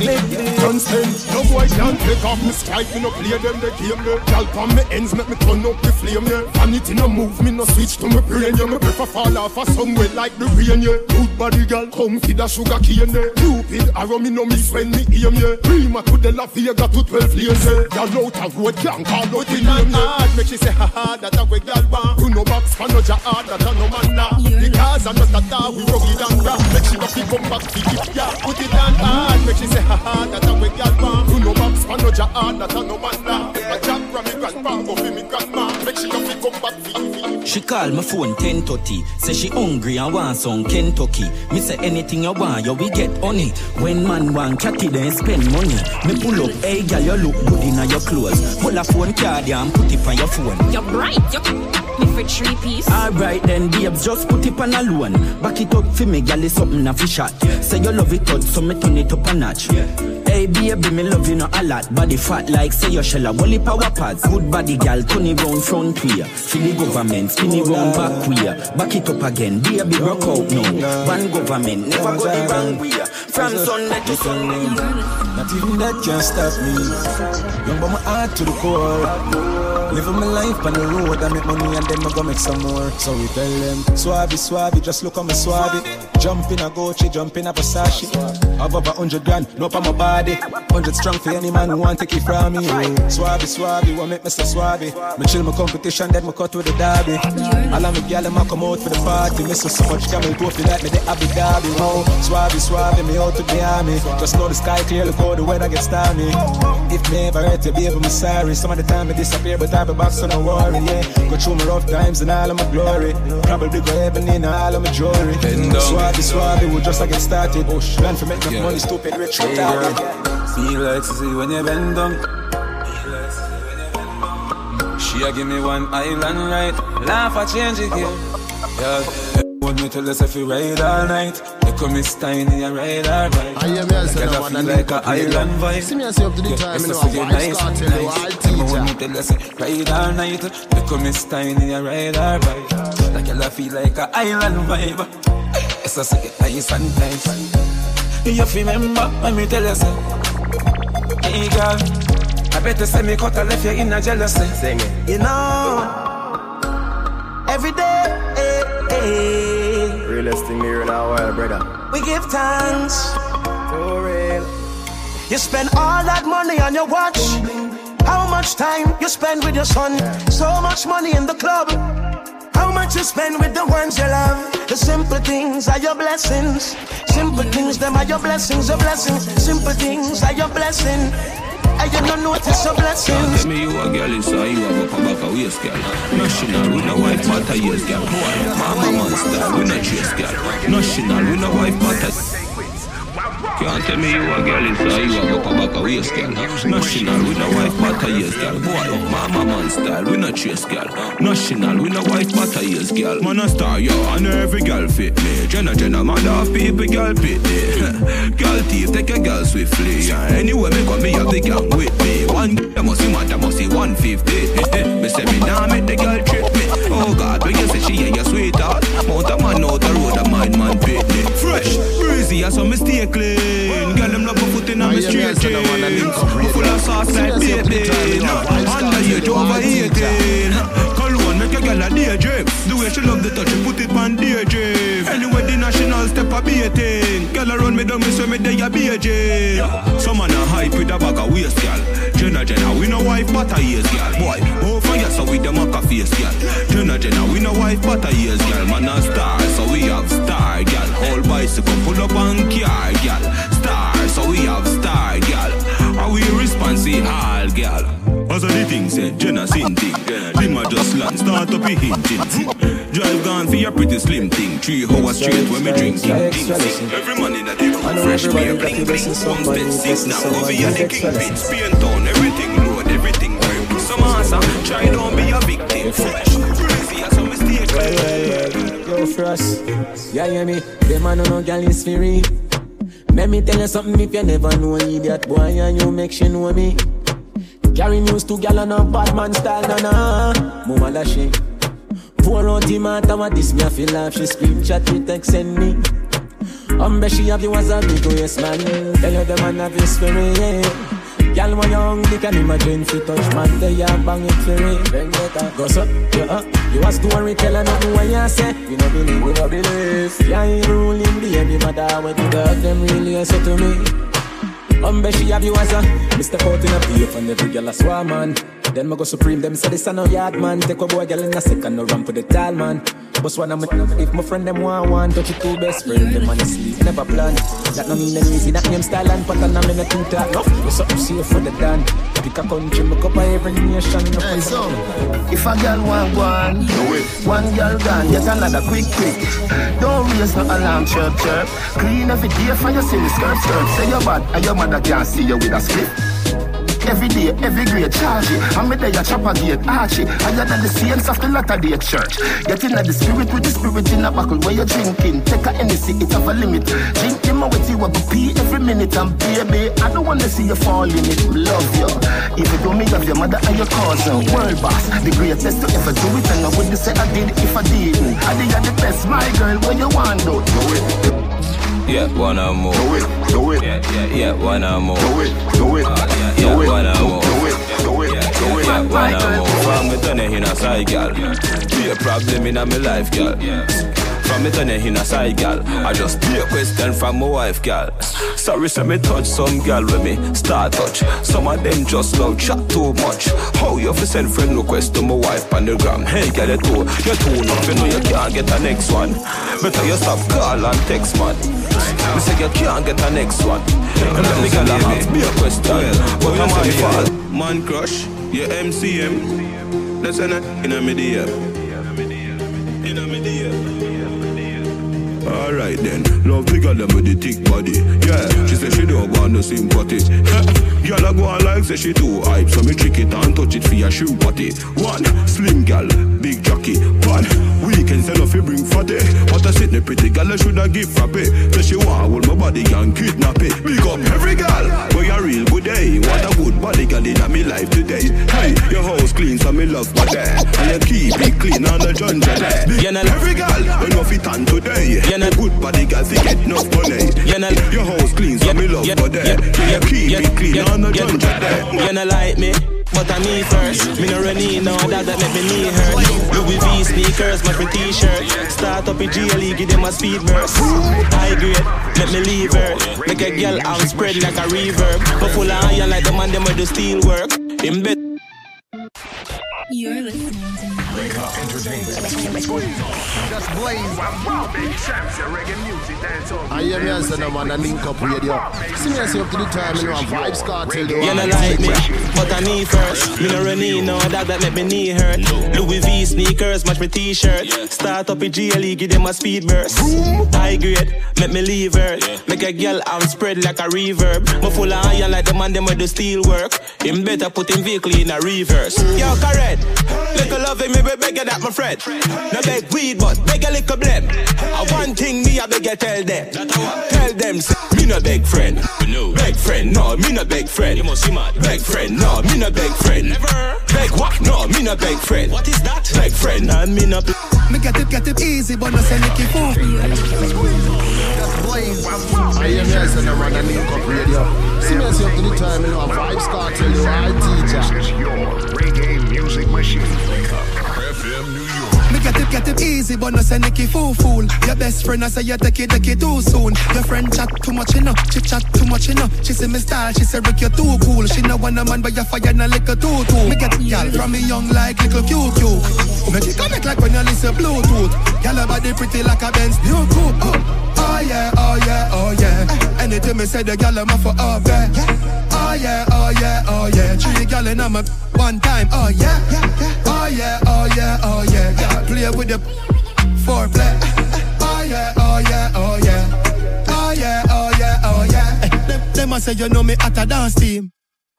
[SPEAKER 9] Make clean.
[SPEAKER 1] No boy can't take off me strike, me no play them the game there. Y'all on me ends, make me turn up the flame yeah. Vanity no move, me no switch to my brain yeah. Me prefer fall off a somewhere like the rain yeah. Good body girl, come feed a sugar cane yeah. Cupid arrow me no miss when me aim yeah. Prima to the La Vega to 12 lanes yeah. Y'all out of road can't call out the name yeah. Make she say ha ha, that a way y'all want. You no box, for no jar that a no man nah. The cars are not that we rugged and rough. Make she no fit come back to it yeah. Put it down hard, make she say ha ha, that a way y'all want. You no box, for no hard, that a no nah. A jack me grandpa, go fi me grandma. Make she no come back to it.
[SPEAKER 7] She call my phone 1030 Say she hungry and want some Kentucky Me say anything you want, you we get on it. When man want catty then spend money Me pull up, hey girl you look good in your clothes Pull a phone card yeah, and put it on your phone
[SPEAKER 39] You're bright, you me for three piece.
[SPEAKER 7] Alright then babes, just put it on a loan Back it up for me, girl, it's something a fish shot Say you love it hot, so me turn it up a notch Hey baby, me love you not a lot Body fat like say your shell a wally power pads Good body girl, turn it round front way For the government, spin it round back way Back it up again, baby rock out now One government, never go the wrong way From Sunday to Sunday
[SPEAKER 13] Not even that can stop me. But my heart to the core. Living my life on the road, I make money and then I go make some more. So we tell them, Suave, suave, just look on me suave. Jump in a Gucci, jump in a Versace. Above a hundred grand, no for my body. Hundred strong for any man who want take it from me. Suave, suave, what make me so suave? Me chill my competition, then me cut with the derby. All of me gyal a come out for the party. Me so so much camel go feel like me the Abu Dhabi. Oh, suave, suave, me out to the army. Just know the sky clear, look how the weather gets stormy. If me ever hurt you, baby, I'm sorry. Some of the time I disappear, but I be back, so no worry, yeah. Go through my rough times and all of my glory. Probably go heaven in all of my jewelry. Suave, suave, we just like get started. Plan for make money, stupid, rich, retarded.
[SPEAKER 14] Feel like to see when you bend down. She a give me one island right. Laugh a change it here. Yeah. Want me tell us if you ride all night. They come Miss Tiny and ride all.
[SPEAKER 22] I am here,
[SPEAKER 14] Girl, I feel like a island vibe.
[SPEAKER 22] See me as you up to the time, you know,
[SPEAKER 14] you
[SPEAKER 22] a
[SPEAKER 14] nice
[SPEAKER 22] cartel,
[SPEAKER 14] nice.
[SPEAKER 22] all
[SPEAKER 14] Tell me when me tell us ride all night. They come Miss Tiny and ride all right. Like I feel like a island vibe. It's a second nice and nice. You remember when me tell you say, Hey girl, I better send me cut a left you in a jealousy. Sing it.
[SPEAKER 9] You know, every day, eh, eh,
[SPEAKER 1] Realest thing here in our world, brother.
[SPEAKER 9] we give thanks.
[SPEAKER 1] For real.
[SPEAKER 9] You spend all that money on your watch. How much time you spend with your son? So much money in the club. How much you spend with the ones you love? The simple things are your blessings. Simple things, them are your blessings, your blessings. Simple things are your blessing. And you don't notice your blessings.
[SPEAKER 33] Tell me you a girl, a you have a back a waist, girl. National, we no wife, but a years, girl. Mama monster, we no chase, girl. National, we no wife, but a... Can't tell me you a girl, a you have up a back a waist, girl. National, we no wife, but a years, girl. Boy, mama man style, we no chase, girl. National, we no wife, but a years, girl. Man a star, yo, know every girl fit me. Jenna, Jenna, mother of people, girl pit me. Girl thief, take a girl swiftly. Yeah. Anyway, me come me have the gang with me. One, I must see mad, I must see 150. me say me nah make the girl trip me. Oh God, when you say she ain't your sweetheart, mount a man out the road, a mind man pit me. Fresh, I saw me stay clean. Girl, them love a foot in a me straight jeans. Me full of sauce like bacon. Underage over 18. Make a girl a daydream. The way she love the touch, she put it on daydream. Anyway, the national step never be a thing. Girl around me down, me say me day a be a jail. Some man a hype with a bag of waist, girl. Jenna Jenna, we no wife but a years, girl. Boy, oh fire so with them a face, girl. Jenna Jenna, we no wife but a years, girl. Man a star, so we have star, girl. Whole bicycle pull up on car, girl. Star, so we have star, girl. Are we responsive, all, girl? As a the thing said, Jenna same thing. Lima just land, start up a hinting. Drive gone for your pretty slim thing. Three hours straight when me drinking. Every money that they come fresh beer, bling bling. One step six now, over here the kingpin. Spain town, everything load, everything burn. Some answer, try don't be a victim. Fresh, crazy as some mistake.
[SPEAKER 13] Well, well, well, yo, Frost. Yeah, hear me? Them man no gal is free. Let me tell you something if you never know idiot boy and you make she know me. Carry news to gal on a bad man style, na na. Mama la she. Pour out the matter what this me I feel laugh. She scream chat me text send me. Umbe she have you as a big waist man. Tell you the man have his spirit. Yeah. Gal when young, they can imagine fi touch man. They a bang it for me. Vendetta, go so, yeah. Uh. You a storyteller, nothing what you say. We no believe, we no believe. Yeah, ain't ruling baby mother. When you got them really say to me. Umbe she have you as a Mr. Out in a beef and every girl a swarm man Then me go supreme, them say this a no yard man. Take a boy girl in a second, no ramp for the tall man. But one of me, if my friend them want one Touch it two best friend, them on the sleep, never plan. That no mean any easy, that name style and pattern I'm in a two talk No, you something safe for the dan Pick a country, me cover every nation. No
[SPEAKER 37] Hey, so, if a girl want one, one girl gone, get another quick, quick. Don't raise no alarm, chirp, chirp. Clean every day for your silly skirt, skirt. Say you're bad, and your mother can't see you with a split. Every day, every grade, charge it. I'm me there, chopper gate, arch it. Higher than the saints of the latter day church. Get in the spirit with the spirit in a buckle where you're drinking. Take a Hennessy, it have a limit. Drink him with you, I pee every minute. And baby, I don't wanna see you fall in it. Love you. If you don't me of your mother and your cousin, world boss, the greatest to ever do it. And I wouldn't say I did if I didn't. I you're the best, my girl. When you want, do do it.
[SPEAKER 48] Yeah, wanna move.
[SPEAKER 43] Do it, do it.
[SPEAKER 48] Yeah, yeah, yeah, wanna move.
[SPEAKER 43] Do it, do it.
[SPEAKER 48] Uh, yeah,
[SPEAKER 43] Do
[SPEAKER 48] yeah,
[SPEAKER 43] it,
[SPEAKER 48] wanna
[SPEAKER 43] do- do it, do it,
[SPEAKER 48] Yeah,
[SPEAKER 43] do it.
[SPEAKER 48] yeah, yeah, wanna move. From me turn it in a side, gal. Be a problem in a me life, gal. From me turn in a side, gal. I just be a question from my wife, gal. Sorry, say me touch some gal with me start touch. Some of them just love chat too much. How you fi send friend request to my wife on the gram? Hey, get it too. You too enough, you know you can't get the next one. Better you stop call and text, man. Me say you can't get the next one. And let me gal ask me a question. But you my fault.
[SPEAKER 33] Man crush, yeah MCM. That's an in a media. In a media. Alright then, love bigger than with the thick body. Yeah, she said she don't want no sympathy. girl, I go on like say she too hype, so me trick it and touch it for your shoe party. One slim gal, big jockey. One weekend sell off you bring fatty. But I sit the pretty gal, I shoulda give frappe. Say she want hold my body and kidnap it. Big up every gal, but you real good day. What a good body gal in me life today. Hey, your house clean, so me love my there. And you keep it clean on the jungle there.
[SPEAKER 13] You know-
[SPEAKER 33] Every gal, know fit on today.
[SPEAKER 13] You know-
[SPEAKER 33] good body gal, fi get enough money.
[SPEAKER 13] You know-
[SPEAKER 33] Your house clean, so me love my there. You keep it clean on the jungle there.
[SPEAKER 13] You know like me, but I me first. Me no run in no that that make me knee hurt. Louis V sneakers, my free t-shirt. Start up in GLE, give them a speed burst. High grade, let me leave her. Make a girl arm spread like a reverb. But full of iron like the man them with the steel work. In bed.
[SPEAKER 49] You're listening to
[SPEAKER 43] Wake up entertainment.
[SPEAKER 22] Just boys. I hear me as the man and link up radio. See me as you up to the time, you know, I'm Vybz Kartel.
[SPEAKER 13] You know like me, but I me first. Me no run in no that that make me knee hurt. Louis V sneakers, match my t-shirt. Start up in GLE, give them a speed burst. High grade, make me leave her. Make a girl arm spread like a reverb. But full of iron like the man them with the steel work. Him better put him vehicle in a reverse. Yo, correct. Little love him, me be beg you that my friend. No beg weed, but beg a little blem. I one thing me I beg you tell them. Tell them say, me no beg friend. Beg friend, no, me no beg friend. You must see mad. Beg friend, no, me no beg friend. Never. Beg what? No, me no beg friend. What is that? Beg friend, and me no.
[SPEAKER 1] Me get it, get it easy, but no say Nicky fool.
[SPEAKER 22] Boys. I hear me as the man and link up radio. See me as you up to the time, you know, I'm Vybz Kartel. You are teacher.
[SPEAKER 43] This is your reggae music machine.
[SPEAKER 1] Get it, get it easy, but no say Nicky fool fool. Your best friend I say you take it, take it too soon. Your friend chat too much, you know. She chat too much, you know. She say me style, she say Rick you too cool. She know want a man, but you fire like a tutu. Me get girl from me young like little QQ. Make it connect like when you listen Bluetooth. Girl body pretty like a Benz new coupe. Oh. Oh yeah, oh yeah, oh yeah. Anything me say the girl I'm for up there. Oh yeah, oh yeah, oh yeah. Three and I'm a one time. Oh yeah, oh, oh yeah, oh yeah, oh yeah. Girl play with the foreplay. Oh yeah, oh yeah, oh yeah. Oh yeah, oh yeah, oh yeah. Eh, them, them a say you know me at a dance team.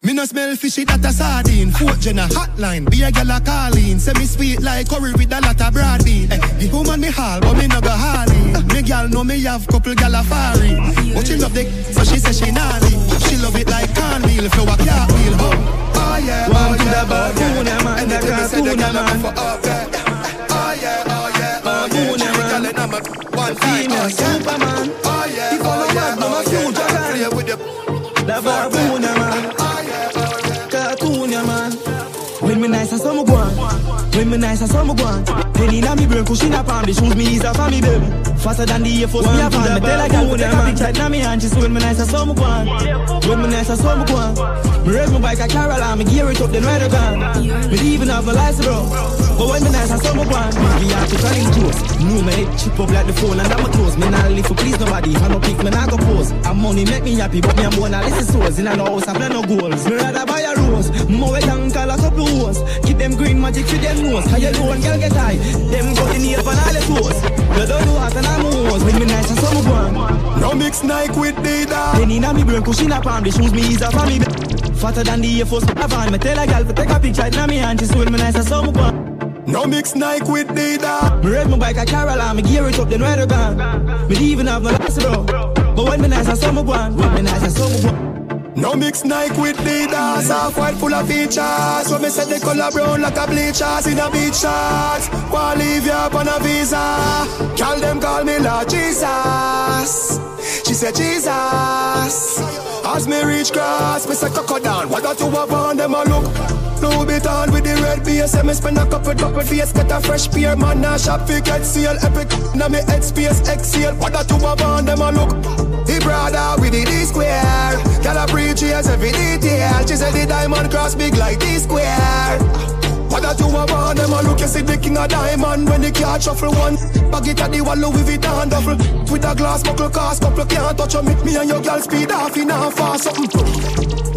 [SPEAKER 1] Me no smell fishy that a sardine. Fourth gen a hotline. Be a gal a calling. Say me sweet like curry with a lot of broad bean. Eh, the woman me hall, but me no go hardy. Me gal know me have couple gal a fari. But she love the so she say she naughty. She love it like cornmeal, flour cartwheel. Oh, oh ah, yeah,
[SPEAKER 13] oh yeah, oh yeah. And the girl say the gal a for up there.
[SPEAKER 1] Oh yeah, oh yeah, oh yeah. She the gal in a one time. Oh yeah,
[SPEAKER 13] Superman.
[SPEAKER 1] Oh yeah, oh yeah, oh yeah. With the
[SPEAKER 13] baboon man. Nice, I saw me go. When me nice, I saw me go on. Penny na me brain, cushion up on the shoes, me off on me baby. Faster than the Air Force, me a fan. Me tell a girl, take a picture, na me hand. She say when me nice, I saw me go on. When me nice, I saw me go on. Me raise my bike a Caroline, me gear it up, then ride a gun. Me even have a license, bro. But when me nice, I saw me go on. Me have to calling close. No, me head chip up like the phone and I'm a close. Me not live for please nobody. I no pick, me not go pose. And money make me happy, but me a born a listen souls. In a house, I play no goals. Me rather buy a rose. More wet and call a couple hoes. Keep them green magic for them nose. How you alone, girl get high. Them got the nail on all the toes. You don't know and I'm hoes. When me nice, me go on.
[SPEAKER 1] No mix Nike with Dida.
[SPEAKER 13] Penny na me brain, cushion up on the shoes, me off on me. Fatter than the Air Force, I find me tell a girl to take a picture, na me hand. She when me nice, I saw me.
[SPEAKER 1] No mix Nike with Dida.
[SPEAKER 13] Me ride my bike a Caroline, me gear it up, then ride a gun. Me even have no license, bro. But when me nice, I saw me go. When me nice, I saw me go on.
[SPEAKER 1] No mix Nike with Adidas Half white full of features. When me set the color brown like a bleachers In a beach shorts. Wanna leave you up on a visa? Call them call me Lord Jesus. She said Jesus As me reach cross Me say coco down What got you up on them a look Louis Vuitton with the red base me spend a couple double face Get a fresh pair Man. A shop fi get sale Epic. Now me head space exhale What got you up on them a look. The brother with the D square. Girl a preach every detail. She said the diamond cross big like D square what that you have on them a look you see the king of diamond. When the car shuffle one Bag it at the wall with Louis Vuitton duffel With a glass buckle cast couple can't touch me. Me and your girl speed off in a fast something.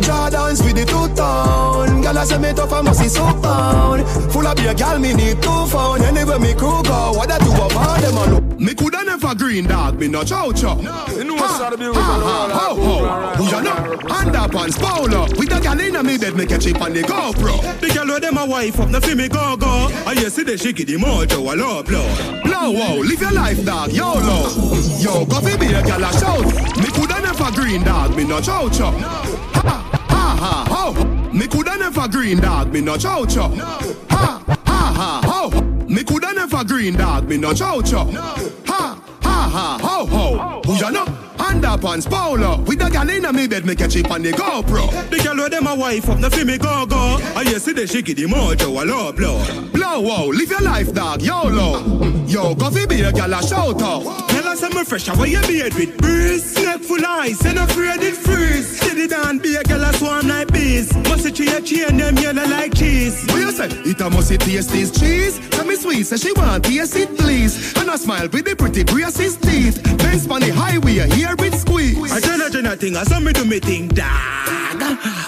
[SPEAKER 1] Jordans with the two tone Girl I say me tough I must be so pound. Full of beer girl me need two phone. Anywhere me crew go What that you have on them a look Me coulda never green dog Me no chow chow.
[SPEAKER 14] You know what's the beauty
[SPEAKER 1] Ha ha ho ho. Who you know? Underpants polo With a gal inna me bed Me catch it on the GoPro.
[SPEAKER 50] The girl with them a wife up, no fi me go go. I you see the shaky the mojo, a low blow.
[SPEAKER 1] Blow wow, live your life dog, YOLO. Yo, go fi be a gal a shout. Me coulda never green dog, me no chow chow. Ha ha ha ho. Me coulda never green dog, me no chow chow. Ha ha ha ho Me coulda never green dog, me no chow chow. Ha ha ha ho ho. Who you know? Underpants polo With a gal inna me bed, me catch it on the GoPro.
[SPEAKER 50] The girl with them a wife up, fi me go go. I you see the shaky the mojo, a low blow.
[SPEAKER 1] Blow wow, live your life dog, YOLO. Yo, go fi be a gal a shout out.
[SPEAKER 50] Tell us I'm fresh, how you beard with breeze? Snake full ice, and afraid it freeze. Steady down, be a girl a swarm like bees. Must it chain, chain them yellow like cheese.
[SPEAKER 1] What you say? It a must it taste this cheese. Tell me sweet, say she want taste it please. And I smile with the pretty braces teeth. Benz on the highway, hear it squeeze.
[SPEAKER 50] I tell a Jenna thing, I saw me do me thing, dog.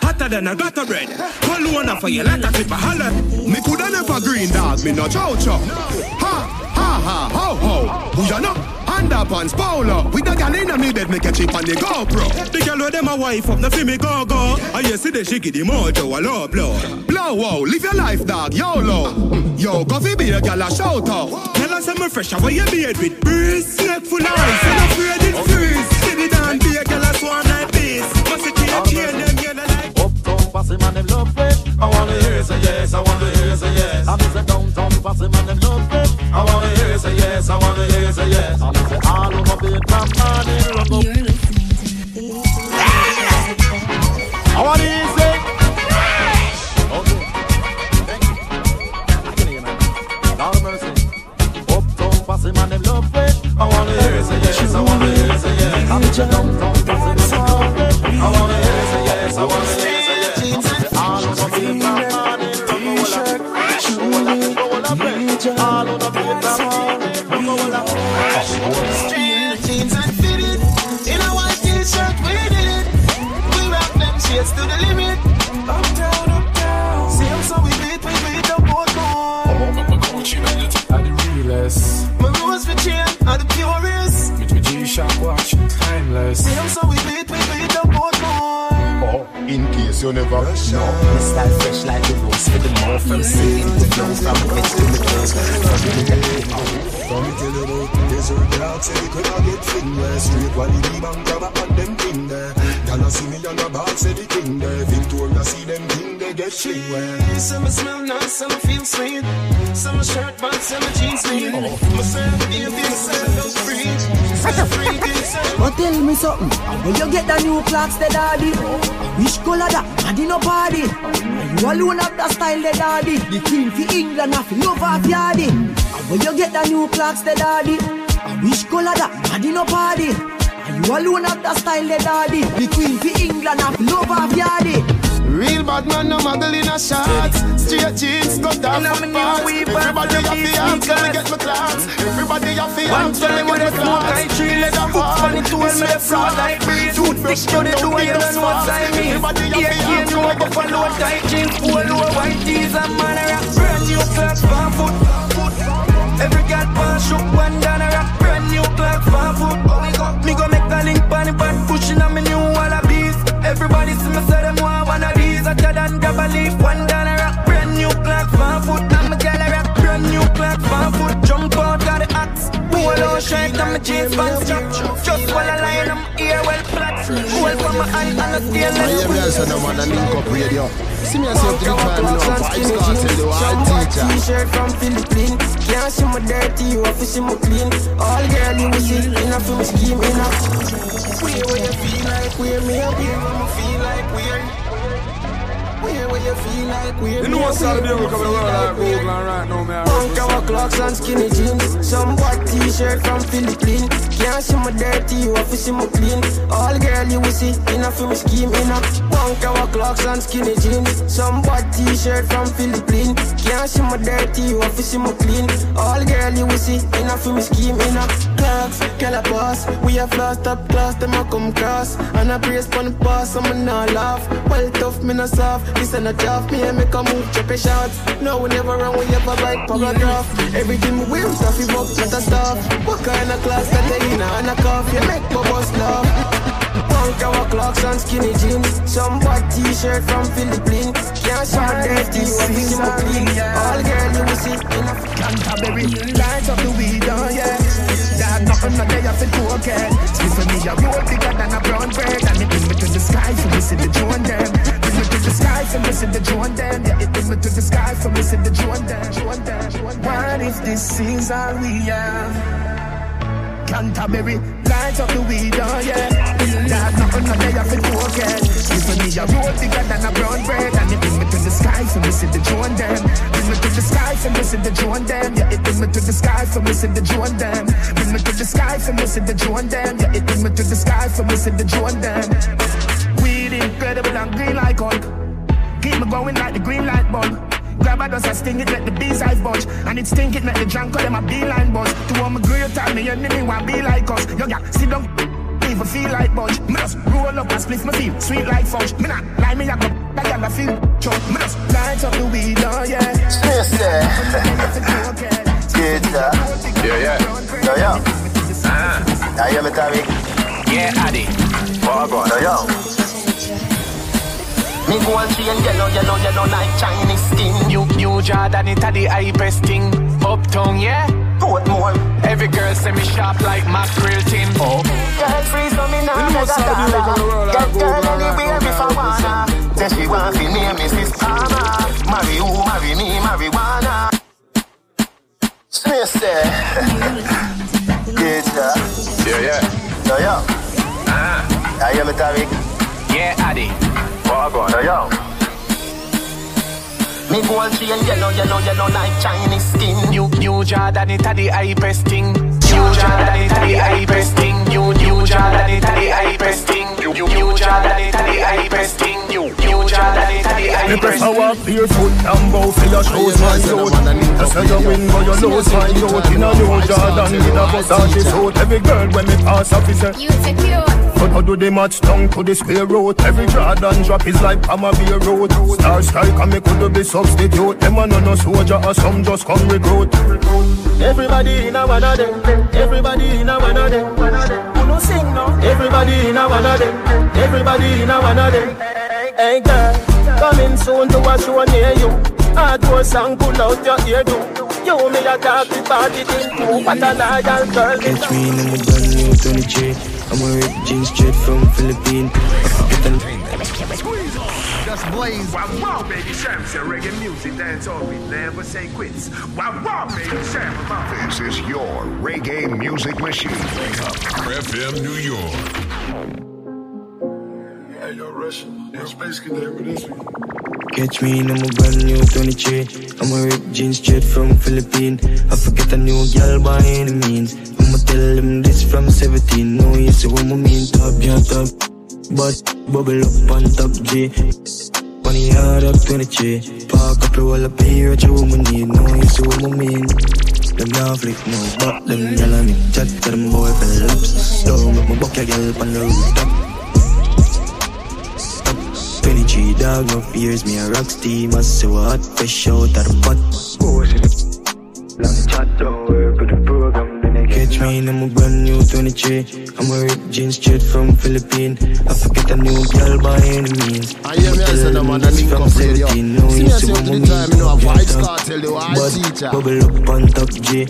[SPEAKER 50] Hotter than a gutter bread. Call one for you like a a holler.
[SPEAKER 1] Me coulda never green dog, me no chow chow. Ha ha ha ho ho. Who you know? Underpants polo With a gal inna me bed, me catch it on the GoPro.
[SPEAKER 50] The girl with them a wife up, no fi me go go I you see the shaky the mojo, a low blow.
[SPEAKER 1] Blow wow, live your life dog, YOLO Yo, go fi be a gal a shout out.
[SPEAKER 50] Tell us I'm fresh, how you beard with breeze? Snake full ice, and afraid it freeze. Steady down, be a girl a swarm like bees Must it chain, chain
[SPEAKER 51] posse man them love it. I wanna hear say yes, I wanna hear say yes. I miss a downtown posse man them love it. I wanna hear say yes, I wanna hear say yes. I miss it all over Vietnam man in Rumble.
[SPEAKER 52] You're listening to the
[SPEAKER 51] I wanna hear say. Okay. I can hear man.
[SPEAKER 9] Lord
[SPEAKER 4] mercy. Uptown posse man them love
[SPEAKER 1] it. I wanna hear say yes, I wanna hear say yes. I miss a downtown posse. I wanna hear say yes, I wanna. fitted. In a white
[SPEAKER 4] t-shirt, we did it. We rock them shades to
[SPEAKER 1] the limit. Up
[SPEAKER 4] down, up down. See so we the I'm. My the
[SPEAKER 14] my G-Shock watch, timeless.
[SPEAKER 1] You never know.
[SPEAKER 13] My style fresh like the rose for the mouth from singing to flow from pitch to the close. From the
[SPEAKER 9] Come me tell you about desert dog Say could I get there? Straight while the man grab up on them thing there. Y'all see me on the bar say the king there. Victoria see them thing
[SPEAKER 4] shirt, but
[SPEAKER 53] tell me something, when you get the new clocks, the daddy? Which color that? Did no party. You alone have the style, the daddy. The queen for England, I feel love off yardy. When you get the new clocks, the daddy? Which color that? Did no party. You alone have the style, the daddy. The queen for England, I feel love off yardy.
[SPEAKER 37] Real bad man, no muggle in a shot. Straight jeans, cut off foot pants. Everybody have the arms, so me get my clocks. Mm-hmm. Everybody have the
[SPEAKER 4] One
[SPEAKER 37] arms, so me
[SPEAKER 4] time when
[SPEAKER 37] get
[SPEAKER 4] I
[SPEAKER 37] my
[SPEAKER 4] smoke, I tree let a hook on it to me the floor like breeze. Toothpick to the door, you don't know what I mean. Yeah, can't know go for low tight jeans, full low white tees and man I rock brand new clocks for foot. Every girl pan shook one down I rock brand new clocks for foot. Me go make a link pan pan pushing on me new wallabies. Everybody see me say them want leaf, one I rock brand new clocks for foot. I'm a I rock brand new clocks for foot. Jump out of the axe, out shirt and my jeans pants strap. Just while I lie I'm ear well flat. Hold for my hand and a stainless
[SPEAKER 37] I am here, so no man a link up radio. See me a say to the time now, vibes start tell you all teacher.
[SPEAKER 4] T-shirt from Philippines Can't see my dirty, you have to see my clean All girl you will see, enough for me scheme, enough Where where you feel like, where me up here Where me feel like, Where you feel like, where
[SPEAKER 14] You know
[SPEAKER 4] up
[SPEAKER 14] what's out
[SPEAKER 4] here,
[SPEAKER 14] there,
[SPEAKER 4] where
[SPEAKER 14] we
[SPEAKER 4] me
[SPEAKER 14] coming
[SPEAKER 4] feel
[SPEAKER 14] around like Oakland right now, man.
[SPEAKER 4] Punk our clocks and skinny jeans. Some white t-shirt from Philippines. Can't see my dirty, you have to see my clean. All girl you will see, enough for me scheme, enough Punk our clocks and skinny jeans. Some white t-shirt from Philippines. Can't see my dirty, you have to see my clean. All girl you will see, enough for me scheme, enough Clocks, a boss We have lost up class, them a come cross. And I brace pon the boss, I'm not laugh. Well tough, me not soft. This ain't a tough, me and make a move, check a shots. No, we never run, we ever write paragraph Everything we wear, stuff, we up, not a stuff. What kind of class that they in, and a cough You make my boss laugh. Punk our clocks and skinny jeans. Some white t-shirt from Philippines. Can't my dirty, you to see my clean All girl you will see in a
[SPEAKER 30] Canterbury, light up the weed, oh yeah. That nothing no day off it okay. Sleep for me a road bigger than a brown bread, and it bring me to the sky for me see the drone them. The sky for see the them. Yeah, it me to the sky for see the them. drone them. What if this is all we have? Canterbury, light up the weed, oh yeah. That nothing no day off it okay. Sleep for me a road bigger than a brown bread, and it bring me to the sky for see the them. Bring me to the sky for see the them. Yeah, it bring me to the sky for see the them. Bring me to the sky for see the them. Yeah, it bring me to the sky for see the them. Weed incredible and green like Hulk. Keep me going like the green light bulb. Grab a dust, I sting it, let the bees eyes budge. And it stink it, make the drunk call them a beeline buzz. To all my great time, me enemy want be like us. Yo, yeah, sit down, even feel like budge. Me just roll up and split my feel, sweet like fudge. Me not lie, me a go, that gal I feel choke. Me just light up the weed, oh yeah.
[SPEAKER 37] Space there. Get.
[SPEAKER 14] Yeah, yeah.
[SPEAKER 37] Yo, yo. Ah. I am a Tariq.
[SPEAKER 13] Yeah, Addy.
[SPEAKER 37] Walk on. Yo, yo.
[SPEAKER 13] Me gold chain yellow, yellow, yellow like Chinese skin. New, new Jordan, it a the hypest thing. Uptown, yeah.
[SPEAKER 37] Portmore.
[SPEAKER 13] Every girl say me sharp like mackerel tin. Oh.
[SPEAKER 37] Girl free so me nah
[SPEAKER 14] You know
[SPEAKER 37] a
[SPEAKER 14] out there, we coming around
[SPEAKER 37] dollar. Get girl
[SPEAKER 14] Oakland right
[SPEAKER 37] anywhere if I wanna. Say she want fi name Mrs. Palmer. Marry who, marry me, marijuana. Space there. Get that.
[SPEAKER 14] Yeah, yeah.
[SPEAKER 37] Yo, yo.
[SPEAKER 14] Ah.
[SPEAKER 37] I am a Tariq.
[SPEAKER 13] Yeah, Addy.
[SPEAKER 14] Walk on.
[SPEAKER 37] Yo, yo.
[SPEAKER 13] Me gold chain yellow, yellow, yellow like Chinese skin. New, new Jordan, it a the hypest thing. New Jordan, it a the hypest thing. New, new Jordan, it a the hypest thing. New, new Jordan, it a the hypest thing. New, new Jordan, it a the
[SPEAKER 30] Me
[SPEAKER 13] hypest
[SPEAKER 30] prefer
[SPEAKER 13] thing.
[SPEAKER 30] walk barefoot and bow for your shoes, my youth. I say you win, but you lose, my youth. In a new Jordan with a Versace suit. Every girl when me pass officer.
[SPEAKER 54] You secure.
[SPEAKER 30] But how do they match down to the square road? Every Jordan drop is like Palmer Beer Road. Star strike and me could be substitute. Them a no no soldier or some just come recruit. Everybody in a one of them. Everybody in a one of them. Who
[SPEAKER 9] no sing no. Everybody in a one of them. Everybody in a one of them. Hey girl, coming soon to a show near you. Hardcore song pull out your ear do. You me a talk the party thing too. What a loyal girl.
[SPEAKER 31] Catch me in a brand new 23. I'm wearing jeans straight from Philippines. I forget the
[SPEAKER 17] Just boys. Wow, wow, baby, Sam, say reggae music, dance all we never say quits. Wow, wow, baby, Sam,
[SPEAKER 55] This is your reggae music machine. Wake up, FM New York.
[SPEAKER 56] Hey, yo, Russian. Yo, Space Cadet with this one.
[SPEAKER 31] Catch me in a brand new 23. I'm wearing jeans straight from Philippines. I forget a new girl by any means. I'ma tell them this from 17. No, you see what I mean. Top, yeah, top. But bubble up on top G. Money hard up 23. Park up wall up here at your woman need. No, you see what I mean. Them now flick no, but them gyal and me chat to them boy for laps. Don't make my buck a gyal on the rooftop. 23 dog, no fears, me a rock steam, I so hot, fresh out of the pot. Long chat, don't work with the program, then I catch me in a brand new 23. I'm wearing jeans straight from Philippines. I forget a new girl by any means.
[SPEAKER 22] I hear me, I said, I'm on a link up radio. See me, I to the time, you know, a Vybz Kartel, you are a teacher.
[SPEAKER 31] Bubble up on top G.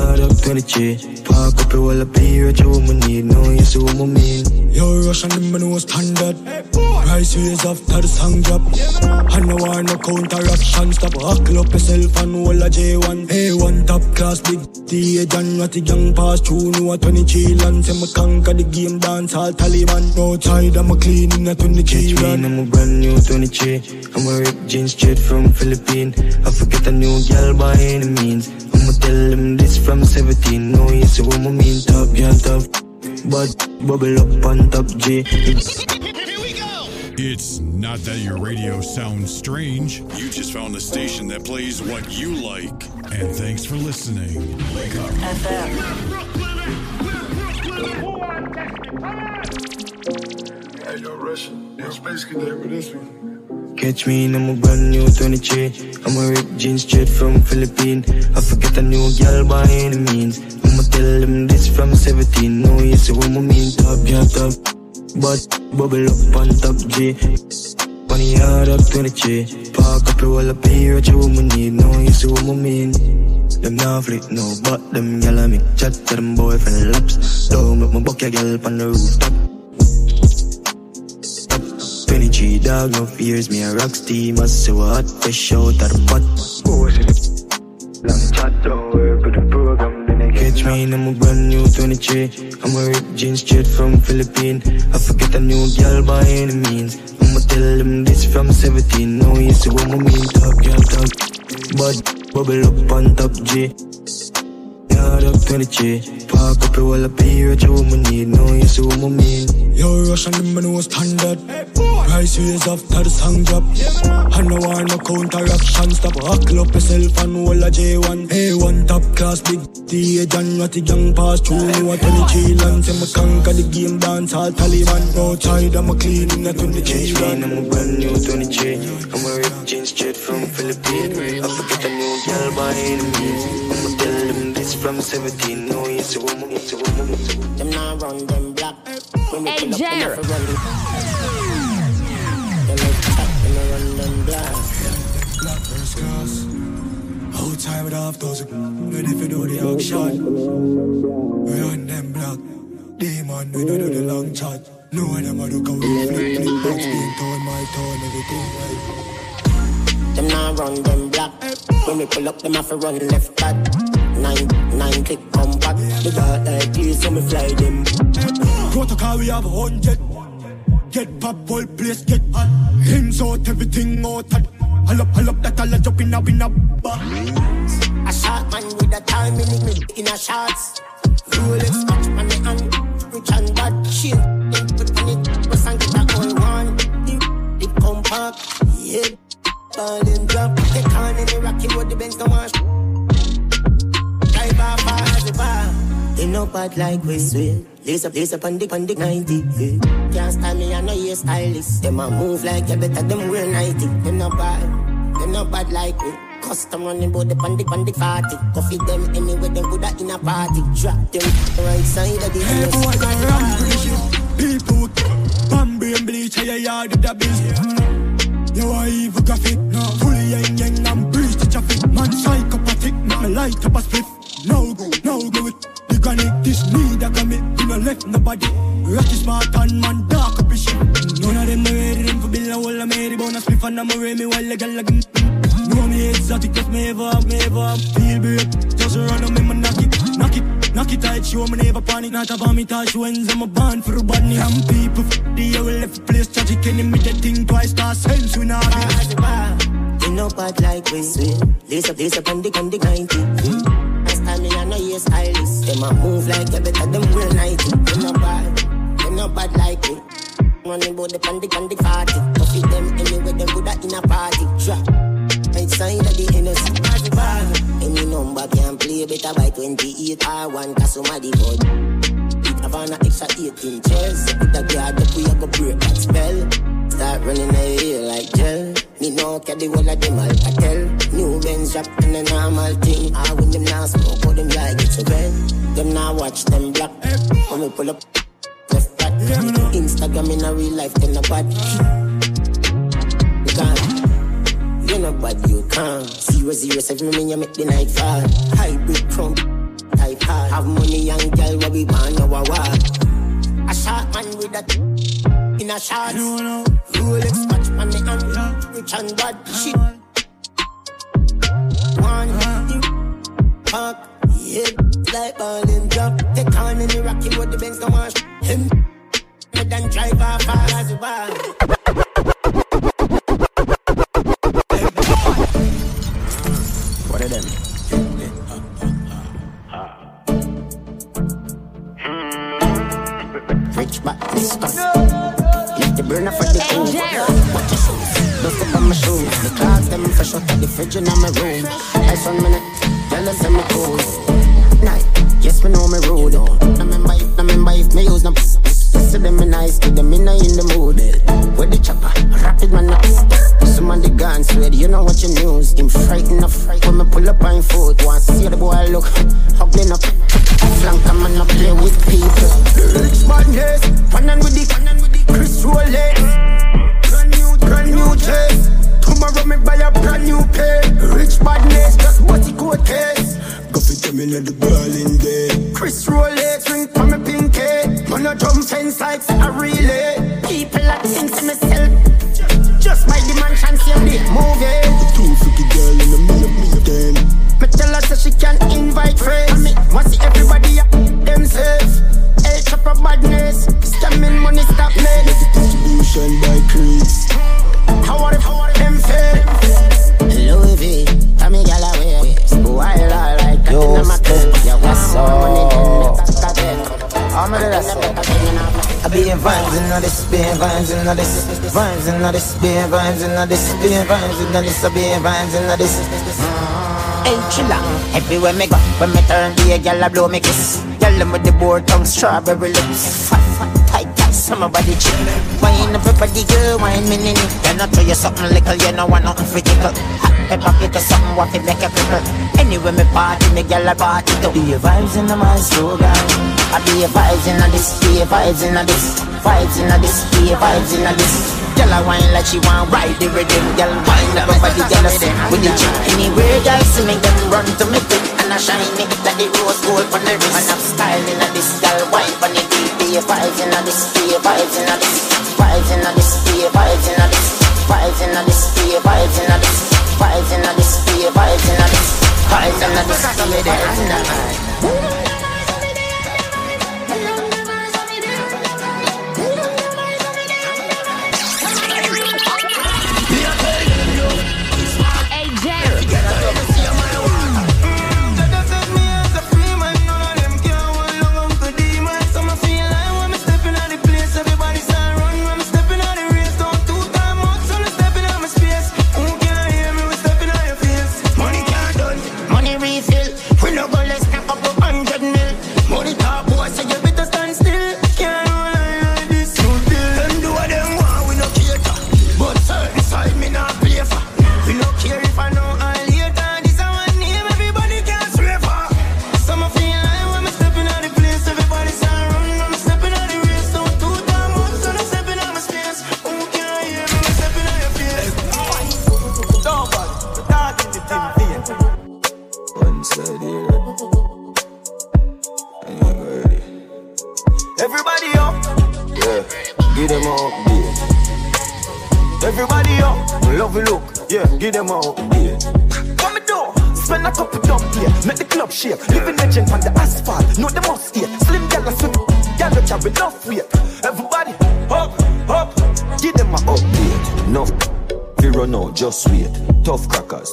[SPEAKER 31] Yard up 23. Park up your wall up here at your woman need. No, you see what I mean.
[SPEAKER 57] Yo, Russian them know standard. Price ways after the song drop. I no want no counteraction. Stop huckle up yourself and hold a J1. A1 top class, big D, a John, what the young pass through. No, a 23 land. Say me conquer the game, dance all Taliban. No tide, I'm a clean in a 23
[SPEAKER 31] Catch me in a brand new 23. I'm wearing jeans straight from Philippines. I forget a new girl by any means. I'ma tell them this from 17. No, you see what mean. Top, yeah, top. But bubble up on top G.
[SPEAKER 20] It's not that your radio sounds strange. You just found a station that plays what you like. And thanks for listening. Wake up.
[SPEAKER 56] Hey, yo, Russian. Yo, Space Cadet with this one.
[SPEAKER 31] Catch me in a brand new 23. I'm a wearing jeans straight from Philippines. I forget a new girl by any means. I'ma tell them this from 17. No, you see what I mean. Top, yeah, top. But bubble up on top G. Money hard up 23. Park up your wall up here at your woman need. No, you see what I mean. Them now flick no, but them gyal a me chat to them boyfriend laps. Don't make my buck your gyal on the rooftop. 23 dog, no fears, me a rock steam, I so hot, fresh out of the pot. Long chat, don't work with the program, then I catch me in a brand new 23. I'm wearing jeans straight from Philippines. I forget a new girl by any means. I'ma tell them this from 17. No, you see what I mean, top, yeah, top. But bubble up on top G. Yard up 23. Park up your wall up here at your woman need. No, you see what I mean.
[SPEAKER 57] Yo, Russian them know standard. Price ways after the song drop. I no want no counteraction. Stop huckle up yourself and hold a J1. A1 top class, big D, a John, what the young pass through. No, a 23 land. Say me conquer the game, dance all Taliban. No tide, I'm a clean in a 23
[SPEAKER 31] Catch me
[SPEAKER 57] land.
[SPEAKER 31] in a brand new 23. I'm wearing jeans straight from Philippines. I forget a new girl by any means. I'ma tell them this from 17. No, you see what I mean, see what I mean, see what I mean.
[SPEAKER 47] Them now run them black. When we
[SPEAKER 3] Hey,
[SPEAKER 47] pull up, them
[SPEAKER 3] Jer.
[SPEAKER 47] run them. Them make chat, them a run them black.
[SPEAKER 57] Black first class. Whole time it off those ready for do the action. We on them black. Demon, we don't do the long chat. No one ever look how we flip, flip, back, spin, turn my turn, everything right.
[SPEAKER 47] Them now run them black. When we pull up, them have to run left back. Nine, nine click come back. The dark like this, so me fly them.
[SPEAKER 57] Protocol, we have hundred. Get pop, whole place get hot. Hands out, everything out. Hull up, hull up, that all jump in a, in a bar.
[SPEAKER 47] A shot man with a time in me in a shots. Rolex watch on the hand, rich and bad shit. Then put on it, press and get a whole one. It, back, yeah. Ball and drop, they can in the rocky road, the Benz come on. Drive off as the. They know bad like we swear. Lace up, lace up on the, on the 90. Yeah. Can't stand me, I know you're stylist. Them a move like you better, them wear 90. Them not bad, them not bad like we. Custom running bout the pandy pandy party. Coffee them anyway, them good at in a party. Drop them right side of the
[SPEAKER 57] Hey,
[SPEAKER 47] house.
[SPEAKER 57] boy, I rampage it. People, Bambi and bleach, yeah, yeah, the biz. Hmm. You are evil graphic, no. Fully yang yang, I'm breeze the traffic. Man, psychopathic, make me light up a spliff. You left nobody. Rocky smart and man, dark up his shit. None of them no ready, them for bill and wall, I'm ready. Bonus spliff and I'm me while the girl like Know me exotic, if me ever me ever. Feel break, just run on me, man, knock it, knock it. Knock it tight, show me never panic. Not about me touch wins, I'm a band for a body. I'm people, the air will left place tragic. Enemy that think twice, start sense we not be.
[SPEAKER 47] You know bad like we eh? Lace up, lace up on the, on the 90 eh? Last time me on a year stylist. Them a move like you better them real 90 Them no bad, them no bad like we Running bout the pandy, pandy party. Coffee them anyway, them good at in a party. Drop Right side of the innocent party bar Any number can play better by 28 R1 Cause somebody vote It have an extra 18 chairs Put a guard up, we a go break that spell. Start running a here like gel Me know carry all of them Alcatel New Benz drop in a normal thing. I when them now smoke, how them like it's a well Them now watch them black. When we pull up Left back. Instagram in a real life, then a bad. You can't You know bad, you can't. Zero zero seven when you make the night fall. Hybrid crump Type hard. Have money young girl what we want now a war A short man with a in a shot. Rolex watch on the hand, rich and bad shit. One uh-huh. park, yeah, like ball and drop. Take on in the rocky road, the Benz don't wash him. Me than drive off as well.
[SPEAKER 7] What of them? [laughs]
[SPEAKER 47] Rich back this the burner for the cool. Watch your shoes. Bust up on my shoes. The clouds them for shut the fridge in my room. Ice one minute. Tell us I'm cool. Night. Yes, me know me rude. I remember if, I remember if me use no Yes, them me nice, to them in in the mood. With the chopper, rapid man up. Some on the gun sweat, you know what you news. Him frightened of fright when me pull up on foot. Want to see the boy look, hugging up. Flank a man up play with people. Rich madness, running with the, running with the Chris Rolex. Brand new, brand new chase. Tomorrow me buy a brand new pair. Rich madness, just what he court case.
[SPEAKER 57] Go fit them in the Berlin day.
[SPEAKER 47] Chris Rolex ring for me pinky. Man a drum fence like a relay. People a think to myself. Just by the mansion same day movie.
[SPEAKER 57] Two freaky girl in the middle of me again.
[SPEAKER 47] Me tell her so she can invite friends. Me want see everybody a themselves. El Chapo badness,
[SPEAKER 57] Distribution by Chris.
[SPEAKER 47] How are them, how are them feel? Louis V, Tommy Galloway, wild all like a
[SPEAKER 7] Yo,
[SPEAKER 47] in my
[SPEAKER 7] Steph,
[SPEAKER 47] Yeah,
[SPEAKER 7] what's up?
[SPEAKER 47] I'm
[SPEAKER 7] ready to say. I be in vibes in this, be in vibes in this, vibes in this, be in vibes in this, be in vibes in this, I be in vibes in this.
[SPEAKER 47] Hey, chilla. Everywhere me go, when me turn the girl a blow me kiss. Girl them with the board tongue, strawberry lips. Fat, fat, tight, tight, body chip. Wine everybody, girl, wine me nini. You know try you something little, you know want nothing for tickle. Hot pepper, pick a something what it make a cripple. Anyway me party, me girl a party too. Be your vibes in the my slogan. I be your vibes in this, be your vibes in this, vibes in this, be your vibes in this. Girl a wine like she want ride the rhythm. Girl wine up everybody, girl a sit with the chick. Anywhere girl see me, them run to me quick and I shine me like the rose gold on the wrist. And I'm styling at this girl wine on the your vibes in this, be your vibes in this, vibes in this, be your vibes in this, vibes in this, be your vibes in this, vibes in this, be your vibes in this, vibes in this, be your vibes in this.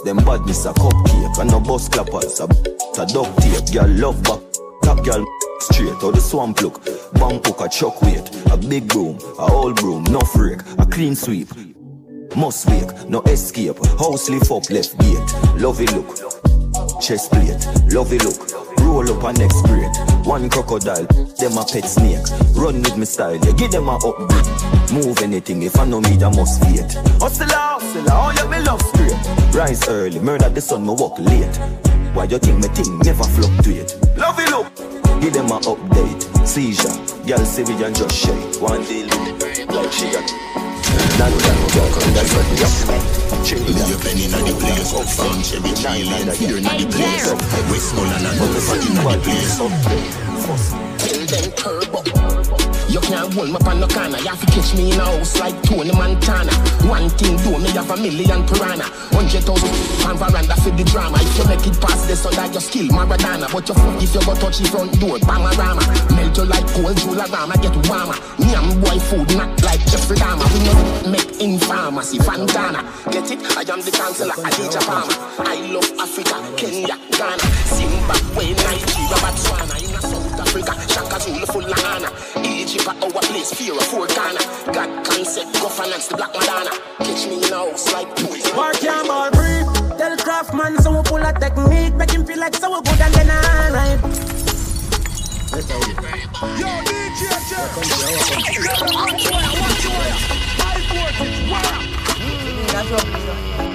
[SPEAKER 4] Them badness a cupcake. And no bus clappers, a, a duct tape. Girl love back, top girl straight. Or the swamp look. Bank hook a chuck weight. A big broom, a old broom, no freak. A clean sweep. Must wake, no escape. House lift up left gate. Lovey look. Chest plate, lovey look. Roll up a next grade. One crocodile, them a pet snake. Run with me style, yeah, give them a upgrade. Move anything, if I know me, I must wait. Hustle, hustle, oh, you me love straight. Rise early, murder the sun, me walk late. Why you think me thing never fluctuate? Lovey look, give them an update. Seizure, girl civilian just shake. One deal, like she got. Not that girl, that's what we up. Cherry
[SPEAKER 33] You penny in the place up from Cherry Tree Lane Fear in the place up Westmoreland and Norfolk in the place up
[SPEAKER 37] Tell them turbo you can't hold me on no corner. You have to catch me in a house like Tony Montana. One thing do me have a million piranha. Hundred thousand fan veranda for the drama. If you make it past this, so that you skill Maradona. But you fuck if you go touch the front door, Bamarama. Melt you like cold Jularama, get warmer. Me and boy food not like Jeffrey Dahmer. We no make in pharmacy, Fantana. Get it? I am the chancellor, Adidja Palmer. I love Africa, Kenya, Ghana, Zimbabwe, Nigeria, Botswana. In South Africa, Shaka Zulu full of honor. Egypt at our place, fear of four corner. God concept, governance, the black Madonna. Catch me in a house like poison.
[SPEAKER 13] Work your ball breathe. Tell Craftman so we pull a technique. Make him feel like so we good and then alright.
[SPEAKER 9] Yo, DJ Jeff. Watch your wire, watch your wire. High voltage, wire.
[SPEAKER 13] That's what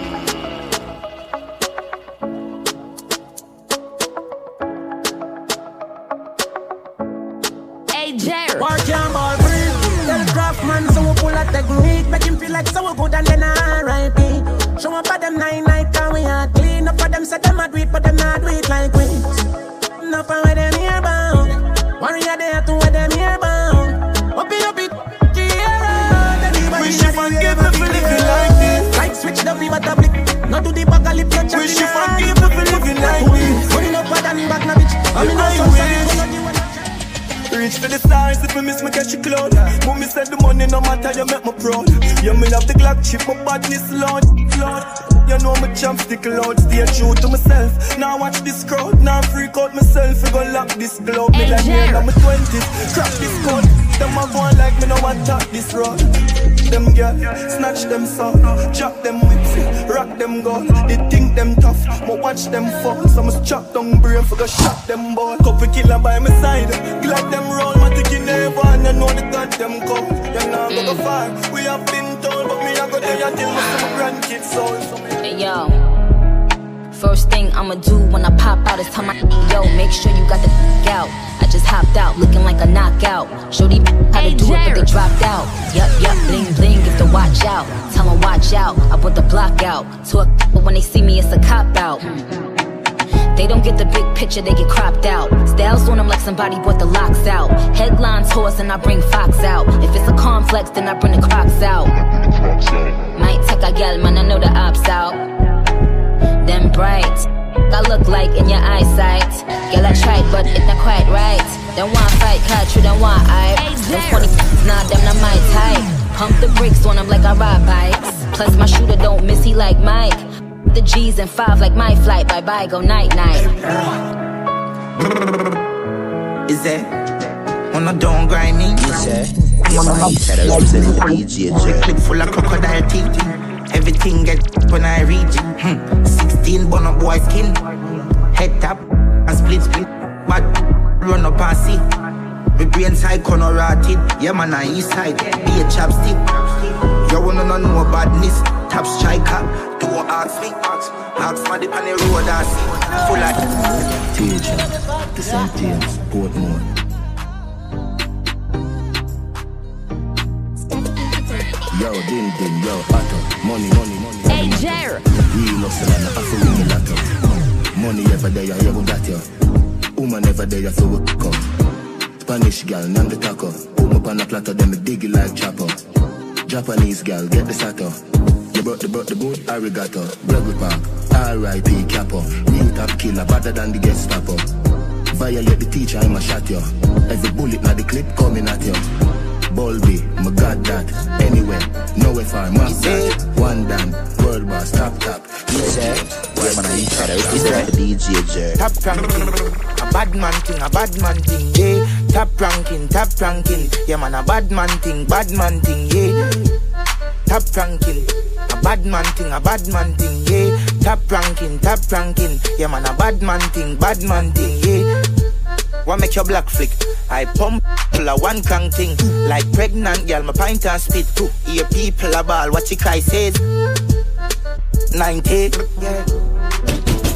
[SPEAKER 58] Hey, Jerry.
[SPEAKER 13] Work your ball breathe. Tell Craftman so we pull a technique. Make him feel like so we good and then alright. Show up at them nine night and we are clean. Up for them say them a do it, but them not do it like we. Enough for where them here bound. Warrior there to where them here bound. Up it, up it.
[SPEAKER 4] Wish you forgive me for living like this.
[SPEAKER 13] Like switch the fever tablet. Not do the apocalypse, not chat
[SPEAKER 4] Wish you forgive me for living like this.
[SPEAKER 13] Putting up a damn back na bitch. I mean,
[SPEAKER 4] I
[SPEAKER 13] no
[SPEAKER 4] wish. Reach for the stars if I miss me catch a cloud. Mommy said the money no matter, you make me proud. You me love the Glock chip, my badness Lord, Lord. You know me champ stick loud, stay true to myself. Now watch this crowd, now freak out myself. We gon' lock this glove, me like me in my twenties. Crack this code, them a going like me no want talk this road. Them girl, snatch them sound, drop them whips, rock them gun. They think them tough, but watch them fall. So must chop down brain for go shot them ball. Couple killer by my side, glad them roll. My ticket never, and you know the goddamn come. You know I'm go mm. far. We have been told, but me I go there until my grandkids soul.
[SPEAKER 58] Hey, yo. First thing I'ma do when I pop out is tell my yo, make sure you got the out. I just hopped out, looking like a knockout. Show these how to do it, but they dropped out. Yup, yup, bling bling, get to watch out. Tell 'em watch out, I put the block out. To a but when they see me, it's a cop out. They don't get the big picture, they get cropped out. Styles on them like somebody bought the locks out. Headlines horse and I bring Fox out. If it's a complex, then I bring the crocs out. Might take a gal, man, I know the ops out. Them bright, I look like in your eyesight. Girl, I tried, but it not quite right. Then want fight, catch you, then want I. Them funny, nah, them not my type. Pump the brakes on them like I ride bikes. Plus my shooter don't miss, he like Mike. The G's and five like my flight. Bye bye, go night night.
[SPEAKER 59] Is that? When I don't grind me, yes, sir. Said I represent the DJ. J. Clip full of crocodile teeth. Everything get when I reach. Hmm. 16 bun up boy skin. Head tap and split split. But run up and see. My brain side corner rotted. Yeah, man, I east side. Be a chapstick. You wanna know no badness. Top striker. Don't ask me. Ask on the road I see. Full of
[SPEAKER 3] the St. James, Portmore. Yo, din din, yo. Money, money, money.
[SPEAKER 58] Hey, Jared.
[SPEAKER 3] Real hustle and I feel win the lotto. Money ever there, you haven't got you. Woman ever there, you feel we come. Spanish girl, name the taco.
[SPEAKER 37] me on a platter, then me dig it like chopper. Japanese gal, get the sato. You brought the brought the boot, arigato. Gregory Park, R.I.P. Capo. Real top killer, better than the Gestapo. Violate the teacher, I'ma shot you. Every bullet now the clip coming at you. Bulby, my god that. Anyway, nowhere far, mark that. One down, world boss, top top.
[SPEAKER 60] You say, why man I that? Is that the DJ Jer?
[SPEAKER 61] Top ranking, a bad man thing, a bad man thing, yeah. Top ranking, top ranking, yeah man, a bad man thing, bad man thing, yeah. Top ranking, a bad man thing, a bad man thing, yeah. Top ranking, top ranking, yeah man, a bad man thing, bad man thing, yeah. What make your black flick? I pump a one crank thing. Like pregnant girl, my pint and spit. Hear people a ball, what you cry says. 90, yeah.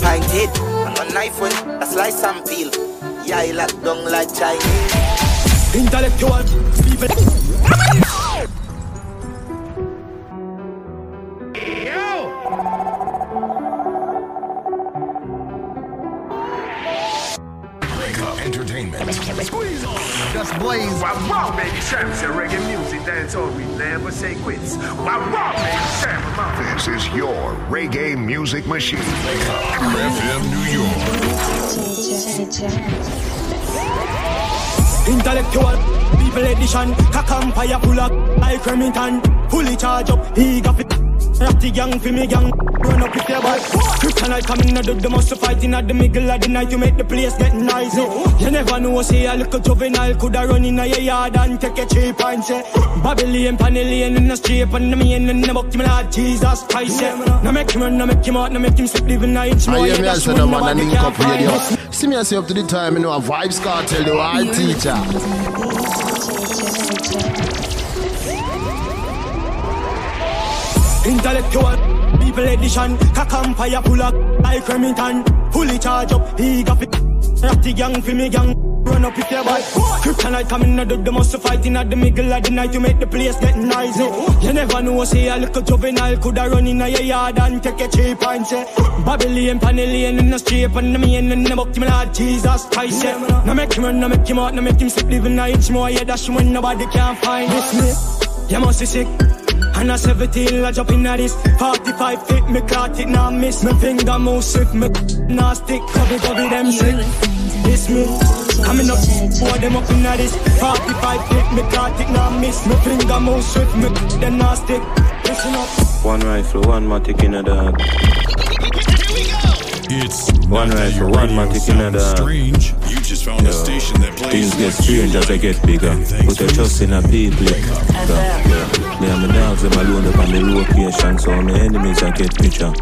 [SPEAKER 61] Pint it, I'm a knife when I slice and peel. Yeah, I lock down like Chinese.
[SPEAKER 57] Intellectual
[SPEAKER 62] music
[SPEAKER 43] machine. FM New York.
[SPEAKER 57] Intellectual people edition. Cock empire full of like Remington. Fully charge up, he got it. Ratty gang for me gang. Run up with your boy. Kryptonite coming out of the most fighting at the middle of the night to make the place get noisy. You never know, say a little juvenile coulda run in your yard and take a cheap and say Babylon, Panellian in the street and the main in the book, me Lord Jesus Christ. Yeah. Now make him run, now make him out, now make him sleep, living an inch more.
[SPEAKER 37] I
[SPEAKER 57] Yeah,
[SPEAKER 37] hear me
[SPEAKER 57] that's
[SPEAKER 37] as man and
[SPEAKER 57] nobody
[SPEAKER 37] link
[SPEAKER 57] can
[SPEAKER 37] up radio. See me as up to the time, you know, a Vybz Kartel, the wild teacher.
[SPEAKER 57] Intellectual people edition. Cock empire full of like Remington. Fully charge up, he got it. Ratty gang for me gang. Run up with your boy. Kryptonite coming out of the most fighting at the middle of the night to make the place get noisy. You never know, say a little juvenile coulda run in your yard and take a cheap and say Babylon, Panellian in the street and the main in the book, me Lord Jesus Christ. Yeah. Now make him run, now make him out, now make him sleep, living a inch more. Yeah, that's when nobody can find this me. You must be sick. And a 17, I jump in at this. 45 feet, me caught it, now miss Me. Finger move swift, me now stick Cover, cover them sick This me. Coming up, pour them up in at this. 45 feet, me caught it, now miss Me. Finger move swift, me then now stick Listen up.
[SPEAKER 63] One rifle, one matic in a dog.
[SPEAKER 20] It's
[SPEAKER 63] One rifle, one matic in a dog.
[SPEAKER 20] strange. Just a station that plays
[SPEAKER 63] Things get strange as they get bigger. Put your trust in a people. Yeah. Me and my dogs, them alone up on the location. So my enemies, I get picture.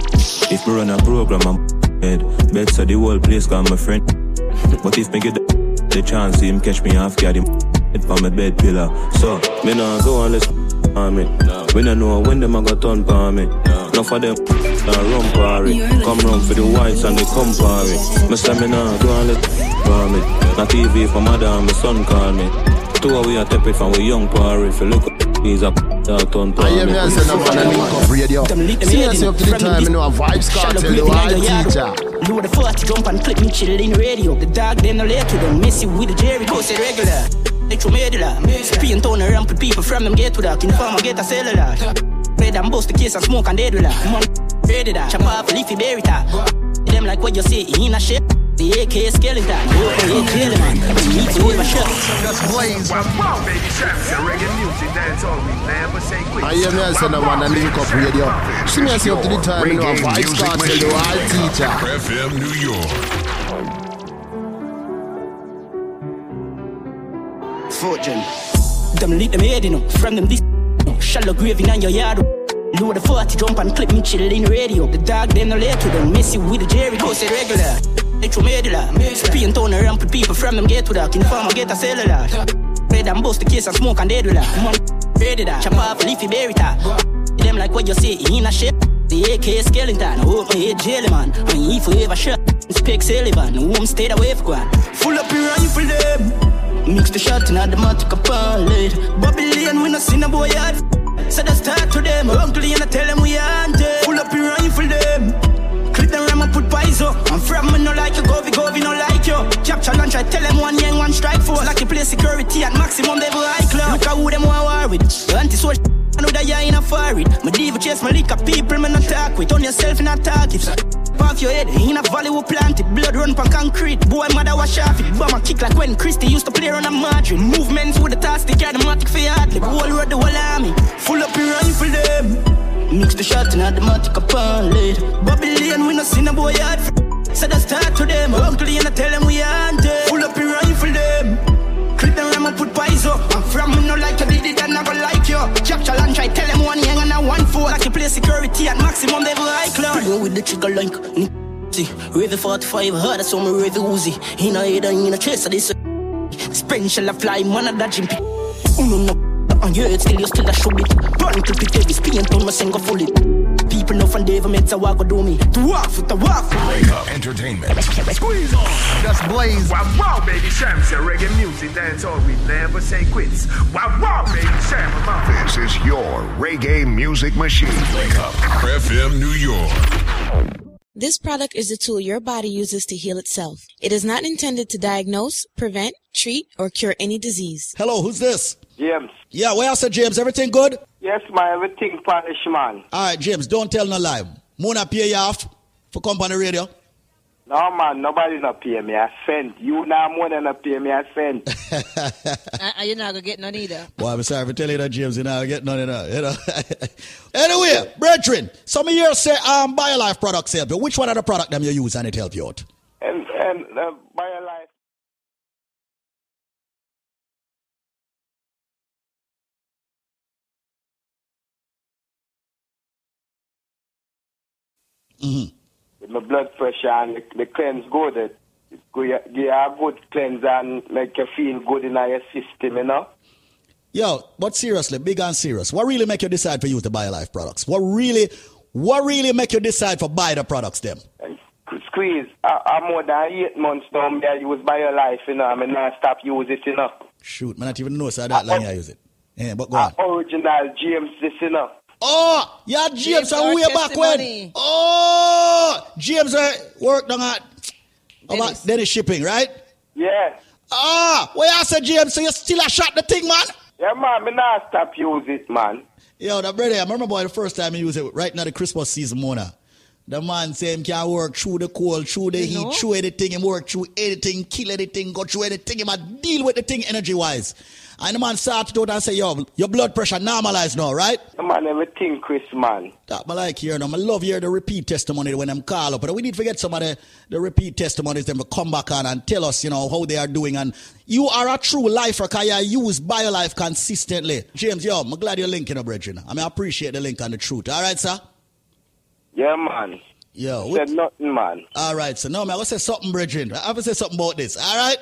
[SPEAKER 63] If me run a program, I'm head. Bet so the whole place got my friend. But if me get the, the chance, see him catch me half guard him head for my bed pillar. So, me nah go unless on me. We don't know when them a got turn for me. No for them nah run party. Come run for the whites and they come party. Me say me nah go unless for me. Not TV for mother and my son call me. Two of we are tepid from we young party. If you look up, he's a dog turn for
[SPEAKER 37] I hear
[SPEAKER 63] me.
[SPEAKER 37] me as a man and link up radio. See me up to the time, you know, a Vybz Kartel, the wild teacher.
[SPEAKER 35] Load the 40, jump and clip me chill in radio. The dog them no late to them, messy with the Jerry, go say regular. Electromedula, spin town around with people from them get to that. Informer get a cellular. Red and bust the case and smoke and dead with that. Man, ready that. Chop off leafy berry top. Them like what you say in a shit. The AK skeleton, oh, yeah, kill man. Need to have a shot.
[SPEAKER 62] Just boys. Wow, wow, Baby Cham. Say reggae music, dance all we never say quits.
[SPEAKER 37] I hear me as a man and link up radio. See me as up to the time, you know, a Vybz Kartel, the wild teacher.
[SPEAKER 43] FM New York.
[SPEAKER 35] Fortune. Them lead them head, you know. From them this, you know. Shallow grave in your yard. Load the 40, jump and clip me chill in radio. The dog them no late to them, messy with the Jerry, go say regular. Electromedula, spin town around with people from them get to that. Informer get a cellular. Red and bust the case and smoke and dead with that. Man, ready that. Chop off leafy berry top. Them like what you say in a ship. The AK skeleton, oh my head jelly man. And if you ever shot, Speak Sullivan, home stayed away for one. Full up your rifle them. Mix the shot in the matic upon late. Babylon, we no see no boy yard. So the start to them. Uncle, and I tell them we it. Full up your rifle them. Clip them ram and put pies up. I'm from me no like you, go, we go, no like you. Capture and I tell them one young one strike force. Like you play security at maximum level high club. Look at who them want war with. Anti-social. I know that you in a foreign. My diva chase my liquor people, man, not talk with. On yourself in a talk. Off your head, in a valley we planted. Blood run from concrete. Boy, mother was off it. Bomber kick like when Christy used to play on a margin. Movements with the task, they carry the matic for The whole road, the whole army. Full up your rifle them. Mix the shot in a matic upon lid. Babylon, we no see no boy yard. So that's start to them. Uncle, you tell them we aren't Full up your rifle them. Clip them ram and put pies up. I'm from me no like you did it, I never like you. Capture and try tell them one young and a one four. Like you play security at maximum level high club. Bring with the trigger like See, Rave 45, heard of some Rave Uzi. In a head and in a chest of this. Spring shall fly, man, a dodging pick. Uno no on your head, still you still a show it. Run clip it heavy, spin on my single fully. People know from Dave, meds a walk do me. To walk with the walk.
[SPEAKER 64] Wake entertainment.
[SPEAKER 65] Squeeze on. Just blaze. Wow, wow, Baby Cham say reggae music dance all we never say quits. Wow, wow, Baby Cham,
[SPEAKER 64] This is your reggae music machine. Wake up. FM New York.
[SPEAKER 66] This product is a tool your body uses to heal itself. It is not intended to diagnose, prevent, treat, or cure any disease.
[SPEAKER 17] Hello, who's this?
[SPEAKER 62] James.
[SPEAKER 17] Yeah, where I said James, everything good?
[SPEAKER 62] Yes, my everything punish, man.
[SPEAKER 17] All right, James, don't tell no lie. Mona pay you off for company radio.
[SPEAKER 62] No, man, nobody not pay me. I sent. You now more than not pay me. [laughs] I sent.
[SPEAKER 67] uh, you're not going to get none either.
[SPEAKER 17] Boy, I'm sorry for telling you that, James. You're not going to get none of that. You know? [laughs] anyway, brethren, some of you say um, BioLife products help you. Which one of the product them you use and it help you out?
[SPEAKER 62] And, and uh, BioLife.
[SPEAKER 17] Mm-hmm
[SPEAKER 62] my blood pressure and the, the cleanse good. It, it give you a good cleanse and make you feel good in your system, you know?
[SPEAKER 17] Yo, but seriously, big and serious. What really make you decide for you to buy BioLife products? What really, what really make you decide for buy the products them?
[SPEAKER 62] Squeeze, I, I'm more than eight months now, me I use BioLife, you know, I mean, I stop use it, you know?
[SPEAKER 17] Shoot, man, not even know so that long I use it. Yeah, but go
[SPEAKER 62] on. Original James, this, you know?
[SPEAKER 17] Oh, yeah, James, James are way back when. Oh, James uh, worked on that. About Dennis shipping, right?
[SPEAKER 62] Yeah.
[SPEAKER 17] Ah, where I said James, so you still a shot the thing, man?
[SPEAKER 62] Yeah, man, me not stop use it, man.
[SPEAKER 17] Yo, that brother, I remember boy the first time he used it right now the Christmas season, Mona. The man say him can work through the cold, through the you heat, know? through anything, him work through anything, kill anything, go through anything, him a deal with the thing energy wise. And the man started out and say, yo, your blood pressure normalized now, right?
[SPEAKER 62] The man, everything, Chris, man.
[SPEAKER 17] That I like hearing them. I love hearing the repeat testimony when them call up. But we need to forget some of the, the repeat testimonies them to come back on and tell us, you know, how they are doing. And you are a true lifer because you use BioLife consistently. James, yo, I'm glad you're linking up, Bridget. I mean, I appreciate the link and the truth. All right, sir?
[SPEAKER 62] Yeah, man.
[SPEAKER 17] Yo.
[SPEAKER 62] Said nothing, man.
[SPEAKER 17] All right, so no, man, I going to say something, Bridget. I have to say something about this. All right?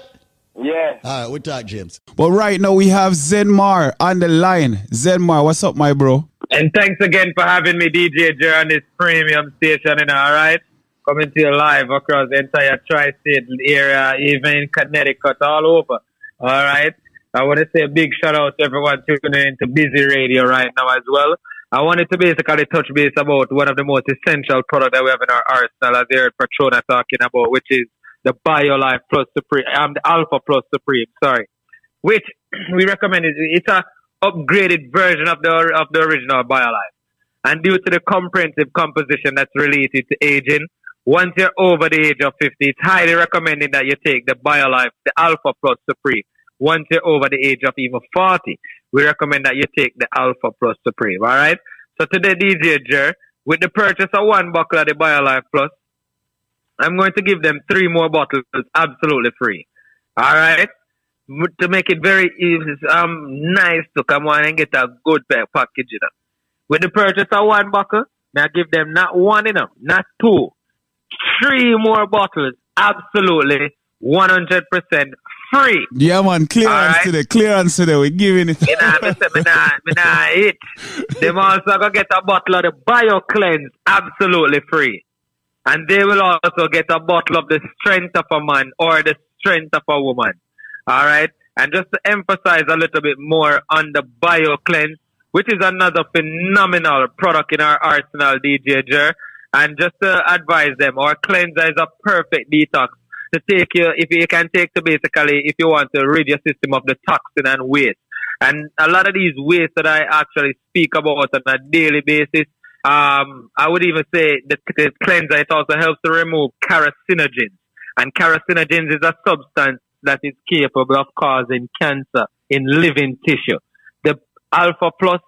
[SPEAKER 62] Yeah.
[SPEAKER 17] All right, we talk, James.
[SPEAKER 68] But right now we have Zenmar on the line. Zenmar, what's up, my bro?
[SPEAKER 69] And thanks again for having me, DJ Jer, on this premium station, you know, all right? Coming to you live across the entire tri-state area, even in Connecticut, all over. All right? I want to say a big shout out to everyone tuning in to Busy Radio right now as well. I wanted to basically touch base about one of the most essential products that we have in our arsenal, as you heard Patrona talking about, which is the BioLife Plus Supreme, um, the Alpha Plus Supreme, sorry, which [clears throat] we recommend is it's a upgraded version of the of the original BioLife. And due to the comprehensive composition that's related to aging, once you're over the age of 50, it's highly recommended that you take the BioLife, the Alpha Plus Supreme. Once you're over the age of even 40, we recommend that you take the Alpha Plus Supreme. All right. So today, DJ Jer, with the purchase of one bottle of the BioLife Plus, I'm going to give them three more bottles absolutely free. All right? To make it very easy, um, nice to come on and get a good package, you know. With the purchase of one bottle, I give them not one, you know, not two, three more bottles absolutely 100% free.
[SPEAKER 68] Yeah, man, clearance right? today, clearance today, we're giving it.
[SPEAKER 69] You know, me say, me nah, me nah it. Them also gonna get a bottle of the Bio Cleanse absolutely free. And they will also get a bottle of the strength of a man or the strength of a woman. All right. And just to emphasize a little bit more on the Bio Cleanse, which is another phenomenal product in our arsenal, DJ Jer. And just to advise them, our cleanser is a perfect detox to take you, if you can take to basically, if you want to rid your system of the toxin and waste. And a lot of these waste that I actually speak about on a daily basis, um, I would even say that the cleanser, it also helps to remove carcinogens. And carcinogens is a substance that is capable of causing cancer in living tissue. The Alpha Plus,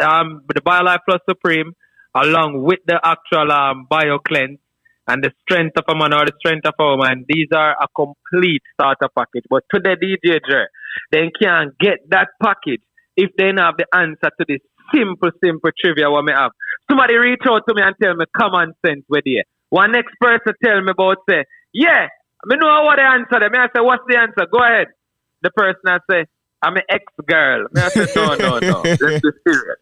[SPEAKER 69] um, the BioLife Plus Supreme, along with the actual um, BioCleanse and the strength of a man or the strength of a woman, these are a complete starter package. But to the DJ they can't get that package if they don't have the answer to this simple, simple trivia what me have. Somebody reach out to me and tell me common sense with you. One next person tell me about say, yeah, I know what the answer. Them. I say, what's the answer? Go ahead. The person I say, I'm an ex girl. I say, no, no, no. [laughs] Let's be serious.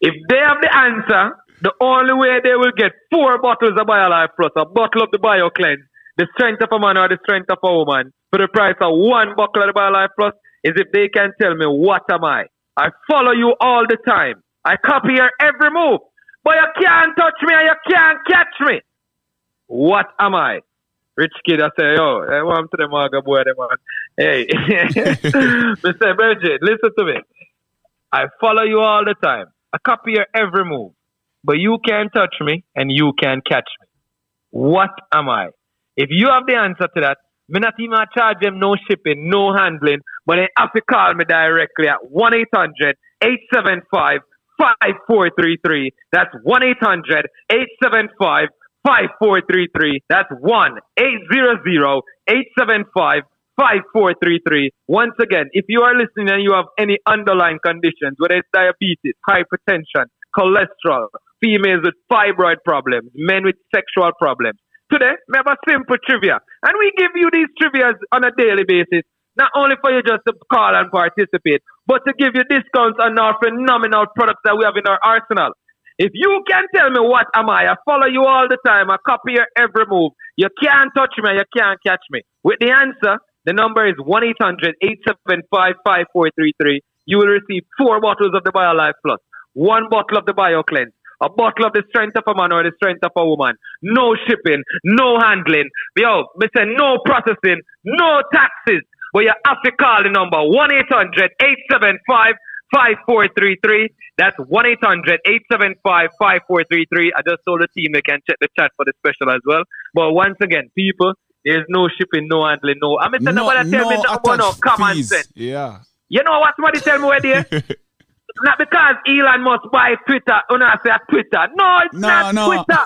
[SPEAKER 69] If they have the answer, the only way they will get four bottles of BioLife Plus, a bottle of the BioCleanse, the strength of a man or the strength of a woman, for the price of one bottle of the BioLife Plus, is if they can tell me what am I. I follow you all the time. I copy your every move. But you can't touch me and you can't catch me. What am I? Rich kid, I say, yo, I want to the maga boy, them man. Hey, [laughs] Mr. Bridget, listen to me. I follow you all the time. I copy your every move, but you can't touch me and you can't catch me. What am I? If you have the answer to that, me not even charge them no shipping, no handling, but they have to call me directly at 1 800 875 5433. That's 1 800 875 5433. That's 1 800 875 5433. Once again, if you are listening and you have any underlying conditions, whether it's diabetes, hypertension, cholesterol, females with fibroid problems, men with sexual problems, today we have a simple trivia. And we give you these trivias on a daily basis, not only for you just to call and participate, but to give you discounts on our phenomenal products that we have in our arsenal. If you can tell me what am I, I follow you all the time, I copy your every move. You can't touch me, you can't catch me. With the answer, the number is 1 800 875 5433. You will receive four bottles of the BioLife Plus, one bottle of the BioCleanse, a bottle of the strength of a man or the strength of a woman. No shipping, no handling. Yo, say no processing, no taxes. But you have to call the number 1 800 875 5433. That's 1 800 875 5433. I just told the team they can check the chat for the special as well. But once again, people, there's no shipping, no handling, no. I'm saying
[SPEAKER 68] No-
[SPEAKER 70] nobody tell me
[SPEAKER 68] no
[SPEAKER 70] about no common
[SPEAKER 68] fees.
[SPEAKER 70] sense.
[SPEAKER 68] Yeah.
[SPEAKER 70] You know what somebody tell me where there? [laughs] not because Elon Musk buy Twitter. When I say Twitter, no, it's
[SPEAKER 68] No,
[SPEAKER 70] not
[SPEAKER 68] no.
[SPEAKER 70] Twitter.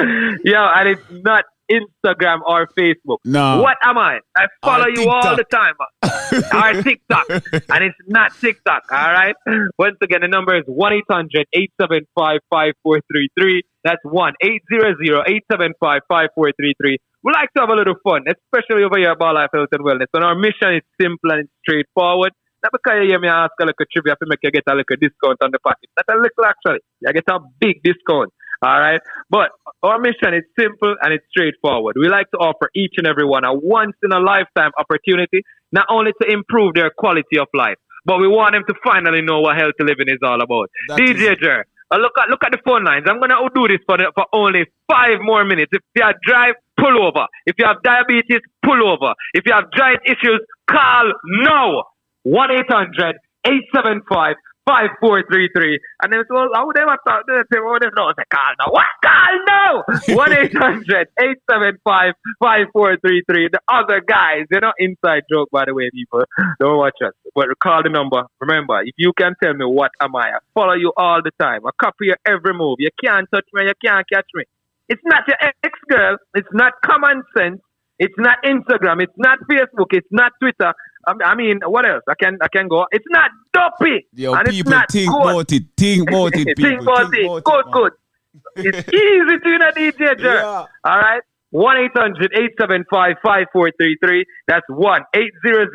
[SPEAKER 70] [laughs] [laughs] Yo, and it's not Instagram or Facebook.
[SPEAKER 68] No.
[SPEAKER 70] What am I? I follow
[SPEAKER 68] Or
[SPEAKER 70] you all the time. [laughs] or TikTok. and it's not TikTok, all right? Once again, the number is 1 800 875 5433. That's 1 800 875 5433. We like to have a little fun, especially over here at BioLife Health and Wellness. And our mission is simple and straightforward. Not because you hear me ask a little trivia to make you get a little discount on the package. Not a little actually. You get a big discount. All right. But our mission is simple and it's straightforward. We like to offer each and every one a once in a lifetime opportunity, not only to improve their quality of life, but we want them to finally know what healthy living is all about.
[SPEAKER 68] That
[SPEAKER 70] DJ Jer, uh, look at look at the phone lines. I'm gonna do this for the, for only five more minutes. If you have drive, pull over. If you have diabetes, pull over. If you have giant issues, call now. One 875 5433. And then all, how would they have thought? They say, oh, they know, say, call now. What? Call now! [laughs] 1 800 875 5433. The other guys, they're not inside joke, by the way, people. Don't watch us. But call the number. Remember, if you can tell me what am I, I follow you all the time. I copy your every move. You can't touch me, you can't catch me. It's not your ex girl. It's not common sense. It's not Instagram. It's not Facebook. It's not Twitter. I I mean, what else? I can I can go. It's not dopey.
[SPEAKER 68] Yo,
[SPEAKER 70] and it's
[SPEAKER 68] people
[SPEAKER 70] not
[SPEAKER 68] think
[SPEAKER 70] good.
[SPEAKER 68] about it. Think [laughs] about it, people.
[SPEAKER 70] Think about it.
[SPEAKER 68] about
[SPEAKER 70] Good,
[SPEAKER 68] man.
[SPEAKER 70] good. It's easy to know DJ Jer. All right. 1 800 875 5433. That's 1 800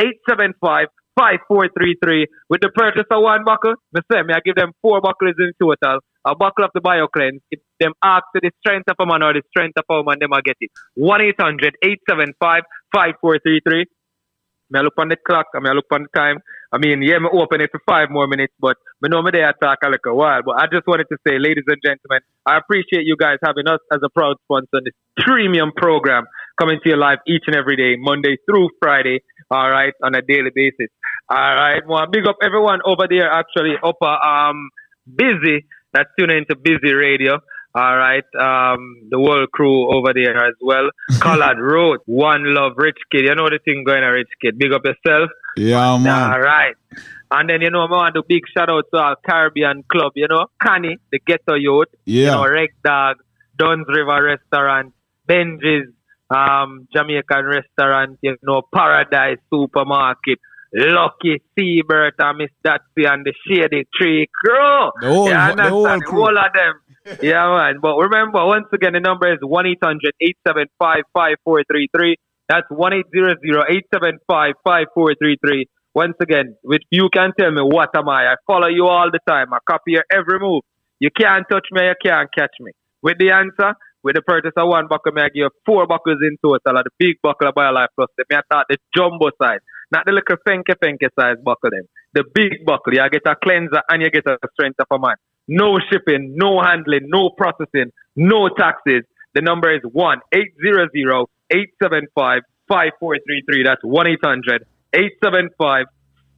[SPEAKER 70] 875 5433. With the purchase of one buckle, me say, me I give them four buckles in total. A buckle of the BioCleanse. If them ask to the strength of a man or the strength of a woman, them I get it. 1 800 875 5433.
[SPEAKER 69] I look on the clock, I mean I look on the time. I mean, yeah, me open it for five more minutes, but me know me there talk a little while. But I just wanted to say, ladies and gentlemen, I appreciate you guys having us as a proud sponsor on this premium program coming to you live each and every day, Monday through Friday, all right, on a daily basis. All right, well, big up everyone over there actually up uh, um busy that's tuning into busy radio. All right, um, the whole crew over there as well. [laughs] Collard Road, One Love, Rich Kid. You know the thing going on, Rich Kid. Big up yourself.
[SPEAKER 14] Yeah, man.
[SPEAKER 69] All right. And then, you know, I want to big shout out to our Caribbean club, you know, Connie, the ghetto youth, you
[SPEAKER 14] Yeah.
[SPEAKER 69] know, Reg Dog, Duns River Restaurant, Benji's, um, Jamaican Restaurant, you know, Paradise Supermarket, Lucky Seabird and Miss Datsy and the Shady Tree Crew.
[SPEAKER 14] The whole-
[SPEAKER 69] you
[SPEAKER 14] the whole
[SPEAKER 69] The
[SPEAKER 14] crew.
[SPEAKER 69] whole of them. Yeah, man. But remember, once again, the number is 1 800 875 5433. That's 1 875 5433. Once again, with you can tell me what am I. I follow you all the time. I copy your every move. You can't touch me, you can't catch me. With the answer, with the purchase of one buckle, may I give you four buckles in total of the big buckle of BioLife Plus. May I the jumbo size, not the little fenke fenke size buckle them. The big buckle, you get a cleanser and you get a strength of a man. No shipping, no handling, no processing, no taxes. The number is 1 800 875 5433. That's 1 800 875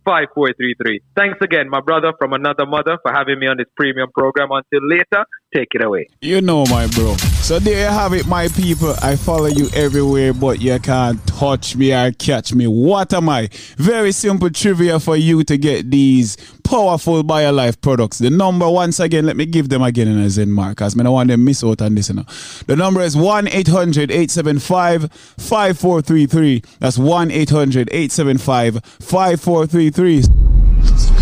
[SPEAKER 69] 5433. Thanks again, my brother from another mother, for having me on this premium program. Until later, take it away.
[SPEAKER 14] You know, my bro. So there you have it, my people. I follow you everywhere, but you can't touch me or catch me. What am I? Very simple trivia for you to get these powerful BioLife products. The number, once again, let me give them again in a Zen mark, because I don't want them miss out on this. You know. The number is 1 800 875 5433. That's 1 800 875 5433.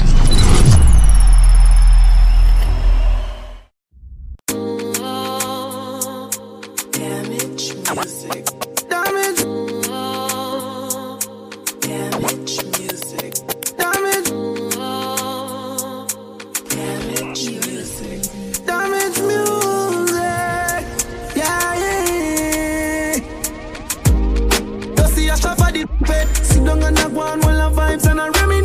[SPEAKER 71] down and I go on all the vibes and I reminisce.